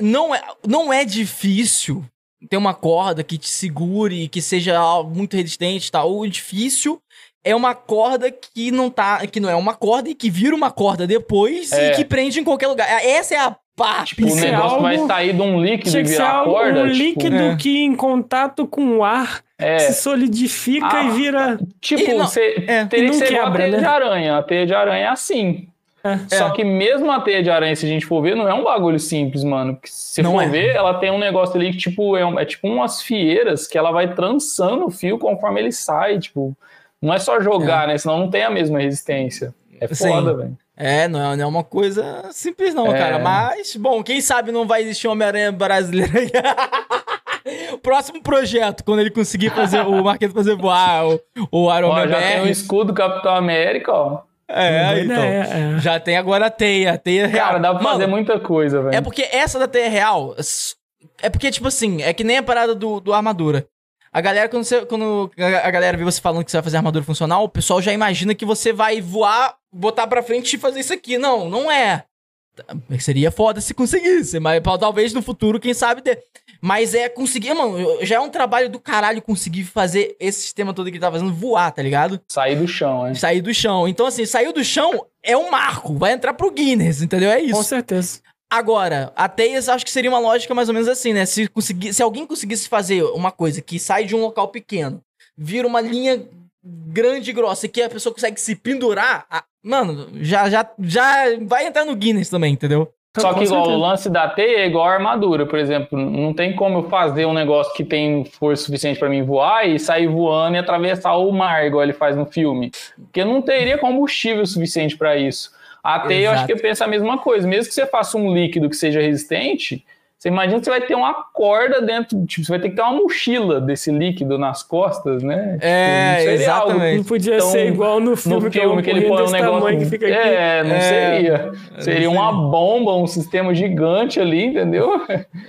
[SPEAKER 1] não é, não é difícil ter uma corda que te segure, que seja muito resistente e tal. O difícil é uma corda que não tá, que não é uma corda e que vira uma corda depois é. e que prende em qualquer lugar. Essa é a parte.
[SPEAKER 3] Tipo, o negócio algo, vai sair de um líquido e virar corda.
[SPEAKER 2] Um tipo, líquido é. que em contato com o ar é. se solidifica ah, e vira.
[SPEAKER 3] Tipo, você é. teria que ser quebra, a teia né? de aranha. A teia de aranha é assim. É. Só que mesmo a teia de aranha, se a gente for ver, não é um bagulho simples, mano. Porque se não for é. ver, ela tem um negócio ali que, tipo, é, um, é tipo umas fieiras que ela vai trançando o fio conforme ele sai. Tipo, não é só jogar, é. né? Senão não tem a mesma resistência. É foda, velho.
[SPEAKER 1] É, não é, não é uma coisa simples, não, é. cara. Mas, bom, quem sabe não vai existir Homem-Aranha brasileiro aí. Próximo projeto, quando ele conseguir fazer o Marquinhos fazer voar o, o Iron Man.
[SPEAKER 3] Já tem o escudo Capitão América, ó.
[SPEAKER 1] É, então. É, é. Já tem agora a teia. A teia real. Cara,
[SPEAKER 3] dá pra Mano, fazer muita coisa, velho.
[SPEAKER 1] É porque essa da teia real. É porque, tipo assim, é que nem a parada do, do armadura. A galera, quando, você, quando a galera vê você falando que você vai fazer armadura funcional, o pessoal já imagina que você vai voar, botar pra frente e fazer isso aqui. Não, não é. Seria foda se conseguisse, mas talvez no futuro, quem sabe, ter. Mas é conseguir, mano, já é um trabalho do caralho conseguir fazer esse sistema todo que ele tá fazendo voar, tá ligado?
[SPEAKER 3] Sair do chão, é.
[SPEAKER 1] Sair do chão. Então, assim, saiu do chão é um marco, vai entrar pro Guinness, entendeu? É isso.
[SPEAKER 2] Com certeza.
[SPEAKER 1] Agora, a teias acho que seria uma lógica mais ou menos assim, né? Se, conseguir, se alguém conseguisse fazer uma coisa que sai de um local pequeno, vira uma linha grande e grossa e que a pessoa consegue se pendurar, a, mano, já, já, já vai entrar no Guinness também, entendeu?
[SPEAKER 3] Só que igual o lance da teia é igual a armadura, por exemplo. Não tem como eu fazer um negócio que tem força suficiente para mim voar e sair voando e atravessar o mar, igual ele faz no filme. Porque não teria combustível suficiente para isso. A teia, eu acho que pensa a mesma coisa. Mesmo que você faça um líquido que seja resistente, você imagina que você vai ter uma corda dentro, tipo, você vai ter que ter uma mochila desse líquido nas costas, né?
[SPEAKER 1] Tipo, é, exatamente. Algo,
[SPEAKER 2] não podia então, ser igual no filme, no filme que, é um que ele põe um negócio que fica aqui.
[SPEAKER 3] É, não é, seria. Seria uma bomba, um sistema gigante ali, entendeu?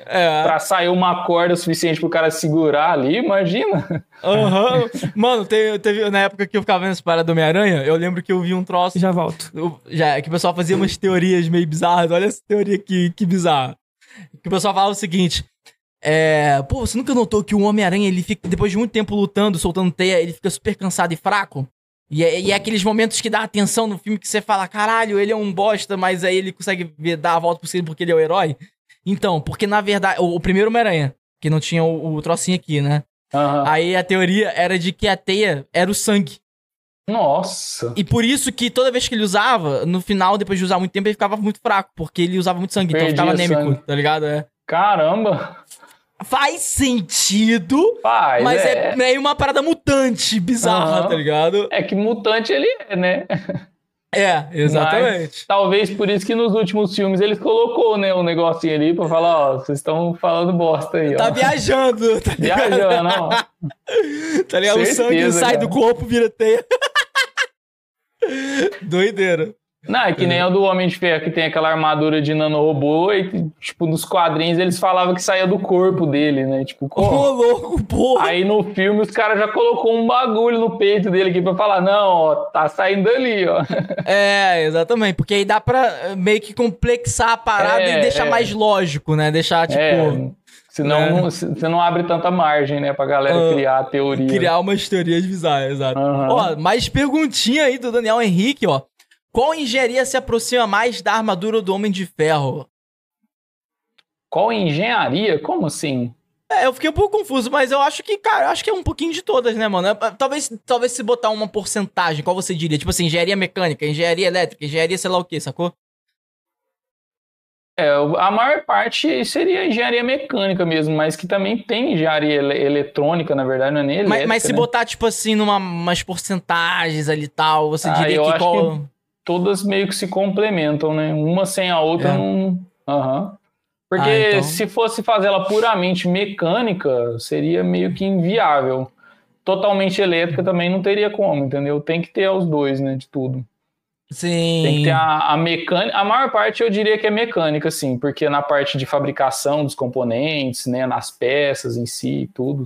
[SPEAKER 3] É. pra sair uma corda suficiente pro cara segurar ali, imagina.
[SPEAKER 1] Aham. Uhum. Mano, teve, teve, na época que eu ficava vendo essa parada do Homem-Aranha, eu lembro que eu vi um troço.
[SPEAKER 2] Já volto.
[SPEAKER 1] Já, que o pessoal fazia umas teorias meio bizarras. Olha essa teoria aqui, que bizarra. Que o pessoal falava o seguinte. É, pô, você nunca notou que o Homem-Aranha, ele fica, depois de muito tempo lutando, soltando teia, ele fica super cansado e fraco? E é, e é, aqueles momentos que dá atenção no filme que você fala, caralho, ele é um bosta, mas aí ele consegue dar a volta por cima porque ele é o herói. Então, porque na verdade, o, o primeiro Homem-Aranha, que não tinha o, o trocinho aqui, né?
[SPEAKER 3] Aham.
[SPEAKER 1] Aí a teoria era de que a teia era o sangue.
[SPEAKER 3] Nossa.
[SPEAKER 1] E por isso que toda vez que ele usava, no final, depois de usar muito tempo, ele ficava muito fraco, porque ele usava muito sangue, então
[SPEAKER 3] Perdia
[SPEAKER 1] ficava anêmico,
[SPEAKER 3] sangue.
[SPEAKER 1] tá ligado? É.
[SPEAKER 3] Caramba.
[SPEAKER 1] Faz sentido,
[SPEAKER 3] Pai,
[SPEAKER 1] mas é.
[SPEAKER 3] é,
[SPEAKER 1] meio uma parada mutante, bizarra,
[SPEAKER 3] Aham.
[SPEAKER 1] tá ligado?
[SPEAKER 3] é que mutante ele é, né?
[SPEAKER 1] É, exatamente.
[SPEAKER 3] Talvez por isso que nos últimos filmes eles colocou, né, um negocinho ali pra falar, ó, vocês estão falando bosta aí, ó.
[SPEAKER 1] Tá viajando, tá?
[SPEAKER 3] Viajando, ó.
[SPEAKER 1] Tá ligado? o sangue
[SPEAKER 3] Certeza,
[SPEAKER 1] sai
[SPEAKER 3] cara.
[SPEAKER 1] do corpo, vira teia. Doideira.
[SPEAKER 3] Não, é que nem o do Homem de Ferro, que tem aquela armadura de nanorobô e, tipo, nos quadrinhos eles falavam que saía do corpo dele, né? Tipo,
[SPEAKER 1] Ô,
[SPEAKER 3] como?
[SPEAKER 1] louco, porra.
[SPEAKER 3] Aí no filme os caras já colocou um bagulho no peito dele aqui pra falar, não, ó, tá saindo dali, ó.
[SPEAKER 1] É, exatamente. Porque aí dá pra meio que complexar a parada
[SPEAKER 3] É,
[SPEAKER 1] e deixar
[SPEAKER 3] é.
[SPEAKER 1] mais lógico, né? Deixar, tipo,
[SPEAKER 3] é, senão
[SPEAKER 1] né?
[SPEAKER 3] não- se- você não abre tanta margem, né, pra galera
[SPEAKER 1] Ah,
[SPEAKER 3] criar a teoria.
[SPEAKER 1] criar umas teorias bizarras, exato.
[SPEAKER 3] Aham.
[SPEAKER 1] Ó, mais perguntinha aí do Daniel Henrique, ó. Qual engenharia se aproxima mais da armadura do Homem de Ferro?
[SPEAKER 3] Qual engenharia? Como assim?
[SPEAKER 1] É, eu fiquei um pouco confuso, mas eu acho que, cara, eu acho que é um pouquinho de todas, né, mano? É, Talvez, talvez se botar uma porcentagem, qual você diria? Tipo assim, engenharia mecânica, engenharia elétrica, engenharia sei lá o quê, sacou?
[SPEAKER 3] É, a maior parte seria engenharia mecânica mesmo, mas que também tem engenharia ele- eletrônica, na verdade, não é nem
[SPEAKER 1] Mas,
[SPEAKER 3] elétrica,
[SPEAKER 1] mas se
[SPEAKER 3] né?
[SPEAKER 1] botar, tipo assim, numa umas porcentagens ali e tal, você
[SPEAKER 3] Ah,
[SPEAKER 1] diria que qual.
[SPEAKER 3] todas meio que se complementam, né? Uma sem a outra
[SPEAKER 1] É.
[SPEAKER 3] não. Aham. Porque
[SPEAKER 1] Ah, então-
[SPEAKER 3] se fosse fazer ela puramente mecânica, seria meio que inviável. Totalmente elétrica também não teria como, entendeu? Tem que ter os dois, né? De tudo.
[SPEAKER 1] Sim.
[SPEAKER 3] Tem que ter a, a mecânica. A maior parte eu diria que é mecânica, sim, porque na parte de fabricação dos componentes, né? Nas peças em si, tudo.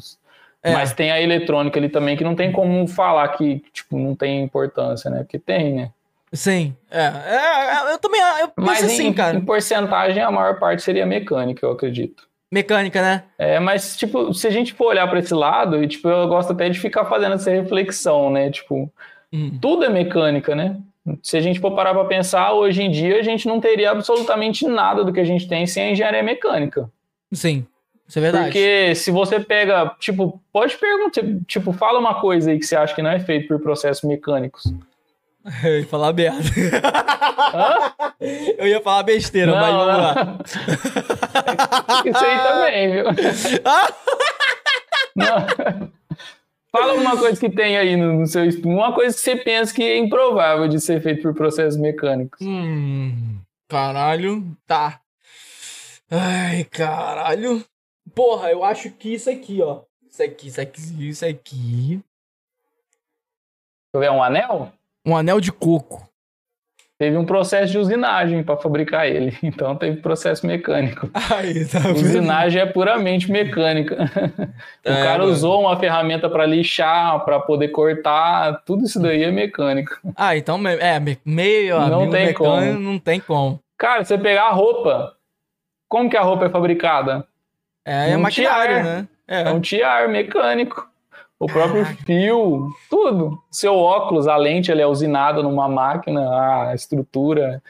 [SPEAKER 1] É.
[SPEAKER 3] Mas tem a eletrônica ali também que não tem como falar que, tipo, não tem importância, né? Porque tem, né?
[SPEAKER 1] Sim. É, é, eu também eu penso
[SPEAKER 3] Mas
[SPEAKER 1] assim,
[SPEAKER 3] em,
[SPEAKER 1] cara.
[SPEAKER 3] em porcentagem, a maior parte seria mecânica, eu acredito.
[SPEAKER 1] Mecânica, né?
[SPEAKER 3] É, mas, tipo, se a gente for olhar para esse lado, e, tipo, eu gosto até de ficar fazendo essa reflexão, né? Tipo,
[SPEAKER 1] Hum.
[SPEAKER 3] tudo é mecânica, né? Se a gente for parar para pensar, hoje em dia a gente não teria absolutamente nada do que a gente tem sem a engenharia mecânica.
[SPEAKER 1] Sim. Isso é verdade.
[SPEAKER 3] Porque se você pega, tipo, pode perguntar, tipo, fala uma coisa aí que você acha que não é feito por processos mecânicos.
[SPEAKER 1] Eu ia falar merda.
[SPEAKER 3] Hã?
[SPEAKER 1] Eu ia falar besteira, mas
[SPEAKER 3] Não,
[SPEAKER 1] vamos
[SPEAKER 3] não.
[SPEAKER 1] lá.
[SPEAKER 3] Isso aí também, viu? Não. Fala uma coisa que tem aí no, no seu estudo, uma coisa que você pensa que é improvável de ser feito por processos mecânicos.
[SPEAKER 1] Hum, caralho. Tá. Ai, caralho. Porra, eu acho que isso aqui, ó. Isso aqui, isso aqui, isso aqui.
[SPEAKER 3] Deixa eu ver, um anel?
[SPEAKER 1] Um anel de coco.
[SPEAKER 3] Teve um processo de usinagem para fabricar ele, então teve processo mecânico.
[SPEAKER 1] Aí, tá?
[SPEAKER 3] Usinagem é puramente mecânica. O
[SPEAKER 1] É,
[SPEAKER 3] cara
[SPEAKER 1] mano.
[SPEAKER 3] usou uma ferramenta para lixar, para poder cortar, tudo isso daí é mecânico.
[SPEAKER 1] Ah, então, é, me- meio
[SPEAKER 3] Não tem
[SPEAKER 1] mecânico,
[SPEAKER 3] como.
[SPEAKER 1] não tem como.
[SPEAKER 3] Cara, você pegar a roupa, como que a roupa é fabricada?
[SPEAKER 1] É, é
[SPEAKER 3] Um
[SPEAKER 1] maquinário,
[SPEAKER 3] tiar.
[SPEAKER 1] né?
[SPEAKER 3] É
[SPEAKER 1] É.
[SPEAKER 3] um tiar mecânico. O próprio fio, tudo. Seu óculos, a lente, ele é usinada numa máquina, a estrutura,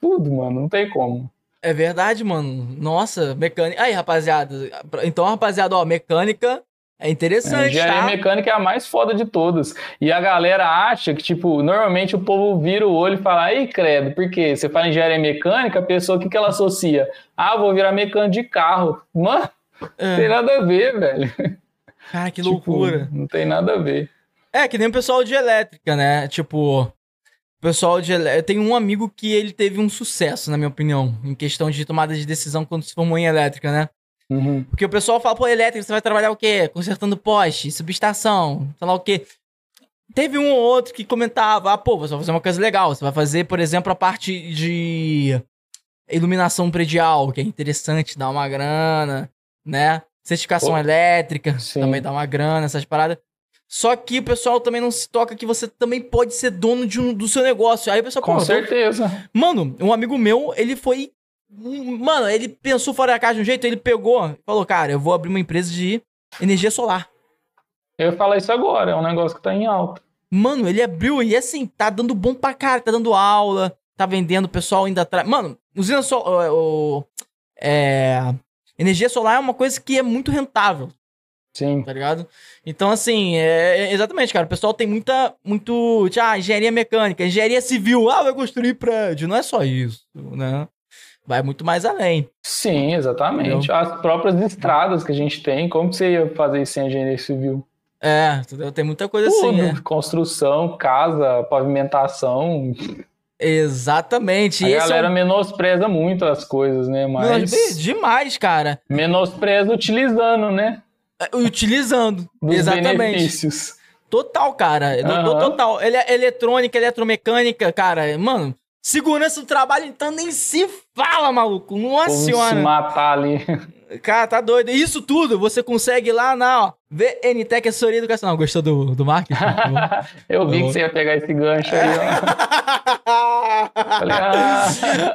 [SPEAKER 3] tudo, mano, não tem como.
[SPEAKER 1] É verdade, mano. Nossa, mecânica. Aí, rapaziada. Então, rapaziada, ó, mecânica é
[SPEAKER 3] A
[SPEAKER 1] interessante,
[SPEAKER 3] engenharia
[SPEAKER 1] tá?
[SPEAKER 3] mecânica é a mais foda de todas. E a galera acha que, tipo, normalmente o povo vira o olho e fala, ei, credo, por quê? Você fala engenharia mecânica, a pessoa, o que, que ela associa? Ah, vou virar mecânico de carro. Mano, não tem
[SPEAKER 1] É.
[SPEAKER 3] nada a ver, velho.
[SPEAKER 1] Cara, que
[SPEAKER 3] Tipo,
[SPEAKER 1] loucura.
[SPEAKER 3] Não tem nada a ver.
[SPEAKER 1] É, que nem o pessoal de elétrica, né? Tipo, o pessoal de elétrica. Tem um amigo que ele teve um sucesso, na minha opinião, em questão de tomada de decisão quando se formou em elétrica, né?
[SPEAKER 3] Uhum.
[SPEAKER 1] Porque o pessoal fala, pô, elétrica, você vai trabalhar o quê? Consertando poste, subestação, sei lá o quê. Teve um ou outro que comentava, ah, pô, você vai fazer uma coisa legal. Você vai fazer, por exemplo, a parte de iluminação predial, que é interessante, dá uma grana, né? Certificação elétrica,
[SPEAKER 3] sim.
[SPEAKER 1] também dá uma grana, essas paradas. Só que o pessoal também não se toca que você também pode ser dono de um, do seu negócio. Aí o pessoal,
[SPEAKER 3] Com
[SPEAKER 1] pô,
[SPEAKER 3] certeza.
[SPEAKER 1] Mano, um amigo meu, ele foi. Mano, ele pensou fora da caixa de um jeito, ele pegou e falou: Cara, eu vou abrir uma empresa de energia solar.
[SPEAKER 3] Eu ia falar isso agora, é um negócio que tá em alta.
[SPEAKER 1] Mano, ele abriu e assim, tá dando bom pra cara, tá dando aula, tá vendendo, o pessoal ainda atrás. Mano, usina só. o- o- é, energia solar é uma coisa que é muito rentável.
[SPEAKER 3] Sim.
[SPEAKER 1] Tá ligado? Então, assim, é, é, exatamente, cara. O pessoal tem muita. Muito. Ah, engenharia mecânica, engenharia civil. Ah, vai construir prédio. Não é só isso, né? Vai muito mais além.
[SPEAKER 3] Sim, exatamente. Entendeu? As próprias estradas que a gente tem, como você ia fazer isso em engenharia civil?
[SPEAKER 1] É, entendeu? tem muita coisa assim, Tudo, assim.
[SPEAKER 3] Né? Construção, casa, pavimentação.
[SPEAKER 1] Exatamente.
[SPEAKER 3] A galera é um... menospreza muito as coisas, né? Mas.
[SPEAKER 1] Demais, cara.
[SPEAKER 3] Menospreza utilizando, né?
[SPEAKER 1] É, utilizando. Dos Exatamente. Benefícios. Total, cara. Uhum. Total. Ele é eletrônica, eletromecânica, cara. Mano, segurança do trabalho, então nem se fala, maluco. Nossa senhora. se
[SPEAKER 3] matar ali.
[SPEAKER 1] Cara, tá doido. Isso tudo você consegue lá na, ó, VNTech Assessoria Educacional. Gostou do, do marketing?
[SPEAKER 3] Eu vi que você ia pegar esse gancho aí, ó.
[SPEAKER 1] ah.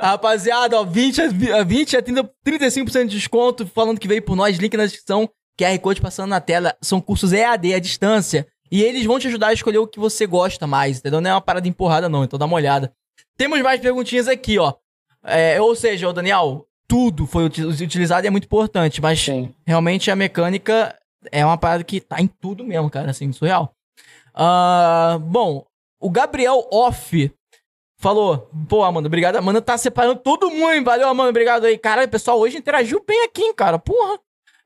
[SPEAKER 1] Rapaziada, ó, 20 a, 20 a 30, 35% de desconto, falando que veio por nós, link na descrição, QR Code passando na tela. São cursos EAD à distância. E eles vão te ajudar a escolher o que você gosta mais, entendeu? Não é uma parada empurrada, não. Então dá uma olhada. Temos mais perguntinhas aqui, ó. É, ou seja, o Daniel, tudo foi utilizado e é muito importante, mas Sim. realmente a mecânica é uma parada que tá em tudo mesmo, cara, assim, surreal. Uh, bom, o Gabriel Off falou: pô, Amanda, obrigado. Amanda tá separando todo mundo, hein? Valeu, Amanda, obrigado aí. Cara, o pessoal hoje interagiu bem aqui, hein, cara, porra.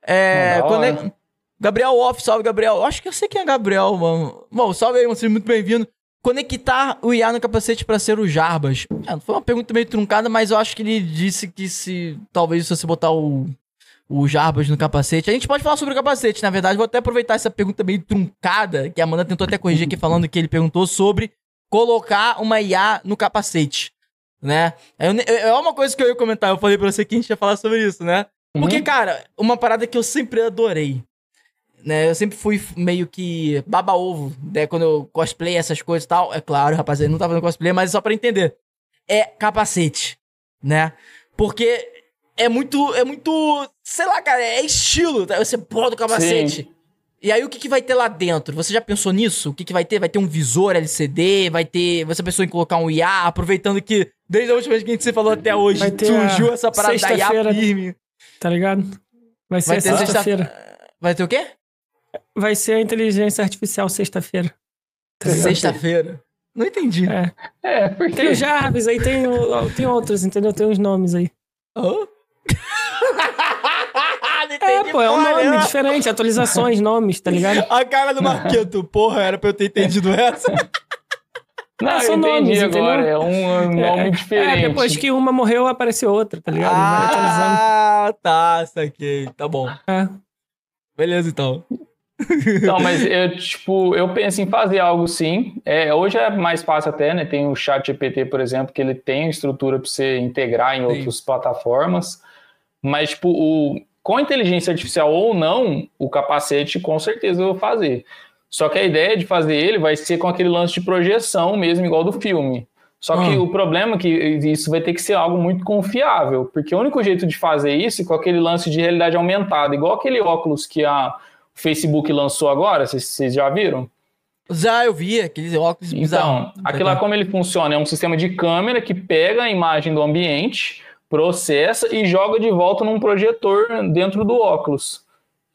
[SPEAKER 1] É. É... Gabriel Off, salve, Gabriel. Acho que eu sei quem é Gabriel, mano. Bom, salve aí, mano, seja muito bem-vindo. Conectar o IA no capacete para ser o Jarbas. É, foi uma pergunta meio truncada, mas eu acho que ele disse que se. Talvez se você botar o o Jarbas no capacete. A gente pode falar sobre o capacete, na verdade. Vou até aproveitar essa pergunta meio truncada, que a Amanda tentou até corrigir aqui, falando que ele perguntou sobre colocar uma IA no capacete, né? É, uma coisa que eu ia comentar, eu falei pra você que a gente ia falar sobre isso, né? Uhum. Porque, cara, uma parada que eu sempre adorei, né? Eu sempre fui meio que baba-ovo, né? Quando eu cosplay essas coisas e tal. É claro, rapaziada, não tá fazendo cosplay, mas só pra entender. É capacete, né? Porque é muito, é muito, sei lá, cara, é estilo. Tá? Você bota o capacete. Sim. E aí o que, que vai ter lá dentro? Você já pensou nisso? O que, que vai ter? Vai ter um visor LCD? Vai ter. Você pensou em colocar um IA? Aproveitando que desde a última vez que a gente se falou até hoje, surgiu essa parada da IA firme.
[SPEAKER 2] Tá ligado? Vai ser sexta-feira.
[SPEAKER 1] Vai ter o quê?
[SPEAKER 2] Vai ser a inteligência artificial sexta-feira.
[SPEAKER 1] Sexta-feira? Não entendi.
[SPEAKER 2] É. é, porque... Tem o Jarvis, aí tem, tem outros, entendeu? Tem uns nomes aí. Oh? é, pô, é um nome diferente, atualizações, nomes, tá ligado?
[SPEAKER 1] A cara do Marqueto, porra, era pra eu ter entendido essa.
[SPEAKER 3] Não, eu entendi nomes, agora, entendeu? é um nome é, diferente.
[SPEAKER 2] É, depois que uma morreu, apareceu outra, tá ligado?
[SPEAKER 1] Ah, tá, saquei. Tá bom. É. Beleza, então.
[SPEAKER 3] Não, mas eu, tipo, eu penso em fazer algo sim. É, hoje é mais fácil até, né? Tem o Chat GPT, por exemplo, que ele tem estrutura para você integrar em outras plataformas. Mas, tipo, o, com inteligência artificial ou não, o capacete com certeza eu vou fazer. Só que a ideia de fazer ele vai ser com aquele lance de projeção mesmo, igual do filme. Só que ah. o problema é que isso vai ter que ser algo muito confiável, porque o único jeito de fazer isso é com aquele lance de realidade aumentada, igual aquele óculos que a Facebook lançou agora, vocês já viram?
[SPEAKER 1] Já eu vi, aqueles óculos
[SPEAKER 3] Então, aquilo lá como ele funciona, é um sistema de câmera que pega a imagem do ambiente, processa e joga de volta num projetor dentro do óculos.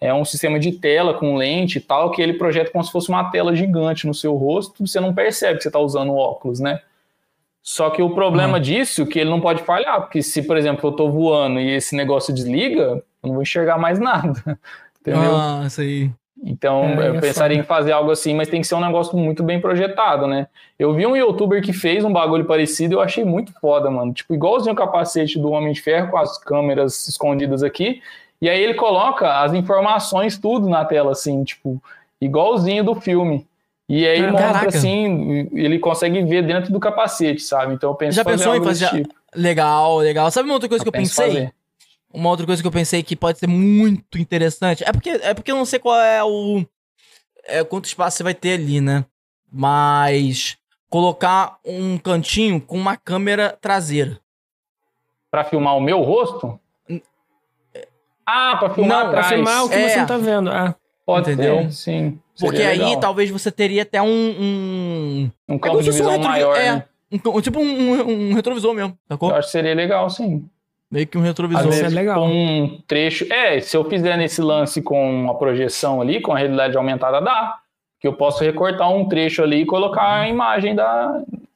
[SPEAKER 3] É um sistema de tela com lente e tal, que ele projeta como se fosse uma tela gigante no seu rosto, você não percebe que você está usando o óculos, né? Só que o problema uhum. disso é que ele não pode falhar, porque se, por exemplo, eu estou voando e esse negócio desliga, eu não vou enxergar mais nada. Entendeu?
[SPEAKER 1] Ah, aí.
[SPEAKER 3] Então, é, eu é pensaria foda. em fazer algo assim, mas tem que ser um negócio muito bem projetado, né? Eu vi um youtuber que fez um bagulho parecido e eu achei muito foda, mano. Tipo, igualzinho o capacete do Homem de Ferro com as câmeras escondidas aqui. E aí ele coloca as informações tudo na tela, assim, tipo, igualzinho do filme. E aí ah, mostra caraca. assim, ele consegue ver dentro do capacete, sabe? Então eu penso
[SPEAKER 1] Já pensou em fazer. Tipo. Legal, legal. Sabe uma outra coisa eu que eu pensei? Fazer. Uma outra coisa que eu pensei que pode ser muito interessante. É porque, é porque eu não sei qual é o. É, quanto espaço você vai ter ali, né? Mas. Colocar um cantinho com uma câmera traseira.
[SPEAKER 3] Para filmar o meu rosto? Ah, pra filmar não, atrás.
[SPEAKER 2] Pra filmar o que é. você não tá vendo. Ah.
[SPEAKER 3] Pode Entendeu? Ser, sim.
[SPEAKER 1] Porque aí legal. talvez você teria até um. Um,
[SPEAKER 3] um campo é de visão um maior. É, né?
[SPEAKER 1] um, tipo um, um, retrovisor mesmo,
[SPEAKER 3] sacou? Eu acho que seria legal, sim.
[SPEAKER 1] Meio que um retrovisor.
[SPEAKER 2] Isso é legal.
[SPEAKER 3] Um trecho. É, se eu fizer nesse lance com a projeção ali, com a realidade aumentada, dá. Que eu posso recortar um trecho ali e colocar a imagem da,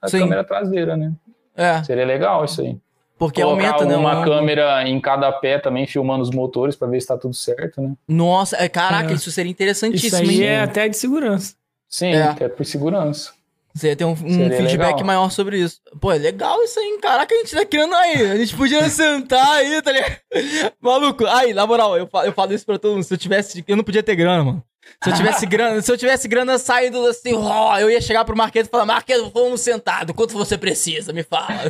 [SPEAKER 3] da câmera traseira, né?
[SPEAKER 1] É.
[SPEAKER 3] Seria legal isso aí.
[SPEAKER 1] Porque
[SPEAKER 3] Colocar
[SPEAKER 1] aumenta, né?
[SPEAKER 3] uma
[SPEAKER 1] um-
[SPEAKER 3] câmera em cada pé também, filmando os motores pra ver se tá tudo certo, né?
[SPEAKER 1] Nossa, é, caraca,
[SPEAKER 2] É.
[SPEAKER 1] isso seria
[SPEAKER 2] Isso
[SPEAKER 1] interessantíssimo,
[SPEAKER 2] aí
[SPEAKER 1] hein?
[SPEAKER 2] é até de segurança.
[SPEAKER 3] Sim,
[SPEAKER 1] É.
[SPEAKER 3] até por segurança.
[SPEAKER 1] Você ia ter um, um feedback
[SPEAKER 3] legal.
[SPEAKER 1] maior sobre isso. Pô, é legal isso aí, hein? Caraca, a gente tá criando aí. A gente podia sentar aí, tá ligado? Maluco, aí, na moral, eu falo, eu falo isso pra todo mundo. Se eu tivesse. Eu não podia ter grana, mano. Se eu tivesse grana, se eu tivesse grana saindo assim, ó, eu ia chegar pro Marqueto e falar, Marqueto, vamos sentado, quanto você precisa? Me fala.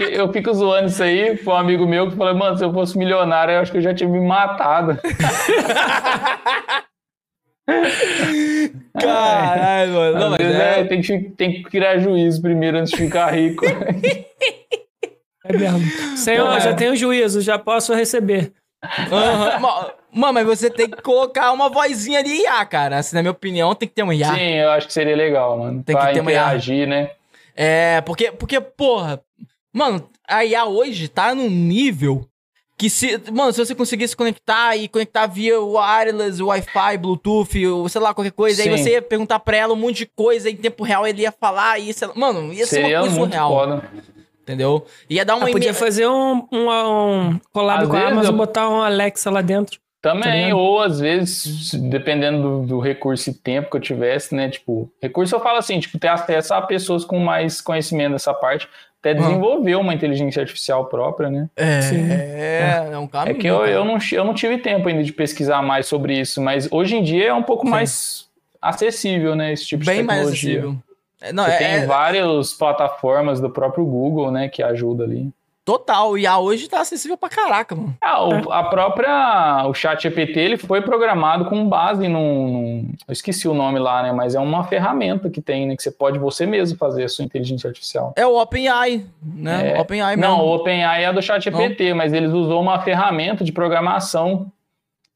[SPEAKER 3] Eu, eu eu fico zoando isso aí com um amigo meu que falou, mano, se eu fosse milionário, eu acho que eu já tinha me matado.
[SPEAKER 1] Caralho, mano. Não, mas é.
[SPEAKER 3] é, tem, que, tem que criar juízo primeiro antes de ficar rico.
[SPEAKER 2] É mesmo. Senhor,
[SPEAKER 3] É.
[SPEAKER 2] já tenho juízo, já posso receber.
[SPEAKER 1] Ma- Mano, mas você tem que colocar uma vozinha ali IA, cara. Assim, na minha opinião, tem que ter um IA.
[SPEAKER 3] Sim, eu acho que seria legal, mano.
[SPEAKER 1] Tem que
[SPEAKER 3] pra
[SPEAKER 1] ter uma
[SPEAKER 3] interagir, né?
[SPEAKER 1] É, porque, porque, porra, mano, a IA hoje tá num nível que se, mano, se você conseguisse conectar e conectar via wireless, Wi-Fi, Bluetooth, ou sei lá, qualquer coisa, aí
[SPEAKER 3] Sim.
[SPEAKER 1] você ia perguntar pra ela um monte de coisa em tempo real, ele ia falar e sei lá, mano, ia ser
[SPEAKER 3] Seria
[SPEAKER 1] uma coisa
[SPEAKER 3] muito
[SPEAKER 1] surreal,
[SPEAKER 3] foda.
[SPEAKER 1] entendeu? Ia dar uma
[SPEAKER 2] Ah, podia fazer um, um, um collab
[SPEAKER 3] Às
[SPEAKER 2] com a Amazon,
[SPEAKER 3] eu-
[SPEAKER 2] botar um Alexa lá dentro. Tá
[SPEAKER 3] Também,
[SPEAKER 2] ligado?
[SPEAKER 3] ou às vezes, dependendo do, do recurso e tempo que eu tivesse, né? Tipo, recurso eu falo assim, tipo, ter acesso a pessoas com mais conhecimento dessa parte, até desenvolver uma inteligência artificial própria, né?
[SPEAKER 1] É,
[SPEAKER 2] Sim.
[SPEAKER 1] é, é um
[SPEAKER 3] É
[SPEAKER 1] caminho.
[SPEAKER 3] que eu,
[SPEAKER 1] cara.
[SPEAKER 3] eu, não, eu não tive tempo ainda de pesquisar mais sobre isso, mas hoje em dia é um pouco
[SPEAKER 1] Sim.
[SPEAKER 3] mais acessível, né? Esse tipo
[SPEAKER 1] bem
[SPEAKER 3] de
[SPEAKER 1] mais
[SPEAKER 3] tecnologia.
[SPEAKER 1] acessível. É, Não,
[SPEAKER 3] Você
[SPEAKER 1] é,
[SPEAKER 3] tem
[SPEAKER 1] é
[SPEAKER 3] várias plataformas do próprio Google, né, que ajuda ali.
[SPEAKER 1] Total. O IA hoje tá acessível pra caraca, mano.
[SPEAKER 3] Ah, o, a própria, o chat GPT, ele foi programado com base num, num- eu esqueci o nome lá, né, mas é uma ferramenta que tem, né, que você pode você mesmo fazer a sua inteligência artificial.
[SPEAKER 1] É o OpenAI, né?
[SPEAKER 3] É.
[SPEAKER 1] OpenAI
[SPEAKER 3] Não,
[SPEAKER 1] mesmo.
[SPEAKER 3] o OpenAI é do chat GPT, mas eles usou uma ferramenta de programação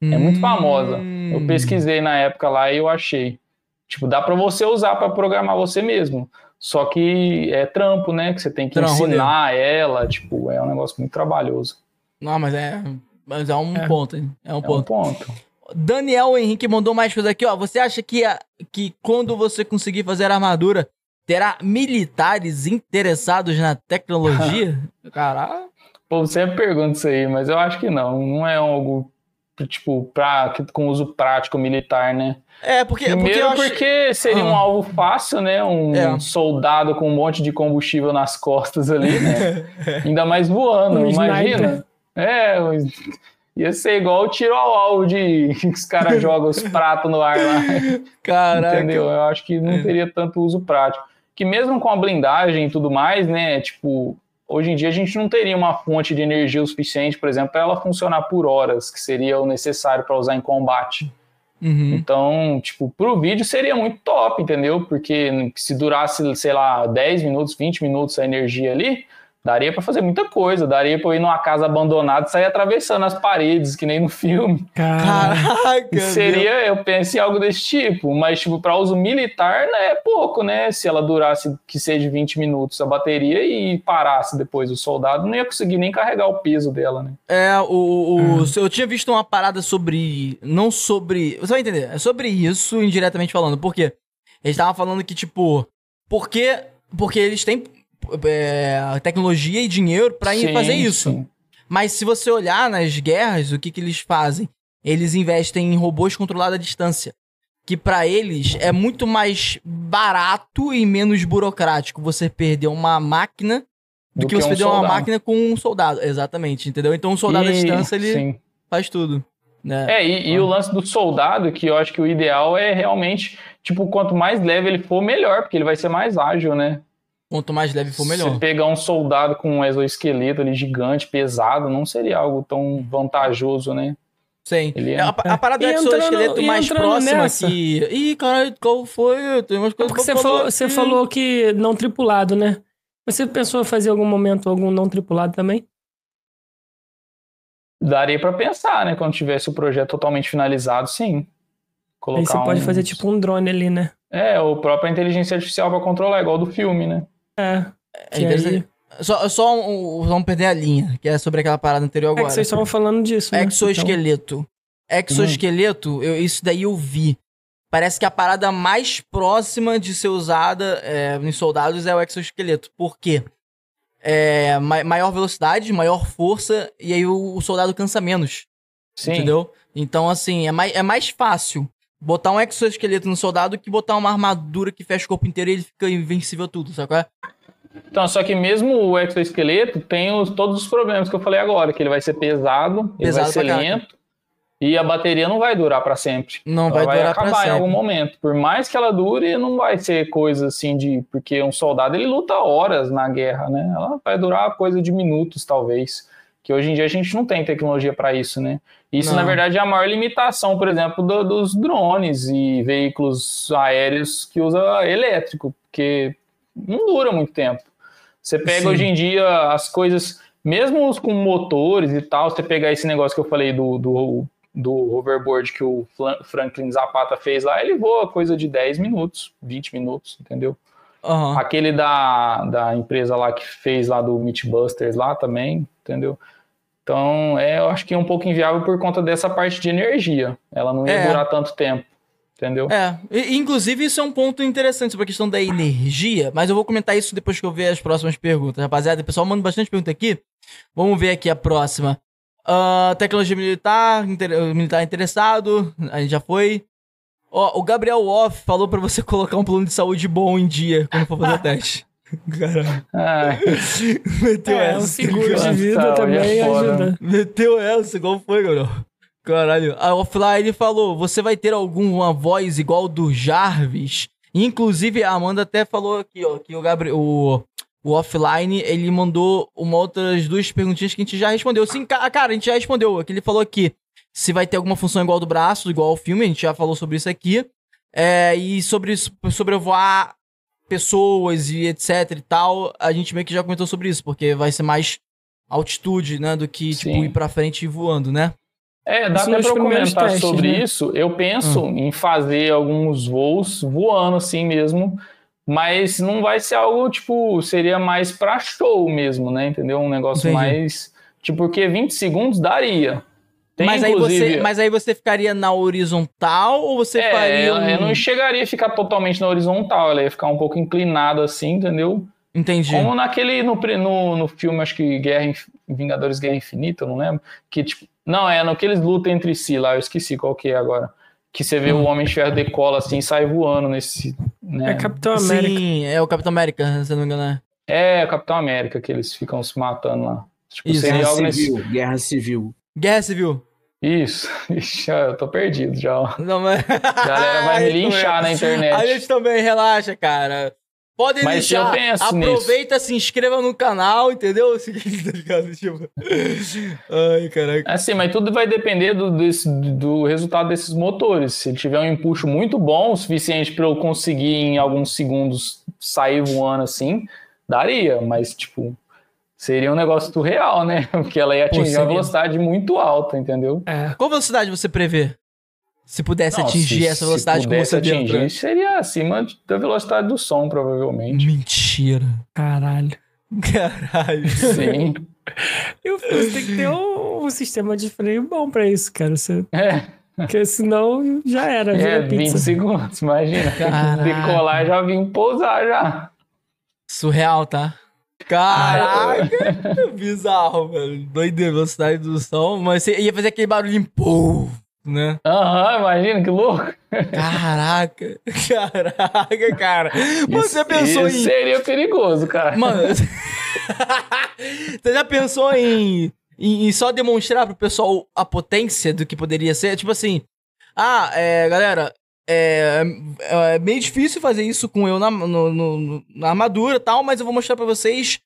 [SPEAKER 3] É muito famosa.
[SPEAKER 1] Hum.
[SPEAKER 3] Eu pesquisei na época lá e eu achei. Tipo, dá pra você usar pra programar você mesmo. Só que é trampo, né? Que você tem que
[SPEAKER 1] Trampo,
[SPEAKER 3] ensinar ela. Tipo, é um negócio muito trabalhoso.
[SPEAKER 1] Não, mas é. Mas é um
[SPEAKER 2] É.
[SPEAKER 1] ponto, hein? É um
[SPEAKER 3] É um
[SPEAKER 1] ponto.
[SPEAKER 3] ponto.
[SPEAKER 1] Daniel Henrique mandou mais coisa aqui, ó. Você acha que, a- que quando você conseguir fazer a armadura, terá militares interessados na tecnologia? Caralho.
[SPEAKER 3] Povo sempre pergunta isso aí, mas eu acho que não. Não é algo, tipo, pra, que- com uso prático militar, né?
[SPEAKER 1] É, porque, porque
[SPEAKER 3] Primeiro
[SPEAKER 1] acho...
[SPEAKER 3] porque seria um
[SPEAKER 1] Ah.
[SPEAKER 3] alvo fácil, né? Um
[SPEAKER 1] É.
[SPEAKER 3] soldado com um monte de combustível nas costas ali, né? Ainda mais voando,
[SPEAKER 2] Um
[SPEAKER 3] imagina. É, ia ser igual o tiro ao alvo de que os caras jogam os pratos no ar lá.
[SPEAKER 1] Caraca.
[SPEAKER 3] Entendeu? Eu acho que não teria tanto uso prático. Que mesmo com a blindagem e tudo mais, né? Tipo, hoje em dia a gente não teria uma fonte de energia o suficiente, por exemplo, para ela funcionar por horas, que seria o necessário para usar em combate.
[SPEAKER 1] Uhum.
[SPEAKER 3] Então, tipo, pro vídeo seria muito top, entendeu? Porque se durasse, sei lá, 10 minutos, 20 minutos a energia ali, daria pra fazer muita coisa. Daria pra eu ir numa casa abandonada e sair atravessando as paredes, que nem no filme.
[SPEAKER 2] Cara,
[SPEAKER 1] Caraca.
[SPEAKER 3] Seria, eu penso em algo desse tipo, mas, tipo, pra uso militar, né, é pouco, né? Se ela durasse, que seja 20 minutos a bateria e parasse depois o soldado, não ia conseguir nem carregar o peso dela, né?
[SPEAKER 1] É, o, o, eu tinha visto uma parada sobre. Não sobre. Você vai entender. É sobre isso, indiretamente falando. Por quê? Eles estavam falando que, tipo. Porque, porque eles têm é, tecnologia e dinheiro pra ir
[SPEAKER 3] Sim,
[SPEAKER 1] fazer isso.
[SPEAKER 3] sim.
[SPEAKER 1] Mas se você olhar nas guerras, o que, que eles fazem? Eles investem em robôs controlados à distância. Que pra eles é muito mais barato e menos burocrático você perder uma máquina do,
[SPEAKER 3] Do
[SPEAKER 1] que,
[SPEAKER 3] que
[SPEAKER 1] você
[SPEAKER 3] um
[SPEAKER 1] perder uma
[SPEAKER 3] soldado.
[SPEAKER 1] máquina com um soldado. Exatamente, entendeu? Então um soldado à
[SPEAKER 3] E-
[SPEAKER 1] distância ele
[SPEAKER 3] Sim.
[SPEAKER 1] faz tudo. Né?
[SPEAKER 3] É, e, e o lance do soldado, que eu acho que o ideal é realmente, tipo, quanto mais leve ele for, melhor, porque ele vai ser mais ágil, né?
[SPEAKER 1] Quanto mais leve for, melhor.
[SPEAKER 3] Se pegar um soldado com um exoesqueleto ali gigante, pesado, não seria algo tão vantajoso, né?
[SPEAKER 1] Sim.
[SPEAKER 3] Ele é-
[SPEAKER 1] a, a parada do
[SPEAKER 2] E entrando-
[SPEAKER 1] exoesqueleto
[SPEAKER 2] e
[SPEAKER 1] mais próxima
[SPEAKER 2] nessa.
[SPEAKER 1] aqui. Ih, caralho, qual foi? Tem umas coisas
[SPEAKER 2] porque
[SPEAKER 1] que
[SPEAKER 2] você falou, você falou que não tripulado, né? Você pensou em fazer algum momento algum não tripulado também?
[SPEAKER 3] Daria pra pensar, né? Quando tivesse o projeto totalmente finalizado, sim. Colocar
[SPEAKER 2] Aí você pode
[SPEAKER 3] uns-
[SPEAKER 2] fazer tipo um drone ali, né?
[SPEAKER 3] É, o própria inteligência artificial pra controlar, igual do filme, né?
[SPEAKER 2] É.
[SPEAKER 1] É interessante.
[SPEAKER 2] aí-
[SPEAKER 1] Só, só um, vamos perder a linha, que é sobre aquela parada anterior agora.
[SPEAKER 2] É que vocês estavam falando disso, né?
[SPEAKER 1] Exoesqueleto. Então... Exoesqueleto, eu, isso daí eu vi. Parece que a parada mais próxima de ser usada é, em soldados é o exoesqueleto. Por quê? É, ma maior velocidade, maior força, e aí o, o, soldado cansa menos. Sim. Entendeu? Então, assim, é mais, é mais fácil botar um exoesqueleto no soldado que botar uma armadura que fecha o corpo inteiro e ele fica invencível tudo, sabe qual é?
[SPEAKER 3] Então, só que mesmo o exoesqueleto tem os, todos os problemas que eu falei agora, que ele vai ser pesado, pesado ele vai ser lento e a bateria não vai durar para sempre.
[SPEAKER 1] Não ela vai, vai durar
[SPEAKER 3] acabar em algum momento. Por mais que ela dure, não vai ser coisa assim de porque um soldado ele luta horas na guerra, né? Ela vai durar coisa de minutos talvez. Que hoje em dia a gente não tem tecnologia para isso, né? Isso, não. na verdade, é a maior limitação, por exemplo, do, dos drones e veículos aéreos que usa elétrico, porque não dura muito tempo. Você pega Sim. hoje em dia as coisas, mesmo com motores e tal, você pegar esse negócio que eu falei do, do, do hoverboard que o Franklin Zapata fez lá, ele voa coisa de 10 minutos, 20 minutos, entendeu? Uhum. Aquele da, da empresa lá que fez lá do Meatbusters lá também, entendeu? Então, é, eu acho que é um pouco inviável por conta dessa parte de energia. Ela não ia é. durar tanto tempo entendeu?
[SPEAKER 1] É, e, inclusive isso é um ponto interessante sobre a questão da energia, mas eu vou comentar isso depois que eu ver as próximas perguntas, rapaziada. O pessoal manda bastante pergunta aqui. Vamos ver aqui a próxima. Uh, tecnologia militar, inter, militar interessado, a gente já foi. Ó, o Gabriel Off falou para você colocar um plano de saúde bom em dia quando for fazer o teste. Caralho.
[SPEAKER 2] Meteu é, essa. Um seguro de vida também é ajuda.
[SPEAKER 1] Meteu essa, igual foi, Gabriel? Caralho. A Offline falou: você vai ter alguma voz igual do Jarvis? Inclusive, a Amanda até falou aqui, ó, que o Gabriel. O, o offline, ele mandou uma outras duas perguntinhas que a gente já respondeu. Sim, cara, a gente já respondeu. Que ele falou aqui se vai ter alguma função igual do braço, igual ao filme, a gente já falou sobre isso aqui. É, e sobre sobrevoar pessoas e etc e tal, a gente meio que já comentou sobre isso, porque vai ser mais altitude, né, do que, tipo, Sim. tipo, ir pra frente e voando, né?
[SPEAKER 3] É, dá até pra comentar testes, sobre né? isso. Eu penso hum. em fazer alguns voos voando assim mesmo, mas não vai ser algo, tipo, seria mais pra show mesmo, né? Entendeu? Um negócio Entendi. mais. Tipo, porque 20 segundos daria.
[SPEAKER 1] Tem, mas, aí você, mas aí você ficaria na horizontal ou você
[SPEAKER 3] é,
[SPEAKER 1] faria.
[SPEAKER 3] Um... Eu não chegaria a ficar totalmente na horizontal, ela ia ficar um pouco inclinado assim, entendeu?
[SPEAKER 1] Entendi.
[SPEAKER 3] Como naquele, no, no, no filme, acho que Guerra, Vingadores Guerra Infinita, eu não lembro, que tipo, não, é no que eles lutam entre si lá, eu esqueci qual que é agora. Que você vê hum. o Homem de Ferro decola assim e sai voando nesse. Né?
[SPEAKER 2] É Capitão América.
[SPEAKER 1] Sim, é o Capitão América, se não me engano.
[SPEAKER 3] É, é o Capitão América, que eles ficam se matando lá.
[SPEAKER 4] Tipo, Isso, Guerra Civil, nesse... Guerra Civil.
[SPEAKER 1] Guerra Civil.
[SPEAKER 3] Isso. Ixi, eu tô perdido já. Não, mas... A galera vai me linchar na internet.
[SPEAKER 1] A gente também, relaxa, cara. Podem Mas deixar. Eu penso aproveita, nisso. se inscreva no canal, entendeu? Tá tipo...
[SPEAKER 3] Ai, caraca. Assim, mas tudo vai depender do, desse, do resultado desses motores. Se ele tiver um empuxo muito bom, o suficiente para eu conseguir em alguns segundos sair voando assim, daria. Mas, tipo, seria um negócio surreal, né? Porque ela ia atingir Pô, uma velocidade muito alta, entendeu?
[SPEAKER 1] É. Qual velocidade você prevê? Se pudesse não, atingir se, essa velocidade como você atingir, deu,
[SPEAKER 3] seria acima da velocidade do som, provavelmente.
[SPEAKER 1] Mentira.
[SPEAKER 2] Caralho.
[SPEAKER 1] Caralho.
[SPEAKER 3] Sim.
[SPEAKER 2] Eu você tem que ter um, um, sistema de freio bom pra isso, cara. Você... É. Porque senão já era.
[SPEAKER 3] É, 20 segundos, imagina. Caralho. Decolar já vim pousar já.
[SPEAKER 1] Surreal, tá? Caraca! Bizarro, velho. Doideira, velocidade do som. Mas você ia fazer aquele barulhinho, pô, né?
[SPEAKER 3] Aham, uhum, imagina que louco.
[SPEAKER 1] Caraca, caraca, cara. Você isso, pensou isso
[SPEAKER 3] em. Seria perigoso, cara.
[SPEAKER 1] Mano, você já pensou em, em, em, só demonstrar pro pessoal a potência do que poderia ser? Tipo assim, ah, é, galera, é, é meio difícil fazer isso com eu na, no, no, na armadura e tal, mas eu vou mostrar pra vocês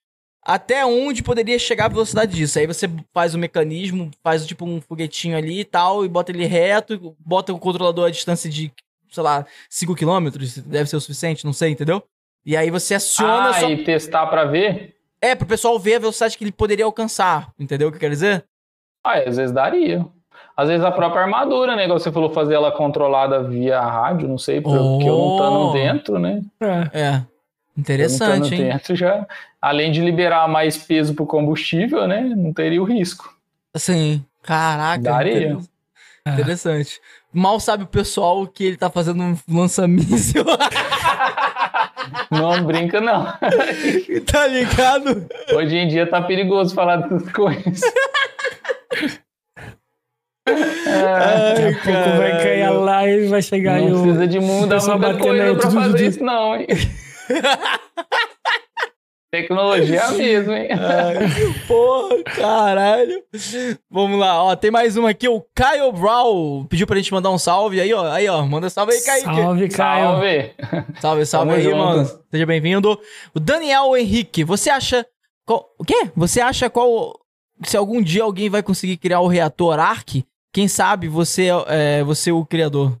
[SPEAKER 1] até onde poderia chegar a velocidade disso. Aí você faz o mecanismo, faz tipo um foguetinho ali e tal, e bota ele reto, bota o controlador a distância de, sei lá, 5 km, deve ser o suficiente, não sei, entendeu? E aí você aciona.
[SPEAKER 3] Ah, só... e testar para ver?
[SPEAKER 1] É, pro pessoal ver a velocidade que ele poderia alcançar, entendeu o que eu quero dizer?
[SPEAKER 3] Ah, às vezes daria. Às vezes a própria armadura, né? Igual você falou, fazer ela controlada via rádio, não sei, porque oh. eu não estando dentro, né?
[SPEAKER 1] É. é. Interessante, hein?
[SPEAKER 3] Dentro já, além de liberar mais peso pro combustível, né? Não teria o risco.
[SPEAKER 1] Sim. Caraca.
[SPEAKER 3] Daria.
[SPEAKER 1] Interessante. Mal sabe o pessoal que ele tá fazendo um lança-míssil.
[SPEAKER 3] Não brinca, não.
[SPEAKER 1] tá ligado?
[SPEAKER 3] Hoje em dia tá perigoso falar dessas coisas.
[SPEAKER 2] Daqui a pouco vai cair a live, vai chegar
[SPEAKER 3] Não
[SPEAKER 2] aí o.
[SPEAKER 3] precisa de muita,
[SPEAKER 2] pessoal
[SPEAKER 3] muita coisa pra fazer
[SPEAKER 2] de-
[SPEAKER 3] isso, não, hein? Tecnologia mesmo, hein?
[SPEAKER 1] Porra, caralho. Vamos lá, ó. Tem mais uma aqui, o Caio Brown. Pediu pra gente mandar um salve aí, ó. Aí, ó. Manda salve aí, Kaique.
[SPEAKER 2] Salve, Caio.
[SPEAKER 3] Salve!
[SPEAKER 1] Salve, salve aí,
[SPEAKER 3] junto.
[SPEAKER 1] mano. Seja bem-vindo. O Daniel Henrique, você acha. qual- o quê? Você acha qual. Se algum dia alguém vai conseguir criar o reator Ark, quem sabe você é você o criador?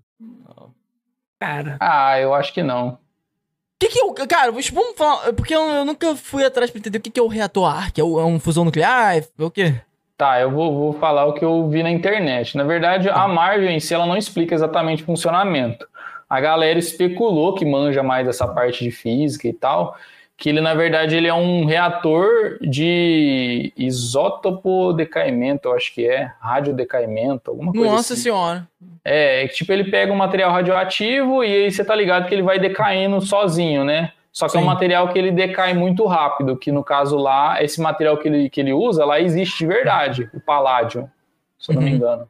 [SPEAKER 2] Cara,
[SPEAKER 3] Ah, eu acho que não.
[SPEAKER 1] O que que é o. Cara, vamos falar. Porque eu, eu nunca fui atrás pra entender o que que é o reator Ark. É, o- é um fusão nuclear? É o quê?
[SPEAKER 3] Tá, eu vou, vou falar o que eu vi na internet. Na verdade, a Marvel em si, ela não explica exatamente o funcionamento. A galera especulou que manja mais dessa parte de física e tal, que ele, na verdade, ele é um reator de isótopo decaimento, eu acho que é, radiodecaimento, alguma coisa
[SPEAKER 1] Nossa
[SPEAKER 3] assim.
[SPEAKER 1] senhora.
[SPEAKER 3] É, tipo, ele pega um material radioativo e aí você tá ligado que ele vai decaindo sozinho, né? Só que é um
[SPEAKER 1] Sim.
[SPEAKER 3] material que ele decai muito rápido, que no caso lá, esse material que ele, que ele usa, lá existe de verdade, o paládio, se eu não me
[SPEAKER 1] Uhum.
[SPEAKER 3] engano.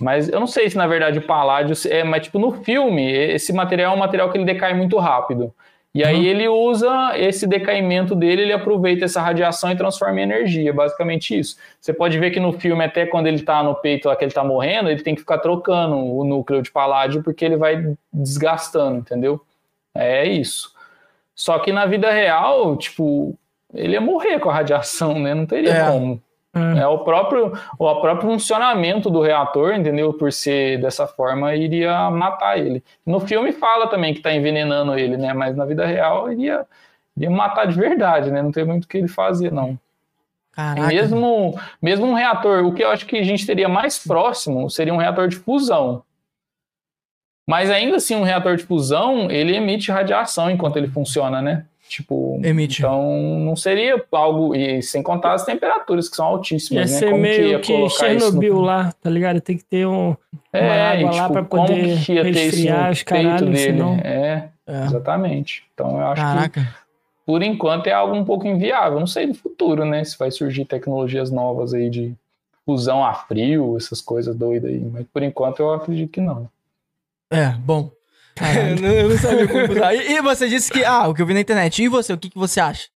[SPEAKER 3] Mas eu não sei se na verdade o paládio é, mas tipo no filme, esse material é um material que ele decai muito rápido. E aí
[SPEAKER 1] Uhum.
[SPEAKER 3] ele usa esse decaimento dele, ele aproveita essa radiação e transforma em energia, basicamente isso. Você pode ver que no filme, até quando ele tá no peito lá, que ele tá morrendo, ele tem que ficar trocando o núcleo de paládio porque ele vai desgastando, entendeu? É isso. Só que na vida real, tipo, ele ia morrer com a radiação, né? Não teria
[SPEAKER 1] É.
[SPEAKER 3] como.
[SPEAKER 2] É.
[SPEAKER 3] É o próprio, o próprio funcionamento do reator, entendeu? Por ser dessa forma, iria matar ele. No filme fala também que tá envenenando ele, né? Mas na vida real iria, iria matar de verdade, né? Não tem muito o que ele fazer, não.
[SPEAKER 1] Caraca.
[SPEAKER 3] mesmo, mesmo um reator, o que eu acho que a gente teria mais próximo seria um reator de fusão. Mas ainda assim, um reator de fusão, ele emite radiação enquanto ele funciona, né? Tipo,
[SPEAKER 1] Emite.
[SPEAKER 3] então não seria algo, e sem contar as temperaturas que são
[SPEAKER 2] ia
[SPEAKER 3] altíssimas, né?
[SPEAKER 2] ser
[SPEAKER 3] Como que ia
[SPEAKER 2] meio que
[SPEAKER 3] colocar isso no-
[SPEAKER 2] Chernobyl lá, tá ligado? Tem que ter um, uma
[SPEAKER 3] É,
[SPEAKER 2] água
[SPEAKER 3] e,
[SPEAKER 2] lá
[SPEAKER 3] tipo,
[SPEAKER 2] pra
[SPEAKER 3] como
[SPEAKER 2] poder
[SPEAKER 3] que ia
[SPEAKER 2] resfriar os
[SPEAKER 3] peito
[SPEAKER 2] caralho,
[SPEAKER 3] dele?
[SPEAKER 2] senão...
[SPEAKER 3] É,
[SPEAKER 1] É.
[SPEAKER 3] exatamente. Então eu acho que
[SPEAKER 1] Caraca.
[SPEAKER 3] por enquanto é algo um pouco inviável. Não sei no futuro, né? Se vai surgir tecnologias novas aí de fusão a frio, essas coisas doidas aí. Mas por enquanto eu acredito que não.
[SPEAKER 1] É, bom. Eu, não, eu não sabia como usar. E, e você disse que. Ah, o que eu vi na internet. E você, o que, que você acha?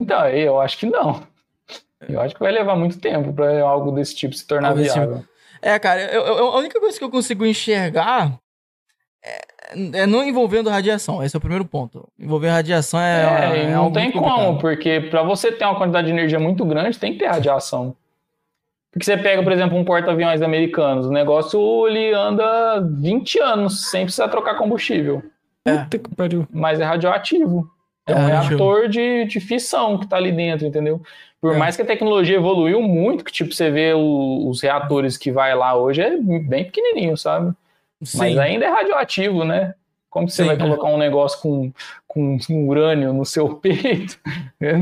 [SPEAKER 3] Então, eu acho que não. Eu acho que vai levar muito tempo para algo desse tipo se tornar
[SPEAKER 1] Algo desse
[SPEAKER 3] viável.
[SPEAKER 1] É, cara, eu- eu- a única coisa que eu consigo enxergar é, é não envolvendo radiação. Esse é o primeiro ponto. Envolver radiação é.
[SPEAKER 3] É,
[SPEAKER 1] é
[SPEAKER 3] não
[SPEAKER 1] algo
[SPEAKER 3] tem
[SPEAKER 1] muito
[SPEAKER 3] como, porque para você ter uma quantidade de energia muito grande, tem que ter radiação. Porque você pega, por exemplo, um porta-aviões americanos, o negócio ele anda 20 anos sem precisar trocar combustível,
[SPEAKER 2] Puta que pariu.
[SPEAKER 3] mas é radioativo. É,
[SPEAKER 1] É
[SPEAKER 3] um reator de, de fissão que tá ali dentro, entendeu? Por
[SPEAKER 1] É.
[SPEAKER 3] mais que a tecnologia evoluiu muito, que tipo, você vê o- os reatores que vai lá hoje é bem pequenininho, sabe? Mas
[SPEAKER 1] Sim.
[SPEAKER 3] ainda é radioativo, né? Como você
[SPEAKER 1] Sim,
[SPEAKER 3] vai
[SPEAKER 1] é.
[SPEAKER 3] colocar um negócio com, com urânio no seu peito?
[SPEAKER 1] É,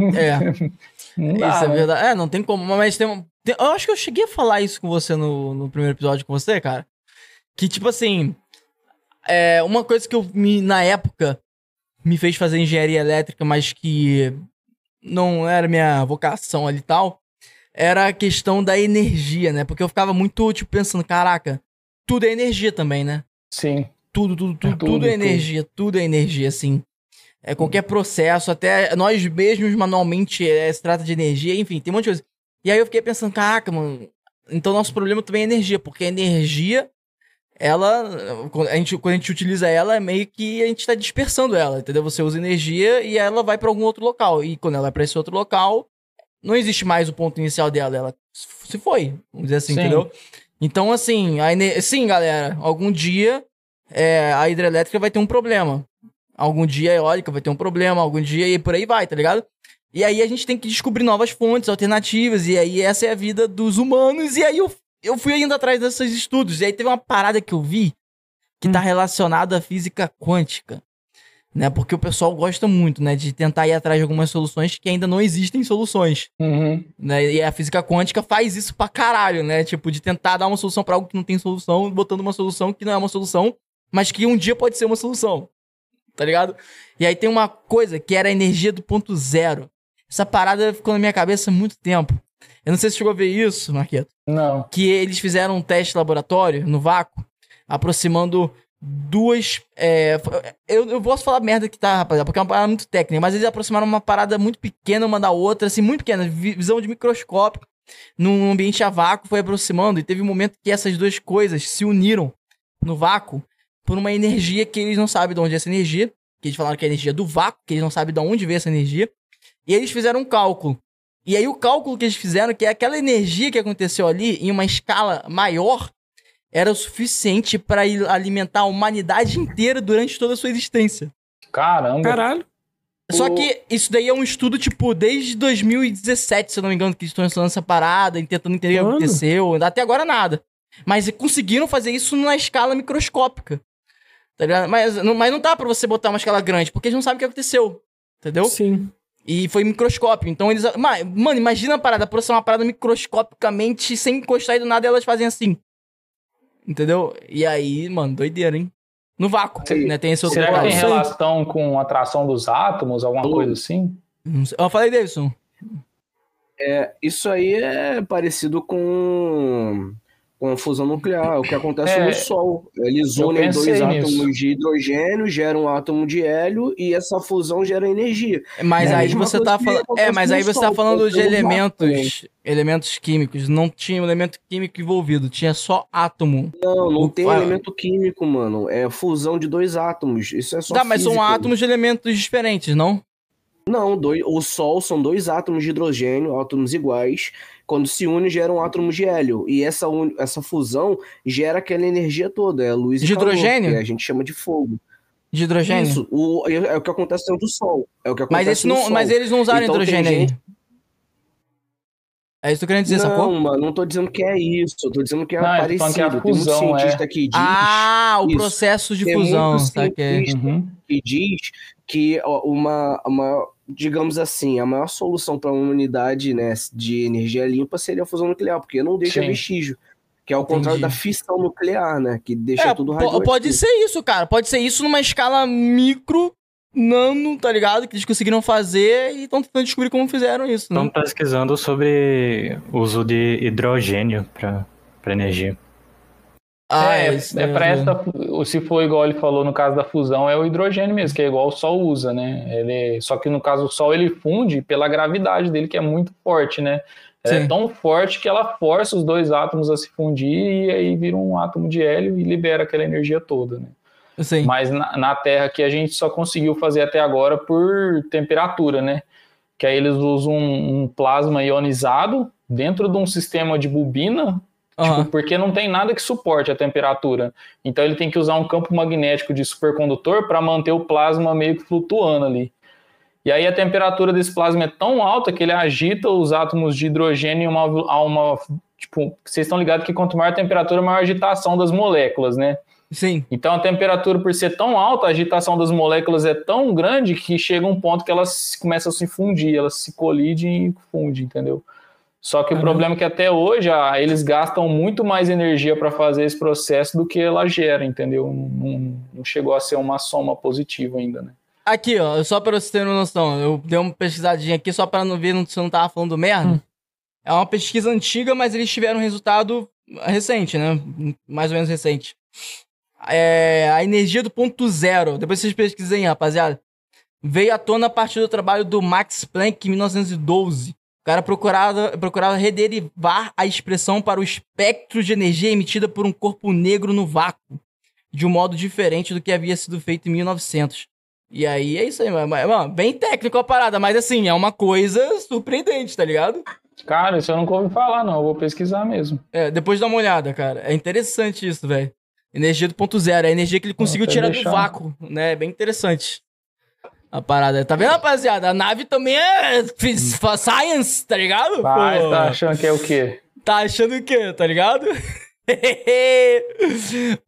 [SPEAKER 3] Não dá,
[SPEAKER 1] isso é
[SPEAKER 3] né?
[SPEAKER 1] verdade. É, não tem como. Mas tem um. tem- eu acho que eu cheguei a falar isso com você no, no primeiro episódio com você, cara. Que, tipo assim. É, uma coisa que eu me, na época, me fez fazer engenharia elétrica, mas que não era minha vocação ali e tal, era a questão da energia, né? Porque eu ficava muito, tipo, pensando, caraca, tudo é energia também, né?
[SPEAKER 3] Sim.
[SPEAKER 1] Tudo, tudo, tudo, tudo,
[SPEAKER 3] tudo,
[SPEAKER 1] é
[SPEAKER 3] tudo.
[SPEAKER 1] energia, tudo é energia, assim. É qualquer processo, até nós mesmos manualmente é, se trata de energia, enfim, tem um monte de coisa. E aí eu fiquei pensando, caraca, mano, então nosso problema também é energia, porque a energia, ela, quando a gente, quando a gente utiliza ela, é meio que a gente tá dispersando ela, entendeu? Você usa energia e ela vai pra algum outro local. E quando ela vai pra esse outro local, não existe mais o ponto inicial dela, ela se foi, vamos dizer assim,
[SPEAKER 3] Sim.
[SPEAKER 1] entendeu? Então, assim, a sim, galera, algum dia é, a hidrelétrica vai ter um problema. Algum dia a eólica vai ter um problema, algum dia e por aí vai, tá ligado? E aí a gente tem que descobrir novas fontes alternativas, e aí essa é a vida dos humanos, e aí eu, eu fui indo atrás desses estudos, e aí teve uma parada que eu vi que tá relacionada à física quântica. né? Porque o pessoal gosta muito, né? De tentar ir atrás de algumas soluções que ainda não existem soluções.
[SPEAKER 3] Uhum.
[SPEAKER 1] Né? E a física quântica faz isso pra caralho, né? Tipo, de tentar dar uma solução para algo que não tem solução, botando uma solução que não é uma solução, mas que um dia pode ser uma solução. Tá ligado? E aí tem uma coisa que era a energia do ponto zero. Essa parada ficou na minha cabeça há muito tempo. Eu não sei se chegou a ver isso, Marqueto.
[SPEAKER 3] Não.
[SPEAKER 1] Que eles fizeram um teste laboratório no vácuo, aproximando duas. É, eu, eu posso falar merda que tá, rapaziada, porque é uma parada muito técnica, mas eles aproximaram uma parada muito pequena uma da outra, assim, muito pequena, visão de microscópio, num ambiente a vácuo, foi aproximando, e teve um momento que essas duas coisas se uniram no vácuo por uma energia que eles não sabem de onde é essa energia, que eles falaram que é a energia do vácuo, que eles não sabem de onde veio essa energia, e eles fizeram um cálculo. E aí o cálculo que eles fizeram, que é aquela energia que aconteceu ali em uma escala maior, era o suficiente para alimentar a humanidade inteira durante toda a sua existência.
[SPEAKER 3] Caramba.
[SPEAKER 2] Caralho.
[SPEAKER 1] Só o... que isso daí é um estudo, tipo, desde 2017, se eu não me engano, que eles estão lançando essa parada, tentando entender o que aconteceu. Até agora nada. Mas conseguiram fazer isso na escala microscópica. Tá ligado? Mas, não, mas não dá pra você botar uma escala grande, porque eles não sabem o que aconteceu. Entendeu?
[SPEAKER 2] Sim.
[SPEAKER 1] E foi microscópio. Então eles. Mano, imagina a parada, por ser uma parada microscopicamente, sem encostar e do nada elas fazem assim. Entendeu? E aí, mano, doideira, hein? No vácuo, Sim. né? Tem esse
[SPEAKER 3] outro Será que tem relação com a atração dos átomos, alguma coisa assim?
[SPEAKER 1] Eu falei, Davidson.
[SPEAKER 4] É, isso aí é parecido com com fusão nuclear, o que acontece é, no Sol. Eles unem dois nisso. átomos de hidrogênio, geram um átomo de hélio e essa fusão gera energia.
[SPEAKER 1] Mas é aí você tá falando, é, mas aí você tá Sol, tá falando de elementos, elementos químicos, não tinha elemento químico envolvido, tinha só átomo.
[SPEAKER 4] Não, não o, tem ah, elemento químico, mano. É fusão de dois átomos. Isso é só
[SPEAKER 1] Tá, mas são átomos de elementos diferentes, não?
[SPEAKER 4] Não, dois, o Sol são dois átomos de hidrogênio, átomos iguais, quando se unem geram átomos de hélio. E essa, un... essa fusão gera aquela energia toda, é luz
[SPEAKER 1] de hidrogênio?
[SPEAKER 4] que a gente chama de fogo.
[SPEAKER 1] De hidrogênio? Isso,
[SPEAKER 4] o, é, é o que acontece dentro do Sol. É o que acontece
[SPEAKER 1] mas, não, mas eles não usaram então, hidrogênio gente... aí. É isso que eu querendo dizer,
[SPEAKER 4] não,
[SPEAKER 1] sacou?
[SPEAKER 4] Não, mano, não tô dizendo que é isso. Eu tô dizendo que é não, parecido. Que é fusão, Tem um cientista é. que diz...
[SPEAKER 1] Ah, o isso. processo de Tem fusão. Tá
[SPEAKER 4] que... Uhum. que diz que uma, uma digamos assim, a maior solução para uma unidade né, de energia limpa seria a fusão nuclear, porque não deixa Sim. vestígio. Que é o contrário da fissão nuclear, né? Que deixa é, tudo radioativo.
[SPEAKER 1] Pode ser isso, cara. Pode ser isso numa escala micro, nano, tá ligado? Que eles conseguiram fazer e estão tentando descobrir como fizeram isso.
[SPEAKER 5] Estão né? pesquisando sobre uso de hidrogênio para energia.
[SPEAKER 3] Ah, é, é, é para essa. Se for igual ele falou no caso da fusão, é o hidrogênio mesmo, que é igual o Sol usa, né? Ele, só que no caso o Sol ele funde pela gravidade dele, que é muito forte, né? é tão forte que ela força os dois átomos a se fundir e aí vira um átomo de hélio e libera aquela energia toda, né? Sim. Mas na, na Terra que a gente só conseguiu fazer até agora por temperatura, né? Que aí eles usam um, um plasma ionizado dentro de um sistema de bobina Uhum. Tipo, porque não tem nada que suporte a temperatura. Então ele tem que usar um campo magnético de supercondutor para manter o plasma meio que flutuando ali. E aí a temperatura desse plasma é tão alta que ele agita os átomos de hidrogênio a uma, a uma tipo, vocês estão ligados que quanto maior a temperatura, maior a agitação das moléculas, né?
[SPEAKER 1] Sim.
[SPEAKER 3] Então a temperatura, por ser tão alta, a agitação das moléculas é tão grande que chega um ponto que elas começam a se fundir, elas se colidem e fundem, entendeu? Só que o problema é que até hoje ah, eles gastam muito mais energia para fazer esse processo do que ela gera, entendeu? Não, não, chegou a ser uma soma positiva ainda, né?
[SPEAKER 1] Aqui, ó, só para vocês terem uma noção, eu dei uma pesquisadinha aqui só para não ver se eu não tava falando merda. Hum. É uma pesquisa antiga, mas eles tiveram um resultado recente, né? Mais ou menos recente. É, a energia do ponto zero, depois vocês pesquisem, rapaziada, veio à tona a partir do trabalho do Max Planck em 1912 cara procurava, procurava rederivar a expressão para o espectro de energia emitida por um corpo negro no vácuo, de um modo diferente do que havia sido feito em 1900. E aí é isso aí, mano. Bem técnico a parada, mas assim, é uma coisa surpreendente, tá ligado?
[SPEAKER 3] Cara, isso eu nunca ouvi falar, não. Eu vou pesquisar mesmo.
[SPEAKER 1] É, depois dá uma olhada, cara. É interessante isso, velho. Energia do ponto zero, é a energia que ele conseguiu tirar deixar. do vácuo, né? É bem interessante a parada. Tá vendo, rapaziada? A nave também é science, tá ligado?
[SPEAKER 3] Vai, tá achando que é o quê?
[SPEAKER 1] Tá achando o quê, tá ligado?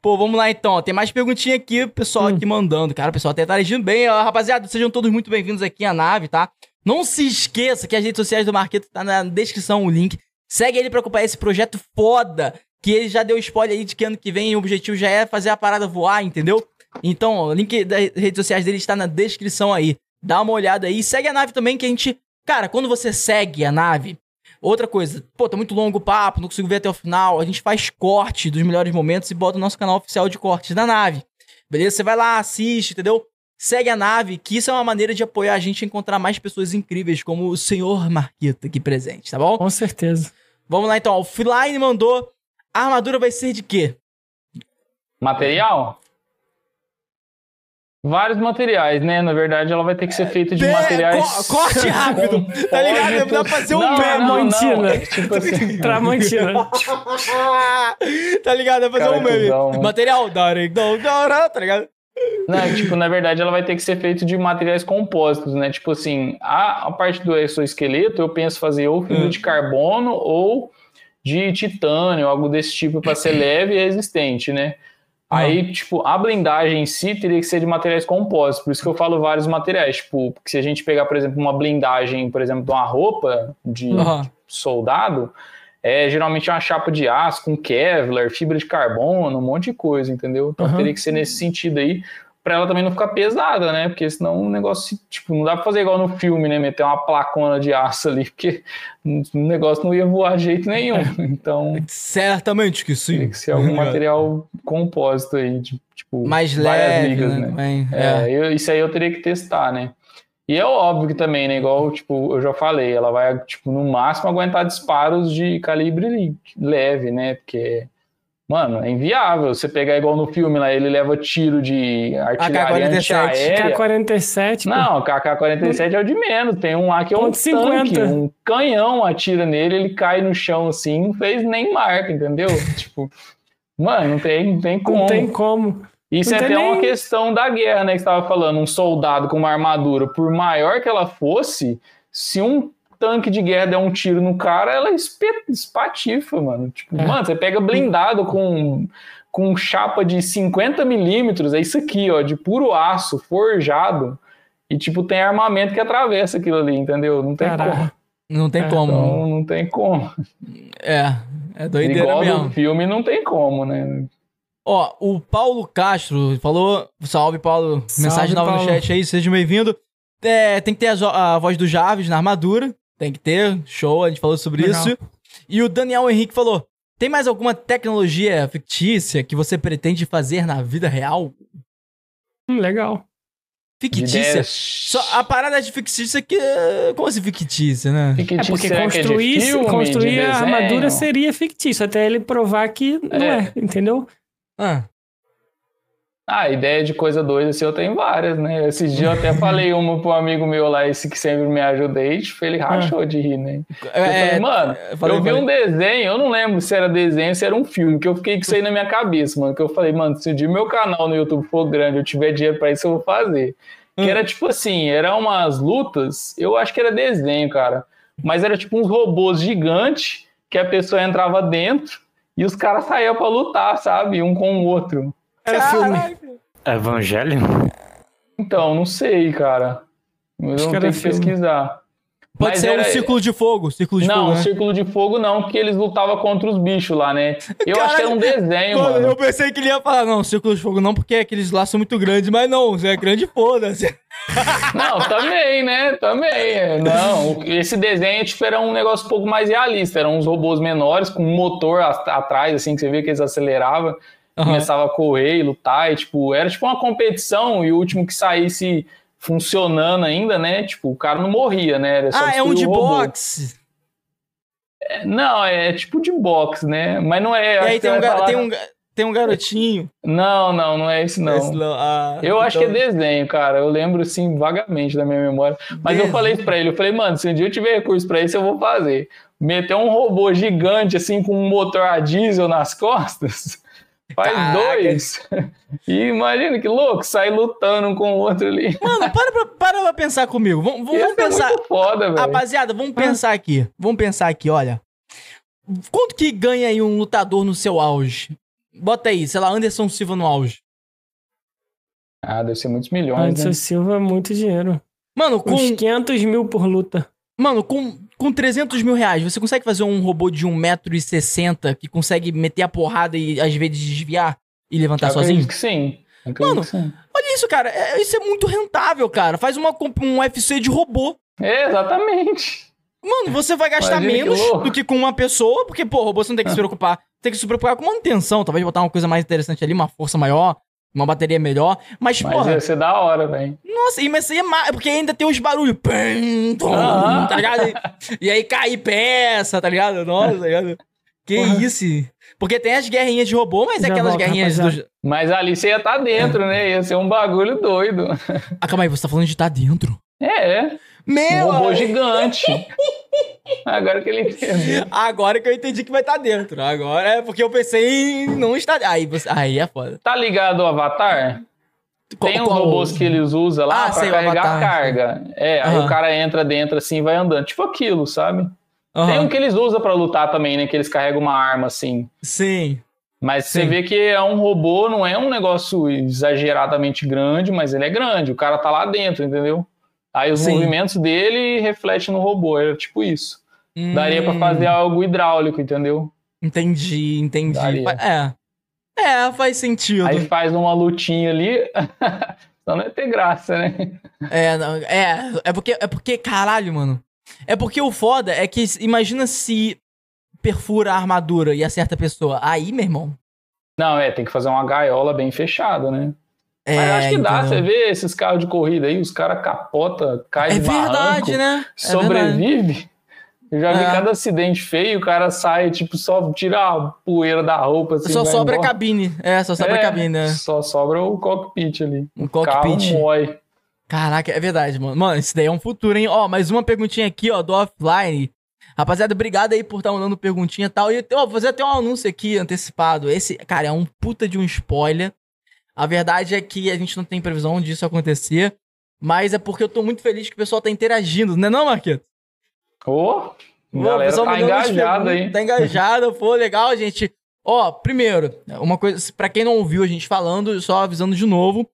[SPEAKER 1] Pô, vamos lá então. Tem mais perguntinha aqui, o pessoal hum. aqui mandando. Cara, o pessoal até tá agindo bem. Rapaziada, sejam todos muito bem-vindos aqui à nave, tá? Não se esqueça que as redes sociais do Marqueto tá na descrição o link. Segue ele pra acompanhar esse projeto foda. Que ele já deu spoiler aí de que ano que vem o objetivo já é fazer a parada voar, entendeu? Então, o link das redes sociais dele está na descrição aí. Dá uma olhada aí. Segue a nave também, que a gente. Cara, quando você segue a nave, Outra coisa, pô, tá muito longo o papo, não consigo ver até o final. A gente faz corte dos melhores momentos e bota no nosso canal oficial de cortes da nave. Beleza? Você vai lá, assiste, entendeu? Segue a nave, que isso é uma maneira de apoiar a gente a encontrar mais pessoas incríveis, como o senhor Marquito aqui presente, tá bom?
[SPEAKER 2] Com certeza.
[SPEAKER 1] Vamos lá então. O Flyline mandou. A armadura vai ser de quê?
[SPEAKER 3] Material? Vários materiais, né? Na verdade, ela vai ter que ser feita de, materiais.
[SPEAKER 1] Co corte rápido! tá ligado? Dá pra fazer um não,
[SPEAKER 2] Tramontina. Tipo assim. Tramontina.
[SPEAKER 1] tá ligado? Dá pra fazer um meme. Material. Tá ligado?
[SPEAKER 3] Não, tipo, na verdade, ela vai ter que ser feita de materiais compostos, né? Tipo assim, a, a parte do exoesqueleto eu penso fazer ou fibra hum. de carbono ou de titânio, algo desse tipo para ser leve e resistente, né? Aí, tipo, a blindagem em si teria que ser de materiais compostos, por isso que eu falo vários materiais. Tipo, porque se a gente pegar, por exemplo, uma blindagem, por exemplo, de uma roupa de uhum. soldado, é geralmente uma chapa de aço com Kevlar, fibra de carbono, um monte de coisa, entendeu? Então uhum. teria que ser nesse sentido aí para ela também não ficar pesada, né? Porque senão o negócio, tipo, não dá pra fazer igual no filme, né? Meter uma placona de aço ali, porque o negócio não ia voar de jeito nenhum. Então.
[SPEAKER 1] Certamente que sim.
[SPEAKER 3] Tem que ser algum material compósito aí, tipo,
[SPEAKER 1] mais leve, ligas, né? né?
[SPEAKER 3] É, é. Eu, isso aí eu teria que testar, né? E é óbvio que também, né? Igual, tipo, eu já falei, ela vai, tipo, no máximo aguentar disparos de calibre leve, né? Porque Mano, é inviável. Você pegar igual no filme lá, ele leva tiro de artilharia antiaérea.
[SPEAKER 2] K-47.
[SPEAKER 3] Não, KK-47 é o de menos. Tem um lá que é um tanque, 50. um canhão atira nele, ele cai no chão assim, não fez nem marca, entendeu? tipo, mano, não tem, não tem como.
[SPEAKER 2] Não tem como.
[SPEAKER 3] Isso não é até nem... uma questão da guerra, né? Que você tava falando, um soldado com uma armadura, por maior que ela fosse, se um tanque de guerra der um tiro no cara, ela espatifa, mano. Tipo, é. mano, você pega blindado com, com chapa de 50 milímetros, é isso aqui, ó, de puro aço, forjado, e, tipo, tem armamento que atravessa aquilo ali, entendeu? Não tem Caraca. como.
[SPEAKER 1] Não tem é, como.
[SPEAKER 3] Então, não tem como.
[SPEAKER 1] É, é doideira Igual mesmo.
[SPEAKER 3] no filme não tem como, né?
[SPEAKER 1] Ó, o Paulo Castro falou, salve Paulo, salve, mensagem nova Paulo. no chat aí, seja bem-vindo. É, tem que ter a, a, voz do Javes na armadura. Tem que ter, show, a gente falou sobre Legal. isso. E o Daniel Henrique falou: tem mais alguma tecnologia fictícia que você pretende fazer na vida real?
[SPEAKER 2] Hum, legal.
[SPEAKER 1] Fictícia. Só a parada de fictícia que. Como assim fictícia, né?
[SPEAKER 2] Fictícia é porque construir, é filme, construir a armadura seria fictício, até ele provar que não é, é entendeu?
[SPEAKER 3] Ah. Ah, ideia de coisa doida, assim, eu tenho várias, né? Esses dias eu até falei uma pro amigo meu lá, esse que sempre me ajuda aí, tipo, ele rachou de rir, né? Eu é, falei, mano, eu, falei, eu vi um desenho, eu não lembro se era desenho, se era um filme, que eu fiquei com isso aí na minha cabeça, mano, que eu falei, mano, se o dia meu canal no YouTube for grande, eu tiver dinheiro pra isso, eu vou fazer. Que hum. era tipo assim, eram umas lutas, eu acho que era desenho, cara, mas era tipo uns robôs gigantes, que a pessoa entrava dentro, e os caras saíam pra lutar, sabe? Um com o outro.
[SPEAKER 2] Era filme.
[SPEAKER 5] Evangelho?
[SPEAKER 3] Então, não sei, cara. Eu Acho não tenho que pesquisar.
[SPEAKER 1] Pode Mas ser era... um círculo de fogo. Círculo de
[SPEAKER 3] não,
[SPEAKER 1] fogo,
[SPEAKER 3] um né? círculo de fogo não, porque eles lutavam contra os bichos lá, né? Eu Caralho, acho que era um desenho, mano, mano.
[SPEAKER 1] Eu pensei que ele ia falar, não, círculo de fogo não, porque aqueles lá são muito grandes, mas não, é grande foda-se.
[SPEAKER 3] Não, também, né? Também. É. Não, esse desenho tipo, era um negócio um pouco mais realista. Eram uns robôs menores com um motor atrás, assim, que você via que eles aceleravam uhum. começava a correr e lutar, e, tipo, era tipo uma competição, e o último que saísse funcionando ainda, né? Tipo, o cara não morria, né?
[SPEAKER 1] ah, é um de boxe.
[SPEAKER 3] É, não, é tipo de boxe, né? Mas não é.
[SPEAKER 1] E aí tem um, falar... tem, um, tem um garotinho.
[SPEAKER 3] Não, não, não é esse não. Esse não. Ah, eu então... acho que é então- desenho, cara. Eu lembro, assim, vagamente da minha memória. Mas desenho. eu falei isso pra ele. Eu falei, mano, se um dia eu tiver recurso pra isso, eu vou fazer. Meter um robô gigante, assim, com um motor a diesel nas costas. Faz Caraca. dois. E imagina que louco, sai lutando um com o outro ali.
[SPEAKER 1] Mano, para pra, para pra pensar comigo. Vamos, vamos, vamos pensar.
[SPEAKER 3] É foda,
[SPEAKER 1] Rapaziada, vamos pensar aqui. Vamos pensar aqui, olha. Quanto que ganha aí um lutador no seu auge? Bota aí, sei lá, Anderson Silva no auge.
[SPEAKER 3] Ah, deve ser muitos milhões,
[SPEAKER 2] Anderson
[SPEAKER 3] né?
[SPEAKER 2] Silva é muito dinheiro.
[SPEAKER 1] Mano, com,
[SPEAKER 2] Uns 500 mil por luta.
[SPEAKER 1] mano, com, com 300 mil reais, você consegue fazer um robô de 1,60m que consegue meter a porrada e às vezes desviar e levantar
[SPEAKER 3] Eu
[SPEAKER 1] sozinho?
[SPEAKER 3] acredito que sim. Eu
[SPEAKER 1] Mano,
[SPEAKER 3] que sim.
[SPEAKER 1] Olha isso, cara. é- isso é muito rentável, cara. Faz uma, um UFC de robô.
[SPEAKER 3] É, exatamente.
[SPEAKER 1] Mano, você vai gastar
[SPEAKER 3] Imagina que
[SPEAKER 1] menos
[SPEAKER 3] louco.
[SPEAKER 1] do que com uma pessoa, porque, pô, robô você não tem que se preocupar. Tem que se preocupar com manutenção, talvez botar uma coisa mais interessante ali, uma força maior, uma bateria melhor. Mas,
[SPEAKER 3] Mas
[SPEAKER 1] porra,
[SPEAKER 3] ia ser da hora, velho.
[SPEAKER 1] nossa, e mas isso aí é ma- porque ainda tem os barulhos. Pum, tum, tá ligado? E, e aí cair peça, tá ligado? Nossa, tá ligado? Que isso? Porque tem as guerrinhas de robô, mas é aquelas
[SPEAKER 2] volto,
[SPEAKER 1] guerrinhas dos.
[SPEAKER 3] Mas ali você ia estar dentro, né? Ia ser um bagulho doido.
[SPEAKER 1] Ah, calma aí, você tá falando de estar dentro.
[SPEAKER 3] É, é. Um
[SPEAKER 1] Meu!
[SPEAKER 3] robô gigante. Agora que ele entendeu.
[SPEAKER 1] Agora que eu entendi que vai estar dentro. Agora é porque eu pensei em não estar. Aí, você... aí é foda.
[SPEAKER 3] Tá ligado o Avatar? Tem uns
[SPEAKER 1] Qual-
[SPEAKER 3] robôs que eles usam lá
[SPEAKER 1] Ah,
[SPEAKER 3] pra
[SPEAKER 1] sei,
[SPEAKER 3] carregar
[SPEAKER 1] Avatar.
[SPEAKER 3] carga. É, aí
[SPEAKER 1] Aham.
[SPEAKER 3] o cara entra dentro assim e vai andando. Tipo aquilo, sabe? Tem
[SPEAKER 1] Aham.
[SPEAKER 3] um que eles usam pra lutar também, né? Que eles carregam uma arma assim.
[SPEAKER 1] Sim.
[SPEAKER 3] Mas você
[SPEAKER 1] Sim.
[SPEAKER 3] vê que é um robô, não é um negócio exageradamente grande, mas ele é grande. O cara tá lá dentro, entendeu? Aí os
[SPEAKER 1] Sim.
[SPEAKER 3] movimentos dele refletem no robô. É tipo isso. Daria pra
[SPEAKER 1] Hum,
[SPEAKER 3] fazer algo hidráulico, entendeu?
[SPEAKER 1] Entendi, entendi.
[SPEAKER 3] Daria.
[SPEAKER 1] É. É, faz sentido.
[SPEAKER 3] Aí faz uma lutinha ali. Só não ia ter graça, né?
[SPEAKER 1] É, não, é, é porque, é porque, caralho, mano. É porque o foda é que, imagina se perfura a armadura e acerta a pessoa. Aí, meu irmão.
[SPEAKER 3] Não, é, tem que fazer uma gaiola bem fechada, né?
[SPEAKER 1] É,
[SPEAKER 3] Mas eu acho que dá,
[SPEAKER 1] entendeu?
[SPEAKER 3] você vê esses carros de corrida aí, os caras capota, cai
[SPEAKER 1] É
[SPEAKER 3] de
[SPEAKER 1] verdade,
[SPEAKER 3] barranco,
[SPEAKER 1] né? É
[SPEAKER 3] sobrevive. Eu já vi
[SPEAKER 1] É.
[SPEAKER 3] cada acidente feio, o cara sai, tipo, só tira a poeira da roupa, assim,
[SPEAKER 1] só sobra a
[SPEAKER 3] embora.
[SPEAKER 1] cabine. É, só sobra a
[SPEAKER 3] É,
[SPEAKER 1] cabine, né?
[SPEAKER 3] Só sobra o cockpit ali.
[SPEAKER 1] Um
[SPEAKER 3] O carro
[SPEAKER 1] cockpit.
[SPEAKER 3] mói.
[SPEAKER 1] Caraca, é verdade, mano. Mano, isso daí é um futuro, hein? Ó, mais uma perguntinha aqui, ó, do offline. Rapaziada, obrigado aí por estar mandando perguntinha e tal. E, ó, vou fazer até um anúncio aqui antecipado. Esse, cara, é um puta de um spoiler. A verdade é que a gente não tem previsão disso acontecer. Mas é porque eu tô muito feliz que o pessoal tá interagindo, né não, Marquinhos?
[SPEAKER 3] Ô,
[SPEAKER 1] Pô,
[SPEAKER 3] galera tá
[SPEAKER 1] perguntas,
[SPEAKER 3] aí.
[SPEAKER 1] Tá engajada, pô, legal, gente. Ó, primeiro, uma coisa, pra quem não ouviu a gente falando, só avisando de novo,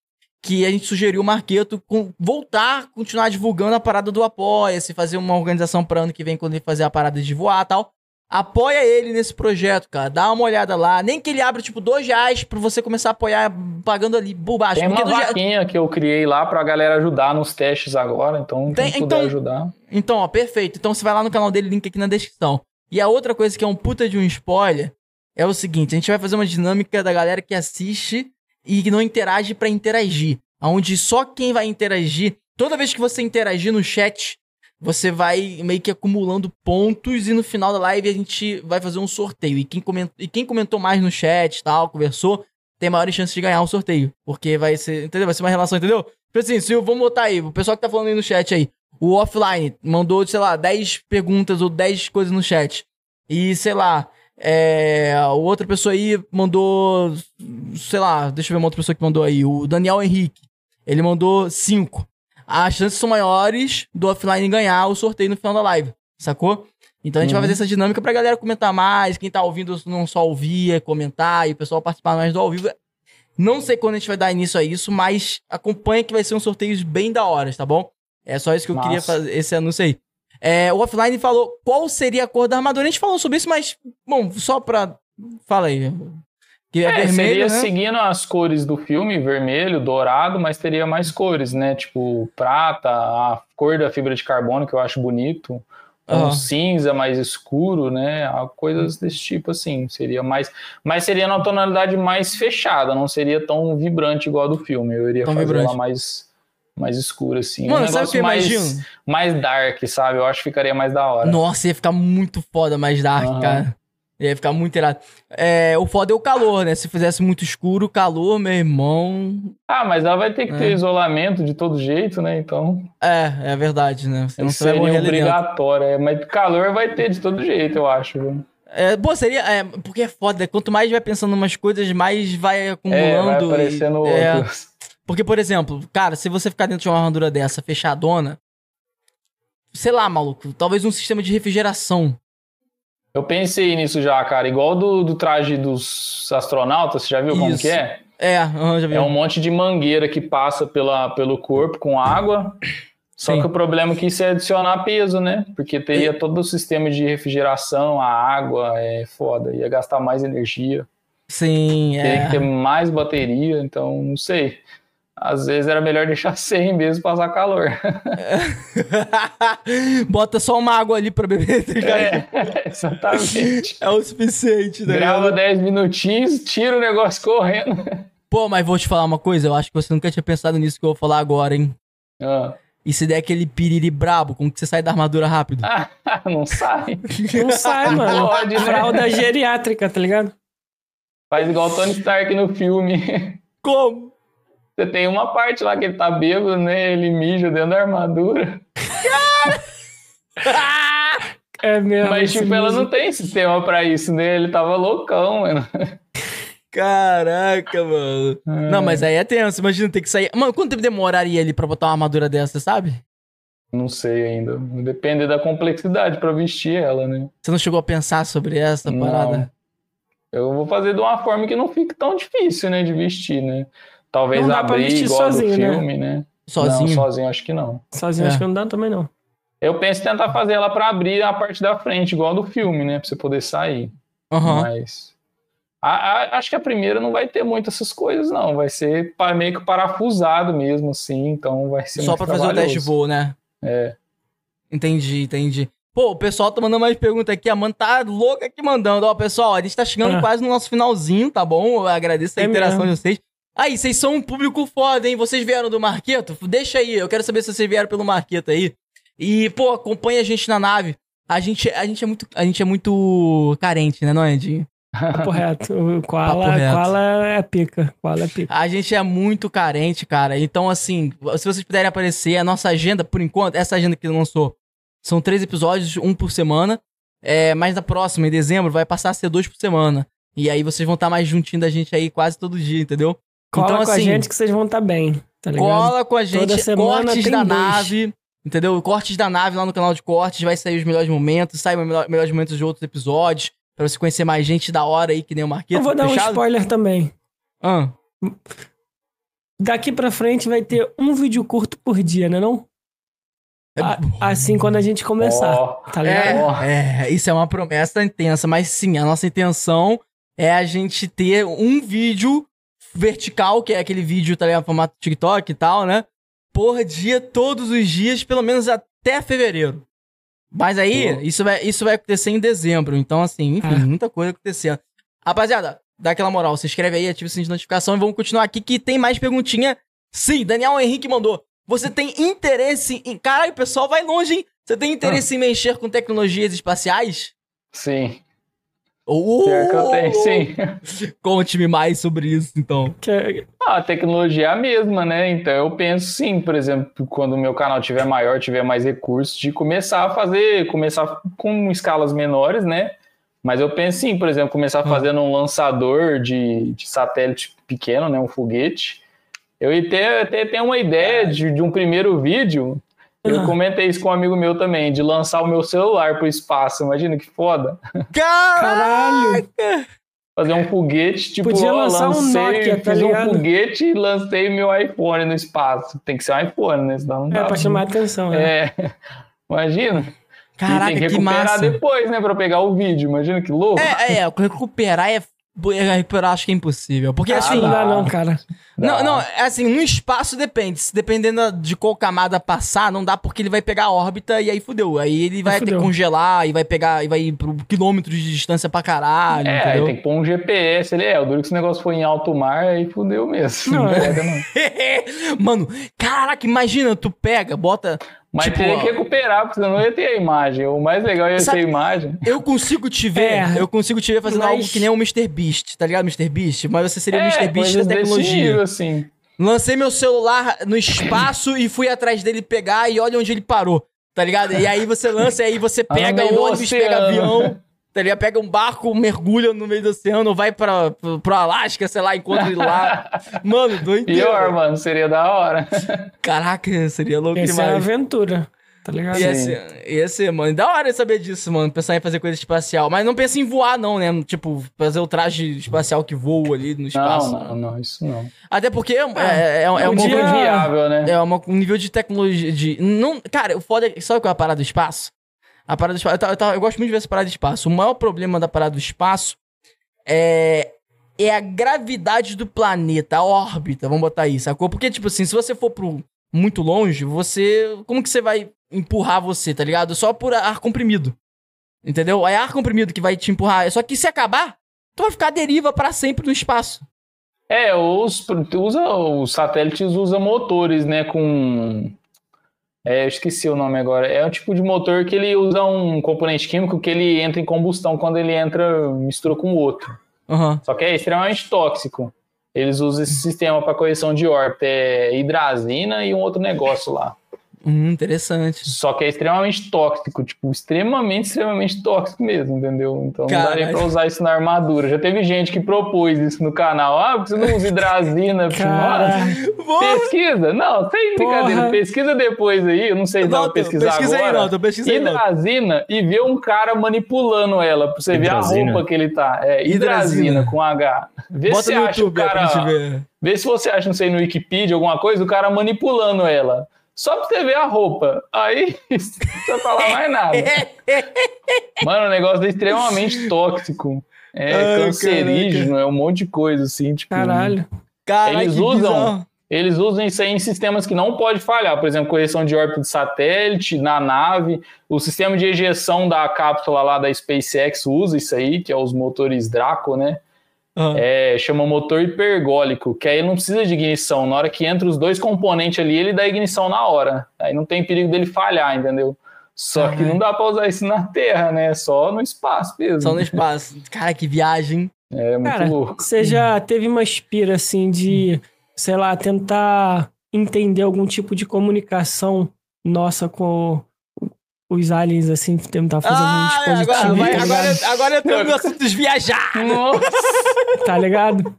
[SPEAKER 1] que a gente sugeriu o Marqueto com- voltar, continuar divulgando a parada do Apoia-se, fazer uma organização pra ano que vem, quando ele fazer a parada de voar e tal. Apoia ele nesse projeto, cara. Dá uma olhada lá. Nem que ele abra, tipo, dois reais pra você começar a apoiar pagando ali baixo.
[SPEAKER 3] Tem uma vaquinha que eu criei lá pra galera ajudar nos testes agora, então quem
[SPEAKER 1] Tem-
[SPEAKER 3] puder
[SPEAKER 1] então-
[SPEAKER 3] ajudar.
[SPEAKER 1] Então, ó, perfeito. Então você vai lá no canal dele, link aqui na descrição. E a outra coisa que é um puta de um spoiler é o seguinte: a gente vai fazer uma dinâmica da galera que assiste e que não interage pra interagir. Onde só quem vai interagir, toda vez que você interagir no chat, você vai meio que acumulando pontos e no final da live a gente vai fazer um sorteio. E quem comentou, e quem comentou mais no chat tal, conversou, tem maiores chances de ganhar o sorteio. Porque vai ser, entendeu? Vai ser uma relação, entendeu? Tipo assim, se eu, vamos botar aí, o pessoal que tá falando aí no chat aí, o offline mandou, sei lá, 10 perguntas ou 10 coisas no chat. E, sei lá, é, outra pessoa aí mandou, sei lá, deixa eu ver uma outra pessoa que mandou aí, o Daniel Henrique. Ele mandou 5. As chances são maiores do offline ganhar o sorteio no final da live, sacou? Então a gente vai
[SPEAKER 3] Uhum.
[SPEAKER 1] fazer essa dinâmica pra galera comentar mais, quem tá ouvindo não só ouvir, é comentar, e o pessoal participar mais do ao vivo. Não sei quando a gente vai dar início a isso, mas acompanha que vai ser um sorteio bem da hora, tá bom? É só isso que eu
[SPEAKER 3] Massa.
[SPEAKER 1] queria fazer, esse anúncio aí. É, o offline falou qual seria a cor da armadura. A gente falou sobre isso, mas, bom, só pra. Fala aí. Que é,
[SPEAKER 3] É,
[SPEAKER 1] vermelho,
[SPEAKER 3] seria
[SPEAKER 1] né?
[SPEAKER 3] seguindo as cores do filme, vermelho, dourado, mas teria mais cores, né? Tipo prata, a cor da fibra de carbono, que eu acho bonito. Um
[SPEAKER 1] Aham.
[SPEAKER 3] cinza mais escuro, né? Coisas desse tipo, assim. Seria mais. Mas seria numa tonalidade mais fechada, não seria tão vibrante igual a do filme. Eu iria
[SPEAKER 1] Tão
[SPEAKER 3] fazer
[SPEAKER 1] vibrante.
[SPEAKER 3] ela mais, mais escura, assim.
[SPEAKER 1] Mano,
[SPEAKER 3] um
[SPEAKER 1] sabe o que
[SPEAKER 3] mais,
[SPEAKER 1] imagino?
[SPEAKER 3] mais dark, sabe? Eu acho que ficaria mais da hora.
[SPEAKER 1] Nossa, ia ficar muito foda, mais dark,
[SPEAKER 3] Aham.
[SPEAKER 1] cara. Ia ficar muito irado. É, o foda é o calor, né? Se fizesse muito escuro, calor, meu irmão.
[SPEAKER 3] Ah, mas ela vai ter que ter
[SPEAKER 1] É.
[SPEAKER 3] isolamento de todo jeito, né? Então.
[SPEAKER 1] É, é verdade, né? Você vai
[SPEAKER 3] seria
[SPEAKER 1] dentro.
[SPEAKER 3] obrigatório, é, mas calor vai ter de todo jeito, eu acho. viu?
[SPEAKER 1] É, pô, seria. É, porque é foda. né? Quanto mais vai pensando em umas coisas, mais vai
[SPEAKER 3] É, vai
[SPEAKER 1] acumulando. e-
[SPEAKER 3] aparecendo
[SPEAKER 1] é. Porque, por exemplo, cara, se você ficar dentro de uma armadura dessa fechadona, sei lá, maluco, talvez um sistema de refrigeração.
[SPEAKER 3] Eu pensei nisso já, cara. Igual do, do traje dos astronautas, você já viu como
[SPEAKER 1] Isso.
[SPEAKER 3] que é?
[SPEAKER 1] É, já vi.
[SPEAKER 3] É um monte de mangueira que passa pela, pelo corpo com água. Só
[SPEAKER 1] Sim.
[SPEAKER 3] que o problema é que isso é adicionar peso, né? Porque teria todo o sistema de refrigeração, a água, é foda. Ia gastar mais energia.
[SPEAKER 1] Sim,
[SPEAKER 3] Teria que ter
[SPEAKER 1] é.
[SPEAKER 3] mais bateria, então não sei. Às vezes era melhor deixar sem mesmo passar calor.
[SPEAKER 1] Bota só uma água ali pra beber, tá ligado?
[SPEAKER 3] É, exatamente.
[SPEAKER 1] É o suficiente, tá
[SPEAKER 3] Grava
[SPEAKER 1] ligado?
[SPEAKER 3] 10 minutinhos, tira o negócio correndo.
[SPEAKER 1] Pô, mas vou te falar uma coisa, eu acho que você nunca tinha pensado nisso que eu vou falar agora, hein?
[SPEAKER 3] Ah,
[SPEAKER 1] E se der aquele piriri brabo, como que você sai da armadura rápido?
[SPEAKER 3] não sai.
[SPEAKER 2] Não sai, mano.
[SPEAKER 3] Pode, né?
[SPEAKER 2] Fralda geriátrica, tá ligado?
[SPEAKER 3] Faz igual o Tony Stark no filme.
[SPEAKER 1] Como?
[SPEAKER 3] Você tem uma parte lá que ele tá bêbado, né? Ele mija dentro da armadura.
[SPEAKER 2] É mesmo.
[SPEAKER 3] Mas, tipo, ela não tem sistema pra isso, né? Ele tava loucão, mano.
[SPEAKER 1] Caraca, mano. Não, mas aí é tenso, imagina ter que sair. Mano, quanto tempo demoraria ali pra botar uma armadura dessa, sabe?
[SPEAKER 3] Não sei ainda. Depende da complexidade pra vestir ela, né?
[SPEAKER 1] Você não chegou a pensar sobre essa
[SPEAKER 3] Não.
[SPEAKER 1] parada?
[SPEAKER 3] Eu vou fazer de uma forma que não fique tão difícil, né? De vestir, né? Talvez
[SPEAKER 2] Não dá pra
[SPEAKER 3] abrir
[SPEAKER 2] vestir
[SPEAKER 3] igual
[SPEAKER 2] sozinho,
[SPEAKER 3] do
[SPEAKER 2] né?
[SPEAKER 3] filme, né?
[SPEAKER 1] Sozinho?
[SPEAKER 3] Não, sozinho acho que não.
[SPEAKER 2] Sozinho
[SPEAKER 1] É.
[SPEAKER 2] acho que não dá também, não.
[SPEAKER 3] Eu penso em tentar fazer ela pra abrir a parte da frente, igual do filme, né? Pra você poder sair.
[SPEAKER 1] Aham.
[SPEAKER 3] Mas. a- a- acho que a primeira não vai ter muito essas coisas, não. Vai ser meio que parafusado mesmo, assim. Então vai ser
[SPEAKER 1] Só pra fazer o teste voo, né?
[SPEAKER 3] É.
[SPEAKER 1] Entendi, entendi. Pô, o pessoal tá mandando mais perguntas aqui. A Amanda tá louca aqui mandando. Ó, pessoal, a gente tá chegando
[SPEAKER 2] Ah.
[SPEAKER 1] quase no nosso finalzinho, tá bom? Eu agradeço a
[SPEAKER 2] É
[SPEAKER 1] interação
[SPEAKER 2] mesmo.
[SPEAKER 1] de vocês. Aí, vocês são um público foda, hein? Vocês vieram do Marqueto? Deixa aí, eu quero saber se vocês vieram pelo Marqueto aí. E, pô, acompanha a gente na nave. A gente, a gente, é, muito, a gente é muito carente, né, não é, Edinho?
[SPEAKER 2] Papo reto. O
[SPEAKER 1] Papo
[SPEAKER 2] Koala,
[SPEAKER 1] reto.
[SPEAKER 2] Koala é pica. Koala é pica.
[SPEAKER 1] A gente é muito carente, cara. Então, assim, se vocês puderem aparecer, a nossa agenda, por enquanto, essa agenda que lançou, são três episódios, um por semana. É, mas na próxima, em dezembro, vai passar a ser dois por semana. E aí vocês vão estar mais juntinho da gente aí quase todo dia, entendeu?
[SPEAKER 2] Cola
[SPEAKER 1] então,
[SPEAKER 2] com a
[SPEAKER 1] assim,
[SPEAKER 2] gente que vocês vão estar bem, tá ligado?
[SPEAKER 1] Cola com a gente,
[SPEAKER 2] Toda semana
[SPEAKER 1] cortes
[SPEAKER 2] tem
[SPEAKER 1] da
[SPEAKER 2] dois.
[SPEAKER 1] nave, entendeu? Cortes da nave lá no canal de cortes, vai sair os melhores momentos, sai os melhor- melhores momentos de outros episódios, pra você conhecer mais gente da hora aí, que nem o Marquinhos.
[SPEAKER 2] Eu vou dar um
[SPEAKER 1] Fechado?
[SPEAKER 2] spoiler também.
[SPEAKER 1] Ah,
[SPEAKER 2] Daqui pra frente vai ter um vídeo curto por dia, né não?
[SPEAKER 1] É
[SPEAKER 2] A- assim quando a gente começar,
[SPEAKER 3] Ó,
[SPEAKER 2] tá ligado?
[SPEAKER 1] É, é, isso é uma promessa intensa, mas sim, a nossa intenção é a gente ter um vídeo vertical, que é aquele vídeo, tá ligado, formato TikTok e tal, né? Por dia, todos os dias, pelo menos até fevereiro. Mas aí,
[SPEAKER 3] Pô.
[SPEAKER 1] isso vai, isso vai acontecer em dezembro. Então, assim, enfim,
[SPEAKER 2] É.
[SPEAKER 1] muita coisa acontecendo. Rapaziada, dá aquela moral, se inscreve aí, ativa o sininho de notificação e vamos continuar aqui que tem mais perguntinha. Sim, Daniel Henrique mandou. Você tem interesse em. Caralho, pessoal vai longe, hein? Você tem interesse em mexer com tecnologias espaciais?
[SPEAKER 3] sim.
[SPEAKER 1] Oh,
[SPEAKER 3] Pior que eu tenho, sim.
[SPEAKER 1] Conte-me mais sobre isso, então.
[SPEAKER 3] Ah, a tecnologia é a mesma, né? Então eu penso sim, por exemplo, quando o meu canal tiver maior, tiver mais recursos, de começar a fazer, começar com escalas menores, né? Mas eu penso sim, por exemplo, começar
[SPEAKER 1] Ah.
[SPEAKER 3] fazendo um lançador de, de satélite pequeno, né? Um foguete. Eu ia ter, até ter uma ideia de, de um primeiro vídeo. Eu
[SPEAKER 2] Ah.
[SPEAKER 3] comentei isso com um amigo meu também, de lançar o meu celular pro espaço. Imagina que foda.
[SPEAKER 1] Caralho!
[SPEAKER 3] Fazer um foguete, tipo,
[SPEAKER 2] Podia
[SPEAKER 3] ó,
[SPEAKER 2] lançar um
[SPEAKER 3] lancei,
[SPEAKER 2] Nokia, tá
[SPEAKER 3] fiz um
[SPEAKER 2] ligado?
[SPEAKER 3] foguete e lancei meu iPhone no espaço. Tem que ser um iPhone, né? Senão não
[SPEAKER 2] É
[SPEAKER 3] dá.
[SPEAKER 2] pra chamar atenção, né?
[SPEAKER 3] É. Imagina. e
[SPEAKER 1] Caraca,
[SPEAKER 3] tem que
[SPEAKER 1] que
[SPEAKER 3] recuperar
[SPEAKER 1] massa.
[SPEAKER 3] depois, né? Pra pegar o vídeo. Imagina que louco.
[SPEAKER 1] É, é, recuperar é. Recuperar acho que é impossível. Porque
[SPEAKER 3] Ah,
[SPEAKER 1] assim.
[SPEAKER 2] Não dá não, cara.
[SPEAKER 1] Não, não, é assim, no espaço depende. Se dependendo de qual camada passar, não dá porque ele vai pegar a órbita e aí fudeu. Aí ele vai ter
[SPEAKER 2] fudeu.
[SPEAKER 1] que congelar e vai pegar e vai ir pro quilômetros de distância pra caralho,
[SPEAKER 3] É, aí
[SPEAKER 1] entendeu?
[SPEAKER 3] tem que pôr um GPS ali. É, o duro que esse negócio foi em alto mar, aí fudeu mesmo.
[SPEAKER 2] Não,
[SPEAKER 3] Não,
[SPEAKER 2] é.
[SPEAKER 3] pega, não.
[SPEAKER 1] Mano, caraca, imagina, tu pega, bota.
[SPEAKER 3] Mas
[SPEAKER 1] tipo,
[SPEAKER 3] teria que recuperar, porque senão não ia ter a imagem. O mais legal ia
[SPEAKER 1] Sabe-
[SPEAKER 3] ser a imagem.
[SPEAKER 1] Eu consigo te ver,
[SPEAKER 2] É,
[SPEAKER 1] eu consigo te ver fazendo
[SPEAKER 2] mas-
[SPEAKER 1] algo que nem o Mr. Beast, tá ligado? Mr. Beast, mas você seria o
[SPEAKER 3] é,
[SPEAKER 1] Mr. Beast da tecnologia.
[SPEAKER 3] nível, assim.
[SPEAKER 1] Lancei meu celular no espaço e fui atrás dele pegar e olha onde ele parou, tá ligado? E aí você lança, e aí você
[SPEAKER 3] Ah,
[SPEAKER 1] pega
[SPEAKER 3] do
[SPEAKER 1] ônibus, pega avião, tá ligado? Pega um barco, mergulha no meio do oceano, vai pra, pro, pro Alasca, sei lá, encontra ele lá. Mano, doideira.
[SPEAKER 3] Pior, mano, seria da hora.
[SPEAKER 1] Caraca, seria louco
[SPEAKER 2] Essa é uma
[SPEAKER 1] demais.
[SPEAKER 2] aventura. tá ligado?
[SPEAKER 1] Ia ser, ia ser, mano. Da hora saber disso, mano. Pensar em fazer coisa espacial. Mas não pensa em voar, não, né? Tipo, fazer o traje espacial que voa ali no espaço.
[SPEAKER 3] Não, não, não, isso não.
[SPEAKER 1] Até porque é, é, é, é
[SPEAKER 3] um
[SPEAKER 1] um
[SPEAKER 3] nível
[SPEAKER 1] dia-
[SPEAKER 3] viável, né?
[SPEAKER 1] É uma- um nível de tecnologia. De, não, cara, o foda é. Sabe qual é a parada do espaço? A parada do espaço. Eu, eu eu gosto muito de ver essa parada do espaço. O maior problema da parada do espaço é. É a gravidade do planeta, a órbita, vamos botar isso, sacou? Porque, tipo assim, se você for pro muito longe, você. Como que você vai empurrar você, tá ligado? Só por ar comprimido. Entendeu? É ar comprimido que vai te empurrar. Só que se acabar, tu vai ficar à deriva pra sempre no espaço.
[SPEAKER 3] É, os, usa, os satélites usam motores, né, com... É, eu esqueci o nome agora. É um tipo de motor que ele usa um componente químico que ele entra em combustão quando ele entra, mistura com o outro.
[SPEAKER 1] Aham.
[SPEAKER 3] Só que é extremamente tóxico. Eles usam esse sistema para correção de órbita, é hidrazina e um outro negócio lá.
[SPEAKER 1] Hum, interessante.
[SPEAKER 3] Só que é extremamente tóxico, tipo, extremamente, extremamente tóxico mesmo, entendeu? Então não
[SPEAKER 1] Caralho.
[SPEAKER 3] daria pra usar isso na armadura. Já teve gente que propôs isso no canal. Ah, porque você não usa hidrazina? Pesquisa? Não, sem brincadeira. Pesquisa depois aí, eu não sei se dá pra
[SPEAKER 1] Não,
[SPEAKER 3] pesquisar
[SPEAKER 1] pesquisa aí,
[SPEAKER 3] agora.
[SPEAKER 1] Pesquisa aí, Naldo.
[SPEAKER 3] hidrazina e ver um cara manipulando ela, pra você ver a
[SPEAKER 5] Hidrazina?
[SPEAKER 3] roupa que ele tá. É,
[SPEAKER 1] Hidrazina.
[SPEAKER 3] hidrazina com H. Vê
[SPEAKER 1] Bota
[SPEAKER 3] se
[SPEAKER 1] no
[SPEAKER 3] acha o
[SPEAKER 1] YouTube pra
[SPEAKER 3] cara... Vê se você acha, não sei, no Wikipedia, alguma coisa, o cara manipulando ela. Só pra você ver a roupa. Aí, não precisa falar mais nada. Mano, o negócio é extremamente tóxico. É
[SPEAKER 1] Ai,
[SPEAKER 3] cancerígeno, é um monte de coisa, assim, tipo...
[SPEAKER 2] Caralho.
[SPEAKER 1] Caralho,
[SPEAKER 3] Eles usam-
[SPEAKER 1] bizarro.
[SPEAKER 3] Eles usam isso aí em sistemas que não pode falhar. Por exemplo, correção de órbita de satélite, na nave. O sistema de ejeção da cápsula lá da SpaceX usa isso aí, que é os motores Draco, né?
[SPEAKER 1] Ah.
[SPEAKER 3] É, chama motor hipergólico, que aí não precisa de ignição. Na hora que entra os dois componentes ali, ele dá ignição na hora. Aí não tem perigo dele falhar, entendeu? Só que
[SPEAKER 1] Caralho.
[SPEAKER 3] não dá pra usar isso na Terra, né? Só no espaço mesmo.
[SPEAKER 1] Só no espaço. Cara, que viagem.
[SPEAKER 3] É muito
[SPEAKER 2] Cara,
[SPEAKER 3] louco.
[SPEAKER 2] você já teve uma inspira assim de, sei lá, tentar entender algum tipo de comunicação nossa com os aliens, assim, tentar fazer um
[SPEAKER 1] Ah,
[SPEAKER 2] dispositivo,
[SPEAKER 1] agora,
[SPEAKER 2] tá
[SPEAKER 1] agora,
[SPEAKER 2] ligado?
[SPEAKER 1] agora eu tenho meu assuntos viajar.
[SPEAKER 3] Nossa!
[SPEAKER 2] Tá ligado?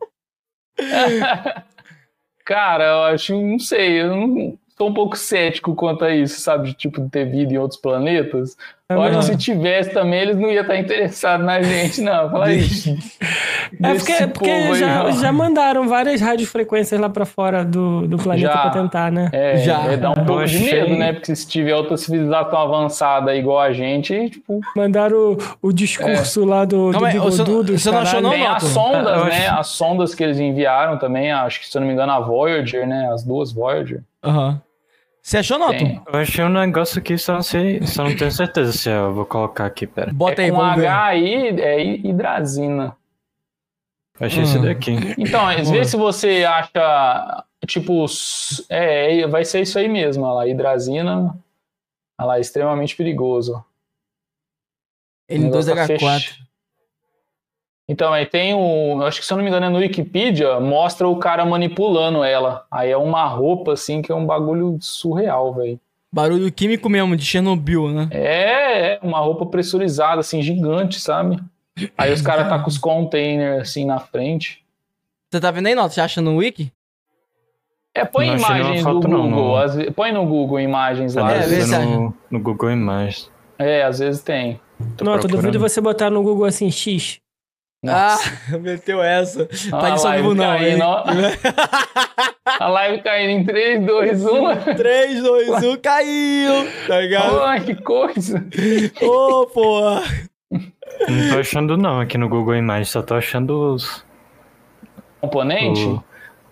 [SPEAKER 3] Cara, eu acho, não sei, eu não, sou um pouco cético quanto a isso, sabe? De, tipo, de ter vida em outros planetas. Eu acho que se tivesse também, eles não iam estar interessados na gente, não. Fala isso.
[SPEAKER 2] É porque, porque já, já mandaram várias radiofrequências lá pra fora do, do planeta
[SPEAKER 3] Já.
[SPEAKER 2] pra tentar, né?
[SPEAKER 3] É,
[SPEAKER 1] Já.
[SPEAKER 3] é dar um pouco de medo, né? Porque se tiver outra civilização avançada igual a gente, tipo,
[SPEAKER 2] Mandaram o, o discurso lá do,
[SPEAKER 1] aí,
[SPEAKER 2] bigodudo.
[SPEAKER 1] você não achou não,
[SPEAKER 3] tem as sondas, né? As sondas que eles enviaram também, acho que se eu não me engano, a Voyager, né? As duas Voyager.
[SPEAKER 1] Aham. Você achou, Noto?
[SPEAKER 3] Tem.
[SPEAKER 5] Eu achei um negócio aqui, só não sei, só não tenho certeza se eu vou colocar aqui, pera.
[SPEAKER 1] Bota aí,
[SPEAKER 3] é com
[SPEAKER 1] vamos ver.
[SPEAKER 3] H aí, é hidrazina.
[SPEAKER 5] Eu achei esse daqui.
[SPEAKER 3] Então, às vezes se você acha, tipo, s- é, vai ser isso aí mesmo, olha lá, hidrazina, olha lá, extremamente perigoso. O negócio tá
[SPEAKER 1] N2H4.
[SPEAKER 3] fech- Então, aí tem o, acho que se eu não me engano é no Wikipedia, mostra o cara manipulando ela. Aí é uma roupa, assim, que é um bagulho surreal, velho.
[SPEAKER 1] Barulho químico mesmo, de Chernobyl, né?
[SPEAKER 3] É, é uma roupa pressurizada, assim, gigante, sabe? Aí os caras tá com os containers, assim, na frente.
[SPEAKER 1] Você tá vendo aí, Noto? Você acha no Wiki?
[SPEAKER 3] É, põe
[SPEAKER 5] Não
[SPEAKER 3] imagens do
[SPEAKER 5] não,
[SPEAKER 3] Google.
[SPEAKER 5] não.
[SPEAKER 3] ve- põe no Google imagens lá.
[SPEAKER 1] É, vê se
[SPEAKER 5] no, no Google Imagens.
[SPEAKER 3] É, às vezes tem.
[SPEAKER 5] Tô
[SPEAKER 2] Não, eu
[SPEAKER 5] procurando.
[SPEAKER 2] duvido você botar no Google assim, X.
[SPEAKER 1] Ah, meteu essa.
[SPEAKER 3] Ó,
[SPEAKER 1] Tá
[SPEAKER 3] a
[SPEAKER 1] de Vivo não,
[SPEAKER 3] caindo,
[SPEAKER 1] hein?
[SPEAKER 3] ó. A live caindo em 3, 2, 1.
[SPEAKER 1] 3, 2, 1, caiu! Tá ligado?
[SPEAKER 3] Ai, que coisa.
[SPEAKER 1] Ô, porra!
[SPEAKER 5] Não tô achando não aqui no Google Imagens, só tô achando os...
[SPEAKER 3] Componente?
[SPEAKER 5] o-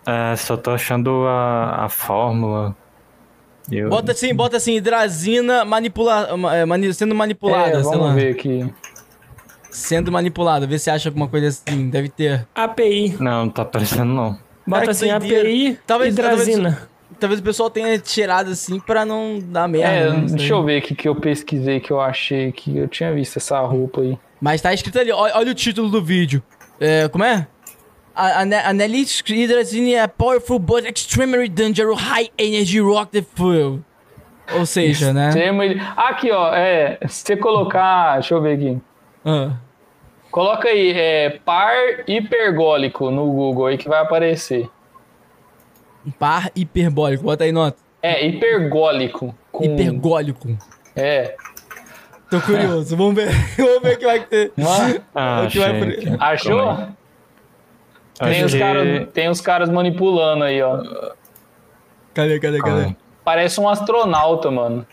[SPEAKER 5] é, só tô achando a, a fórmula. E o-
[SPEAKER 1] Bota assim, bota assim, hidrazina manipula, é, sendo manipulada,
[SPEAKER 3] é,
[SPEAKER 1] sei
[SPEAKER 3] vamos
[SPEAKER 1] lá.
[SPEAKER 3] ver aqui.
[SPEAKER 1] Sendo manipulada, vê se acha alguma coisa assim, deve ter.
[SPEAKER 2] API.
[SPEAKER 5] Não, não tá aparecendo não.
[SPEAKER 2] Bota assim. API
[SPEAKER 1] Talvez-
[SPEAKER 2] hidrazina.
[SPEAKER 1] Talvez o pessoal tenha tirado assim pra não dar merda.
[SPEAKER 3] É,
[SPEAKER 1] né?
[SPEAKER 3] Deixa eu ver aqui que eu pesquisei, que eu achei que eu tinha visto essa roupa aí.
[SPEAKER 1] Mas tá escrito ali, olha, olha o título do vídeo. É, como é? A- Analytics hydrazine é powerful but extremely dangerous high energy rocket fuel. Ou seja, né?
[SPEAKER 3] Aqui, ó, é, se você colocar, deixa eu ver aqui.
[SPEAKER 1] Ah.
[SPEAKER 3] Coloca aí, é, par hipergólico no Google aí que vai aparecer.
[SPEAKER 1] Par hiperbólico, bota aí nota.
[SPEAKER 3] É, hipergólico.
[SPEAKER 1] Com... Hipergólico.
[SPEAKER 3] É.
[SPEAKER 1] Tô curioso. Vamos ver, vamos ver o que vai ter.
[SPEAKER 3] Ah, que vai... Achou? Tem os, cara, tem os caras manipulando aí, ó.
[SPEAKER 1] Cadê, cadê, cadê?
[SPEAKER 3] Parece um astronauta, mano.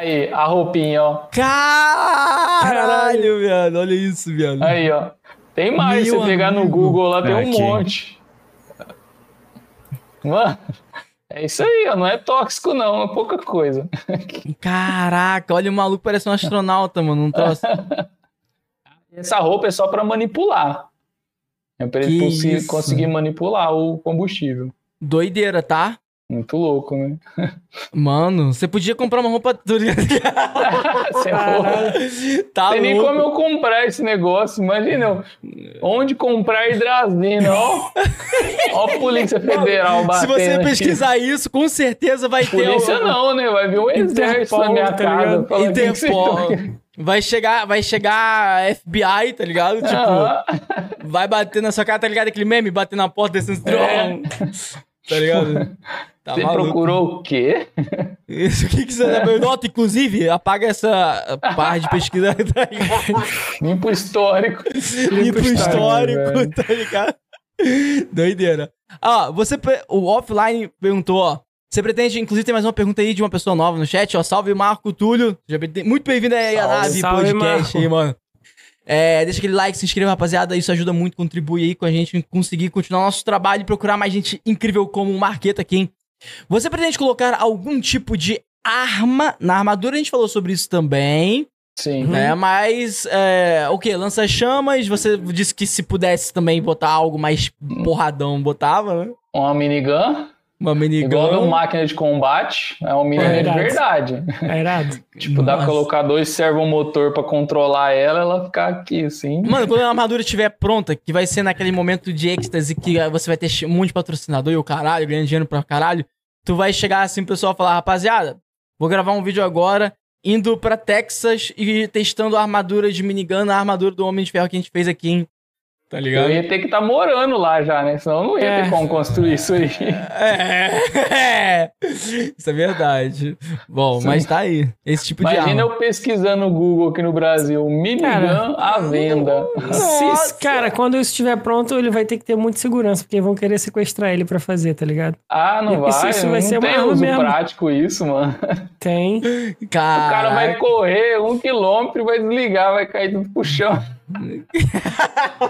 [SPEAKER 3] Aí, a roupinha, ó.
[SPEAKER 1] Caralho, viado. Olha isso, viado.
[SPEAKER 3] Aí, ó. Tem mais. Meu Se pegar amigo. no Google lá, tem um Aqui. monte. Mano, é isso aí, ó. Não é tóxico, não. É pouca coisa.
[SPEAKER 1] Caraca, olha o maluco, parece um astronauta, mano. Um troço.
[SPEAKER 3] Essa roupa é só para manipular. É pra ele conseguir manipular o combustível.
[SPEAKER 1] Doideira, tá?
[SPEAKER 3] Muito louco, né?
[SPEAKER 1] Mano, você podia comprar uma roupa.
[SPEAKER 3] você é tá Tem nem como eu comprar esse negócio. Imagina, onde comprar hidrazina, ó. Ó a Polícia Federal batendo.
[SPEAKER 1] Se você pesquisar aqui. isso, com certeza vai
[SPEAKER 3] Polícia ter. Polícia não, né? Vai vir um exército na minha tá casa.
[SPEAKER 1] Interpol. Vai chegar, vai chegar FBI, tá ligado? Tipo, vai bater na sua cara, tá ligado? Aquele meme, bater na porta desse é. Tá ligado?
[SPEAKER 3] Tá você maluco. procurou o quê?
[SPEAKER 1] Isso, o que, que você é. nota? Inclusive, apaga essa parte de pesquisa, tá ligado?
[SPEAKER 3] Limpa o histórico.
[SPEAKER 1] Limpa o histórico, tá ligado? Doideira. Ah, você. O offline perguntou, ó. Você pretende, inclusive, tem mais uma pergunta aí de uma pessoa nova no chat, ó. Salve Marco Túlio. Muito bem-vindo aí à nave podcast Marco. aí, mano. É, deixa aquele like, se inscreva, rapaziada. Isso ajuda muito, contribui aí com a gente conseguir continuar nosso trabalho e procurar mais gente incrível como o Marqueta aqui, hein? Você pretende colocar algum tipo de arma na armadura? A gente falou sobre isso também.
[SPEAKER 3] Sim.
[SPEAKER 1] Né? Mas, é, o que? Lança-chamas? Você disse que se pudesse também botar algo mais porradão, botava, né?
[SPEAKER 3] Uma minigun.
[SPEAKER 1] Uma minigun.
[SPEAKER 3] Igual uma máquina de combate. É uma minigun é de verdade.
[SPEAKER 2] É irado.
[SPEAKER 3] tipo, dá pra colocar dois servomotor pra controlar ela, ela ficar aqui, assim.
[SPEAKER 1] Mano, quando a armadura estiver pronta, que vai ser naquele momento de êxtase que você vai ter um monte de patrocinador e o caralho, ganhando dinheiro pra caralho, tu vai chegar assim pro pessoal falar, rapaziada, vou gravar um vídeo agora indo pra Texas e testando a armadura de minigun, a armadura do Homem de Ferro que a gente fez aqui em Tá ligado?
[SPEAKER 3] Eu ia ter que estar tá morando lá já, né? Senão eu não ia é. ter como construir isso aí.
[SPEAKER 1] É, é. Isso é verdade. Bom, Sim. mas tá aí. Esse tipo
[SPEAKER 3] Imagina
[SPEAKER 1] de
[SPEAKER 3] Imagina eu pesquisando no Google aqui no Brasil, minigun à venda.
[SPEAKER 2] Se, cara, quando isso estiver pronto, ele vai ter que ter muita segurança, porque vão querer sequestrar ele pra fazer, tá ligado?
[SPEAKER 3] Ah, não vai. Isso, isso vai não ser tem uso mesmo. prático isso, mano.
[SPEAKER 2] Tem.
[SPEAKER 3] Caraca. O cara vai correr um quilômetro, vai desligar, vai cair tudo pro chão.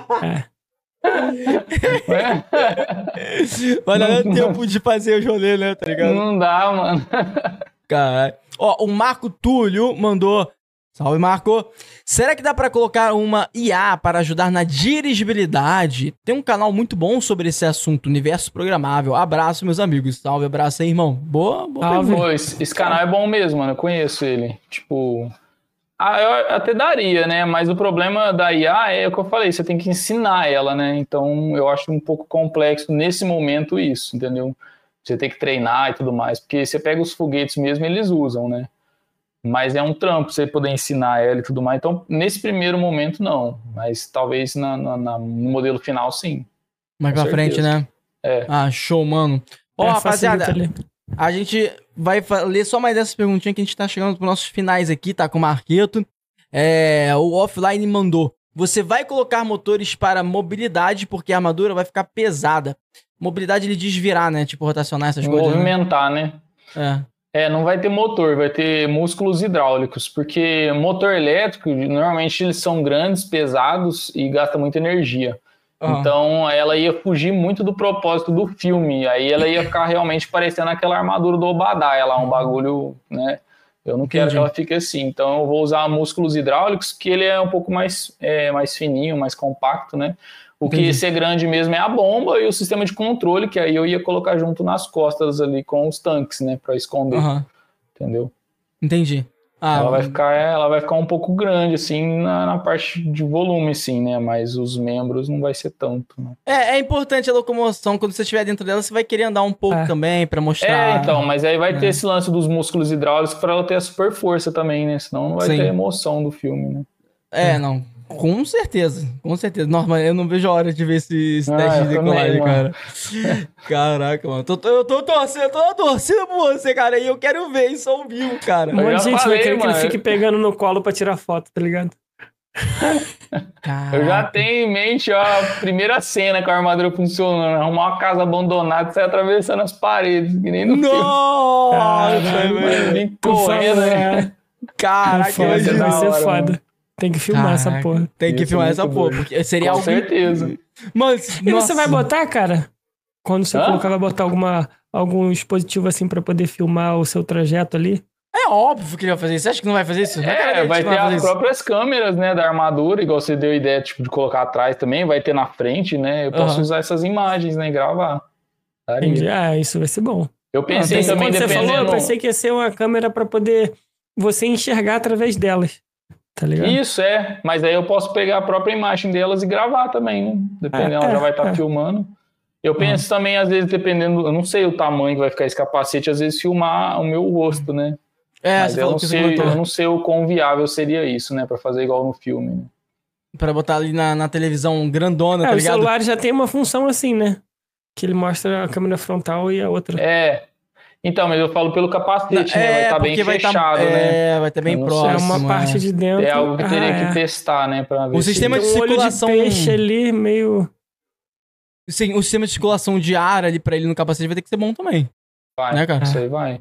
[SPEAKER 1] É. Mas não é tempo de fazer o rolê, né? Tá ligado?
[SPEAKER 3] Não dá, mano.
[SPEAKER 1] Caralho. Ó, o Marco Túlio mandou. Salve, Marco. Será que dá para colocar uma IA para ajudar na dirigibilidade? Tem um canal muito bom sobre esse assunto, universo programável. Abraço, meus amigos. Salve, abraço aí, irmão. Boa, boa.
[SPEAKER 3] Salve. Esse, esse canal é bom mesmo, mano. Eu conheço ele. Tipo, ah, eu até daria, né? Mas o problema da IA é o que eu falei, você tem que ensinar ela, né? Então eu acho um pouco complexo nesse momento isso, entendeu? Você tem que treinar e tudo mais, porque você pega os foguetes mesmo, eles usam, né? Mas é um trampo você poder ensinar ela e tudo mais. Então, nesse primeiro momento, não. Mas talvez na, na, na no modelo final, sim.
[SPEAKER 1] Mais pra frente, né?
[SPEAKER 3] É.
[SPEAKER 1] Ah, show, mano. Ó, oh, rapaziada, a gente vai ler só mais essas perguntinhas que a gente tá chegando pros nossos finais aqui, tá? Com o Marqueto. É, o offline mandou. Você vai colocar motores para mobilidade, porque a armadura vai ficar pesada. Mobilidade ele diz virar, né? Tipo, rotacionar essas
[SPEAKER 3] Movimentar,
[SPEAKER 1] coisas.
[SPEAKER 3] Movimentar, né?
[SPEAKER 1] né?
[SPEAKER 3] É. É, não vai ter motor, vai ter músculos hidráulicos, porque motor elétrico, normalmente eles são grandes, pesados e gastam muita energia. Então ela ia fugir muito do propósito do filme. Aí ela ia ficar realmente parecendo aquela armadura do Obadiah lá, um bagulho, né? Eu não quero Entendi. que ela fique assim. Então eu vou usar músculos hidráulicos, que ele é um pouco mais, é, mais fininho, mais compacto, né? O Entendi. que ia ser grande mesmo é a bomba e o sistema de controle, que aí eu ia colocar junto nas costas ali com os tanques, né? Para esconder. Uhum. Entendeu?
[SPEAKER 1] Entendi.
[SPEAKER 3] Ah, ela vai ficar, ela vai ficar um pouco grande, assim, na, na, parte de volume, sim, né? Mas os membros não vai ser tanto. Né?
[SPEAKER 1] É, é importante a locomoção. Quando você estiver dentro dela, você vai querer andar um pouco é. também para mostrar.
[SPEAKER 3] É, então, mas aí vai é. ter esse lance dos músculos hidráulicos para ela ter a super força também, né? Senão não vai sim. ter emoção do filme, né?
[SPEAKER 1] É, não. Com certeza, com certeza. Normal, eu não vejo a hora de ver esse, esse ah, teste de decolagem, cara. Caraca, mano. Tô, eu tô torcendo, eu tô torcendo por você, cara. E eu quero ver isso ao vivo, cara.
[SPEAKER 2] Um monte de gente falei, vai querer que ele fique pegando no colo pra tirar foto, tá ligado?
[SPEAKER 3] Caraca. Eu já tenho em mente ó, a primeira cena com a armadura funcionando. Arrumar uma casa abandonada e sair atravessando as paredes, que nem no
[SPEAKER 1] Nossa, filme.
[SPEAKER 3] Vim correndo, né?
[SPEAKER 2] Caraca, vai ser foda. Tem que filmar Caraca, essa porra.
[SPEAKER 1] Tem que filmar essa porra, porque seria
[SPEAKER 3] Com certeza.
[SPEAKER 2] Mas, e nossa. você vai botar, cara? Quando você Hã? colocar, vai botar alguma, algum dispositivo assim para poder filmar o seu trajeto ali?
[SPEAKER 1] É óbvio que ele vai fazer isso. Você acha que não vai fazer isso?
[SPEAKER 3] É, vai ter as próprias isso. câmeras, né, da armadura, igual você deu ideia, tipo, de colocar atrás também, vai ter na frente, né? Eu posso uhum. usar essas imagens, né, e gravar.
[SPEAKER 2] Entendi. Ah, isso vai ser bom.
[SPEAKER 3] Eu pensei ah, também,
[SPEAKER 2] quando
[SPEAKER 3] dependendo...
[SPEAKER 2] você falou, eu pensei que ia ser uma câmera para poder você enxergar através delas. Tá ligado?
[SPEAKER 3] Isso, é. Mas aí eu posso pegar a própria imagem delas e gravar também, né? Dependendo, é, ela já vai estar tá é. filmando. Eu penso uhum. também, às vezes, dependendo, eu não sei o tamanho que vai ficar esse capacete, às vezes filmar o meu rosto, né? É, Mas eu não, sei, eu não sei o quão viável seria isso, né? Pra fazer igual no filme. Né?
[SPEAKER 1] Pra botar ali na, na televisão grandona, é, tá ligado?
[SPEAKER 2] O celular já tem uma função assim, né? Que ele mostra a câmera frontal e a outra.
[SPEAKER 3] É, então, mas eu falo pelo capacete, né? Vai estar é, tá bem tá- fechado, tá, né?
[SPEAKER 1] É, vai estar tá bem próximo.
[SPEAKER 2] É uma parte de dentro.
[SPEAKER 3] É algo que eu teria ah, que é. testar, né? Pra ver
[SPEAKER 1] o sistema de circulação.
[SPEAKER 2] Um olho de peixe ali, meio.
[SPEAKER 1] Sim, o sistema de circulação de ar ali pra ele no capacete vai ter que ser bom também.
[SPEAKER 3] Vai, né, cara? Isso aí vai.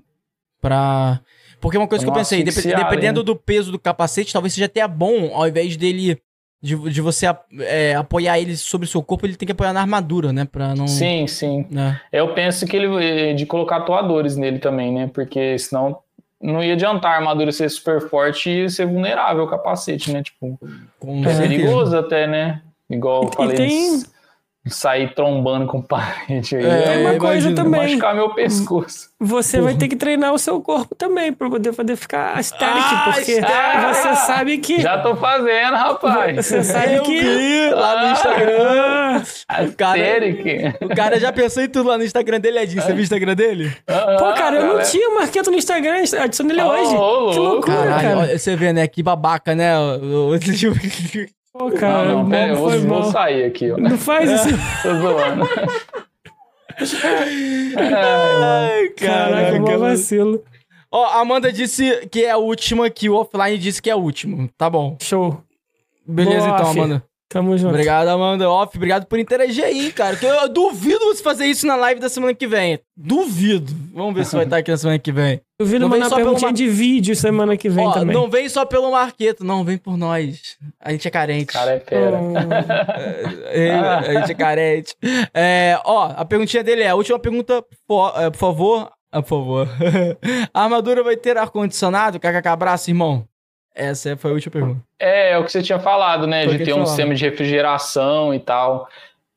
[SPEAKER 1] Pra. Porque uma coisa que eu pensei, dependendo do peso do capacete, talvez seja até bom, ao invés dele de, de você é, apoiar ele sobre o seu corpo, ele tem que apoiar na armadura, né? Pra não.
[SPEAKER 3] Sim, sim. É. Eu penso que ele eh, de colocar atuadores nele também, né? Porque senão não ia adiantar a armadura ser super forte e ser vulnerável o capacete, né? Tipo, Com é perigoso até, né? Igual eu falei. E tem sair trombando com parede aí.
[SPEAKER 2] É, uma coisa também.
[SPEAKER 3] Machucar meu pescoço.
[SPEAKER 2] Você vai ter que treinar o seu corpo também para poder, poder ficar asteric, ah, porque você sabe que.
[SPEAKER 3] Já tô fazendo, rapaz.
[SPEAKER 2] Você sabe Eu que. Vi
[SPEAKER 1] lá no Instagram.
[SPEAKER 3] Ah, o, cara,
[SPEAKER 1] o cara já pensou em tudo lá no Instagram dele, Edinho. Você viu o Instagram dele?
[SPEAKER 2] Pô, cara, eu não tinha o Marqueto no Instagram, adicionei ele oh, hoje. Oh, que loucura, Caralho, cara.
[SPEAKER 1] Você vê, né? Que babaca, né?
[SPEAKER 2] Pô, cara,
[SPEAKER 3] não, não, pera, eu vou, vou, sair aqui, ó.
[SPEAKER 2] Não faz isso.
[SPEAKER 3] Tô zoando.
[SPEAKER 2] Ai, caraca, que vacilo.
[SPEAKER 1] Ó, a Amanda disse que é a última, que o offline disse que é a última. Tá bom.
[SPEAKER 2] Show.
[SPEAKER 1] Beleza, Boa, então, Amanda.
[SPEAKER 2] Tamo junto.
[SPEAKER 1] Obrigado, Amanda Off. Obrigado por interagir aí, cara. Que eu duvido você fazer isso na live da semana que vem. Duvido. Vamos ver se vai estar aqui na semana que vem.
[SPEAKER 2] Duvido não mandar perguntinha mar... de vídeo semana que vem Ó, também.
[SPEAKER 1] Não vem só pelo Marqueto, não. Vem por nós. A gente é carente.
[SPEAKER 3] Cara, é fera.
[SPEAKER 1] é, é, a gente é carente. É, ó, a perguntinha dele é: a última pergunta, por, é, por favor. Ah, por favor. a armadura vai ter ar-condicionado? KKK, abraço, irmão. Essa foi a última pergunta.
[SPEAKER 3] É, é o que você tinha falado, né? Foi de ter um sistema de refrigeração e tal.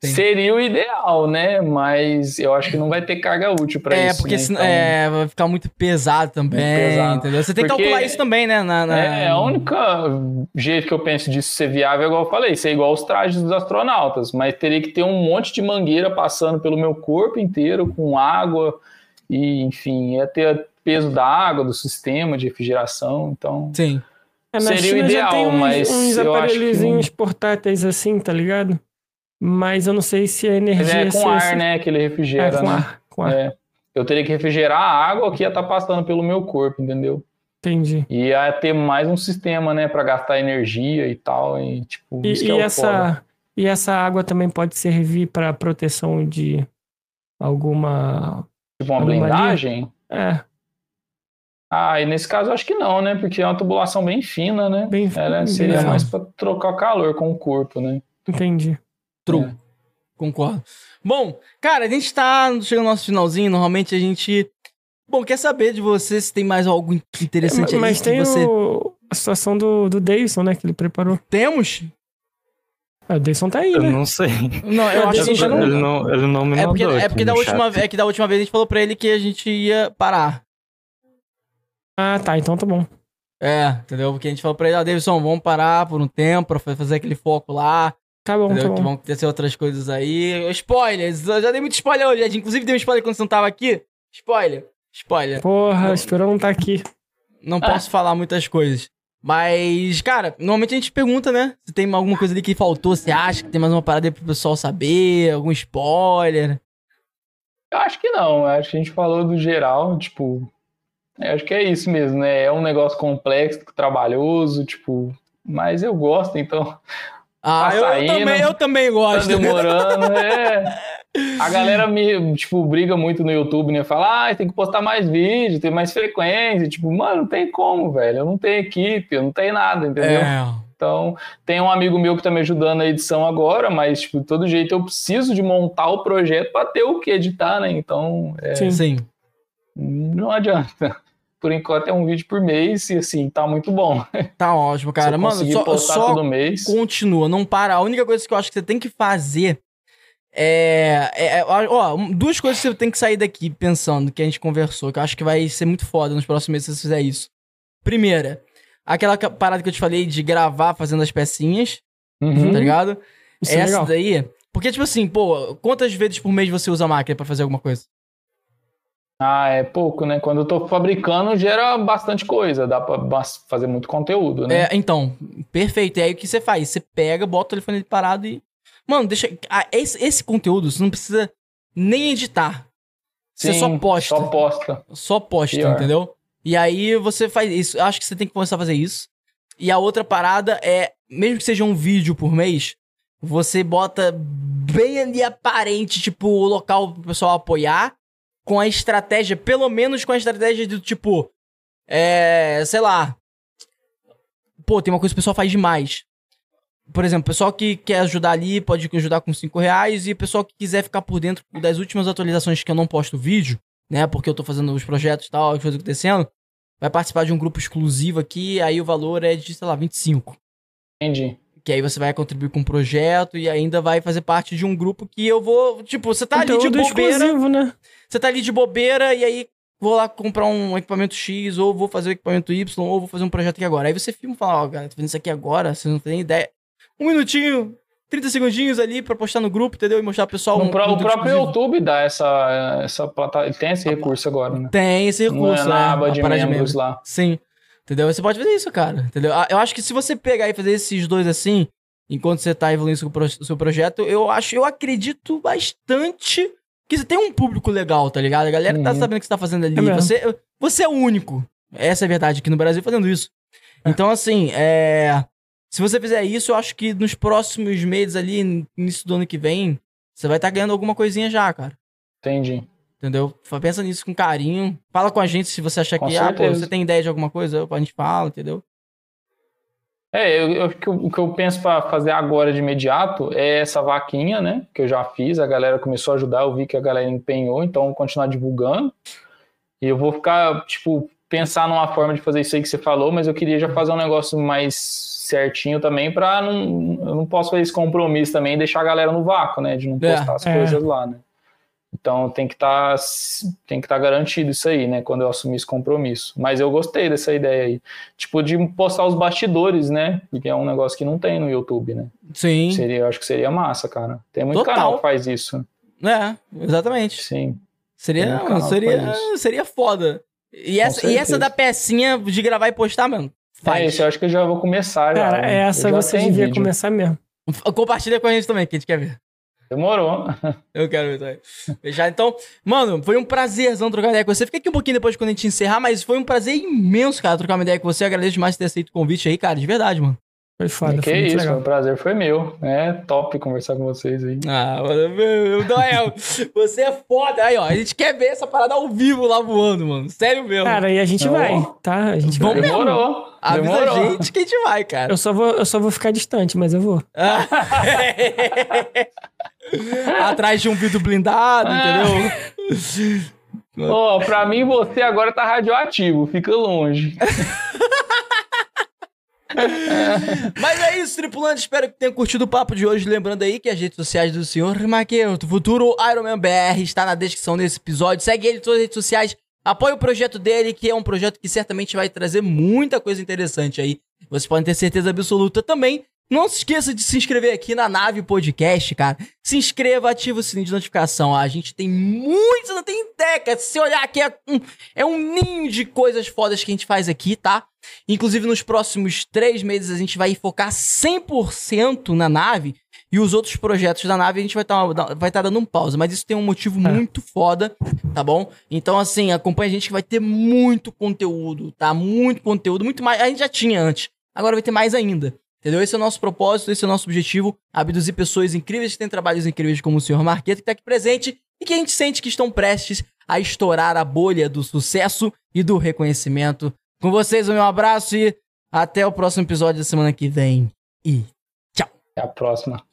[SPEAKER 3] Sim. Seria o ideal, né? Mas eu acho que não vai ter carga útil para
[SPEAKER 1] é,
[SPEAKER 3] isso.
[SPEAKER 1] Porque
[SPEAKER 3] né?
[SPEAKER 1] então, é, vai ficar muito pesado também. Muito pesado. Entendeu? Você tem porque que calcular isso também, né? Na, na...
[SPEAKER 3] É, a única jeito que eu penso disso ser viável, igual eu falei, ser igual os trajes dos astronautas. Mas teria que ter um monte de mangueira passando pelo meu corpo inteiro, com água, e enfim, ia ter peso da água, do sistema de refrigeração. Então.
[SPEAKER 1] Sim.
[SPEAKER 2] É, Seria China o ideal, já tem uns, mas uns aparelhozinhos que... portáteis assim, tá ligado? Mas eu não sei se a energia...
[SPEAKER 3] Mas é com ar, assim. né, que ele refrigera, é, com né? ar, com ar. É. Eu teria que refrigerar a água que ia estar tá passando pelo meu corpo, entendeu?
[SPEAKER 2] Entendi.
[SPEAKER 3] E ia ter mais um sistema, né, para gastar energia e tal, e tipo,
[SPEAKER 2] e, e é essa E essa água também pode servir para proteção de alguma
[SPEAKER 3] Tipo uma blindagem?
[SPEAKER 2] É.
[SPEAKER 3] Ah, e nesse caso acho que não, né? Porque é uma tubulação bem fina, né?
[SPEAKER 2] Bem fina.
[SPEAKER 3] seria bem mais para trocar calor com o corpo, né?
[SPEAKER 2] Entendi.
[SPEAKER 1] True. É. Concordo. Bom, cara, a gente tá chegando no nosso finalzinho. Normalmente a gente. Bom, quer saber de você se tem mais algo interessante
[SPEAKER 2] é, mas,
[SPEAKER 1] aí.
[SPEAKER 2] Mas
[SPEAKER 1] tem
[SPEAKER 2] você... o... a situação do, do Davidson, né? Que ele preparou.
[SPEAKER 1] Temos?
[SPEAKER 2] Ah, o Davidson tá aí,
[SPEAKER 5] eu
[SPEAKER 2] né?
[SPEAKER 5] Eu não sei.
[SPEAKER 1] Não, eu acho que
[SPEAKER 5] ele não, ele não me
[SPEAKER 1] é porque, é porque da última, é que da última vez a gente falou pra ele que a gente ia parar.
[SPEAKER 2] Ah, tá. Então tá bom.
[SPEAKER 1] É, entendeu? Porque a gente falou pra ele, ó, ah, Davidson, vamos parar por um tempo pra fazer aquele foco lá.
[SPEAKER 2] Tá bom, entendeu? tá bom.
[SPEAKER 1] Que vão acontecer outras coisas aí. Spoilers! Eu já dei muito spoiler hoje, Ed. Inclusive dei um spoiler quando você não tava aqui. Spoiler. Spoiler.
[SPEAKER 2] Porra, não, esperou não tá aqui.
[SPEAKER 1] Não ah. posso falar muitas coisas. Mas, cara, normalmente a gente pergunta, né? Se tem alguma coisa ali que faltou, você acha que tem mais uma parada aí pro pessoal saber, algum spoiler?
[SPEAKER 3] Eu acho que não, acho que a gente falou do geral, tipo, acho que é isso mesmo, né? É um negócio complexo, trabalhoso, tipo, mas eu gosto, então.
[SPEAKER 1] Ah, tá eu, saindo, eu, também, eu também gosto.
[SPEAKER 3] Tá demorando, é. A galera me, tipo, briga muito no YouTube, né? Fala, ah, tem que postar mais vídeo, tem mais frequência. Tipo, mano, não tem como, velho. Eu não tenho equipe, eu não tenho nada, entendeu? É. Então, tem um amigo meu que tá me ajudando na edição agora, mas, tipo, de todo jeito eu preciso de montar o projeto para ter o que editar, né? Então,
[SPEAKER 1] é, sim, sim.
[SPEAKER 3] Não adianta. Por enquanto é um vídeo por mês e, assim, tá muito bom.
[SPEAKER 1] Tá ótimo, cara. Mano, só, só mês. continua, não para. A única coisa que eu acho que você tem que fazer é, é, é, ó, duas coisas que você tem que sair daqui pensando que a gente conversou, que eu acho que vai ser muito foda nos próximos meses se você fizer isso. Primeira, aquela parada que eu te falei de gravar fazendo as pecinhas, uhum. tá ligado? Isso é Essa é daí. Porque, tipo assim, pô, quantas vezes por mês você usa a máquina para fazer alguma coisa?
[SPEAKER 3] Ah, é pouco, né? Quando eu tô fabricando, gera bastante coisa, dá pra fazer muito conteúdo, né?
[SPEAKER 1] É, então, perfeito. E aí o que você faz? Você pega, bota o telefone parado e Mano, deixa. Ah, esse, esse conteúdo você não precisa nem editar. Você Sim, só posta.
[SPEAKER 3] Só posta.
[SPEAKER 1] Só posta, Pior. entendeu? E aí você faz isso. Eu acho que você tem que começar a fazer isso. E a outra parada é, mesmo que seja um vídeo por mês, você bota bem ali aparente, tipo, o local pro pessoal apoiar, com a estratégia, pelo menos com a estratégia do tipo, é, sei lá. Pô, tem uma coisa que o pessoal faz demais por exemplo, o pessoal que quer ajudar ali pode ajudar com 5 reais. E o pessoal que quiser ficar por dentro das últimas atualizações que eu não posto vídeo, né? Porque eu tô fazendo os projetos e tal, as coisas acontecendo, vai participar de um grupo exclusivo aqui. Aí o valor é de, sei lá, 25.
[SPEAKER 3] Entendi.
[SPEAKER 1] Que aí você vai contribuir com um projeto e ainda vai fazer parte de um grupo que eu vou. Tipo, você tá Conteúdo ali de bobeira. Né? Você tá ali de bobeira e aí vou lá comprar um equipamento X, ou vou fazer o equipamento Y, ou vou fazer um projeto aqui agora. Aí você filma e fala, ó, oh, cara, tô fazendo isso aqui agora, você não tem ideia um minutinho, 30 segundinhos ali pra postar no grupo, entendeu? E mostrar pro pessoal.
[SPEAKER 3] Um, o próprio exclusivo. YouTube dá essa, essa plataforma. Tem esse recurso agora, né?
[SPEAKER 1] Tem esse recurso,
[SPEAKER 3] é, na aba de membros, membros lá.
[SPEAKER 1] Sim. Entendeu? Você pode fazer isso, cara. Entendeu? Ah, eu acho que se você pegar e fazer esses dois assim, enquanto você tá evoluindo o seu projeto, eu acho, eu acredito bastante que você tem um público legal, tá ligado? A galera uhum. tá sabendo o que você tá fazendo ali. É você, você é o único. Essa é a verdade aqui no Brasil fazendo isso. É. Então, assim, é. Se você fizer isso, eu acho que nos próximos meses ali, início do ano que vem, você vai estar tá ganhando alguma coisinha já, cara.
[SPEAKER 3] Entendi.
[SPEAKER 1] Entendeu? Pensa nisso com carinho. Fala com a gente se você achar com que, ah, pô, você tem ideia de alguma coisa, a gente fala, entendeu?
[SPEAKER 3] É, eu, eu, o que eu penso para fazer agora de imediato é essa vaquinha, né? Que eu já fiz, a galera começou a ajudar, eu vi que a galera empenhou, então vou continuar divulgando. E eu vou ficar, tipo, pensar numa forma de fazer isso aí que você falou, mas eu queria já fazer um negócio mais certinho também para não. Eu não posso fazer esse compromisso também e deixar a galera no vácuo, né? De não é, postar é, as é. coisas lá, né? Então tem que estar tá, tem que estar tá garantido isso aí, né? Quando eu assumir esse compromisso. Mas eu gostei dessa ideia aí. Tipo, de postar os bastidores, né? Porque é um negócio que não tem no YouTube, né?
[SPEAKER 1] Sim.
[SPEAKER 3] Seria, eu acho que seria massa, cara. Tem muito Total. canal que faz isso.
[SPEAKER 1] É, exatamente.
[SPEAKER 3] Sim.
[SPEAKER 1] Seria, seria, seria foda. E essa, e essa da pecinha de gravar e postar, mano.
[SPEAKER 3] Faz. É, esse eu acho que eu já vou começar.
[SPEAKER 2] Cara, já. essa você devia vídeo. começar mesmo.
[SPEAKER 1] Compartilha com a gente também, que a gente quer ver.
[SPEAKER 3] Demorou.
[SPEAKER 1] Eu quero ver também. Fechado? Então, mano, foi um prazerzão trocar ideia com você. Fica aqui um pouquinho depois quando a gente encerrar, mas foi um prazer imenso, cara, trocar uma ideia com você. Eu agradeço demais por ter aceito o convite aí, cara, de verdade, mano.
[SPEAKER 3] Foi foda, que foi isso, legal. o prazer foi meu. É top conversar com vocês aí.
[SPEAKER 1] Ah, meu, Noel, você é foda. Aí, ó, a gente quer ver essa parada ao vivo lá voando, mano. Sério mesmo.
[SPEAKER 2] Cara, e a gente vai, tá? A gente
[SPEAKER 1] Vamos vai. Demorou. Avisa Demorou. a gente que a gente vai, cara.
[SPEAKER 2] Eu só vou, eu só vou ficar distante, mas eu vou.
[SPEAKER 1] Atrás de um vidro blindado, entendeu?
[SPEAKER 3] Ó, oh, pra mim você agora tá radioativo, fica longe.
[SPEAKER 1] Mas é isso, tripulante. Espero que tenham curtido o papo de hoje. Lembrando aí que as redes sociais do senhor Maqueu, do futuro Ironman BR, está na descrição desse episódio. Segue ele em todas as redes sociais. Apoie o projeto dele, que é um projeto que certamente vai trazer muita coisa interessante aí. Vocês podem ter certeza absoluta também. Não se esqueça de se inscrever aqui na Nave Podcast, cara. Se inscreva, ativa o sininho de notificação. A gente tem muitos, não tem ideia, Se você olhar aqui, é um, é um ninho de coisas fodas que a gente faz aqui, tá? Inclusive, nos próximos três meses, a gente vai focar 100% na nave. E os outros projetos da nave a gente vai estar tá, vai tá dando um pausa. Mas isso tem um motivo é. muito foda, tá bom? Então, assim, acompanha a gente que vai ter muito conteúdo, tá? Muito conteúdo, muito mais. A gente já tinha antes. Agora vai ter mais ainda. Entendeu? Esse é o nosso propósito, esse é o nosso objetivo. Abduzir pessoas incríveis que têm trabalhos incríveis como o senhor Marqueta, que está aqui presente e que a gente sente que estão prestes a estourar a bolha do sucesso e do reconhecimento. Com vocês, o meu abraço e até o próximo episódio da semana que vem. E tchau.
[SPEAKER 3] Até a próxima.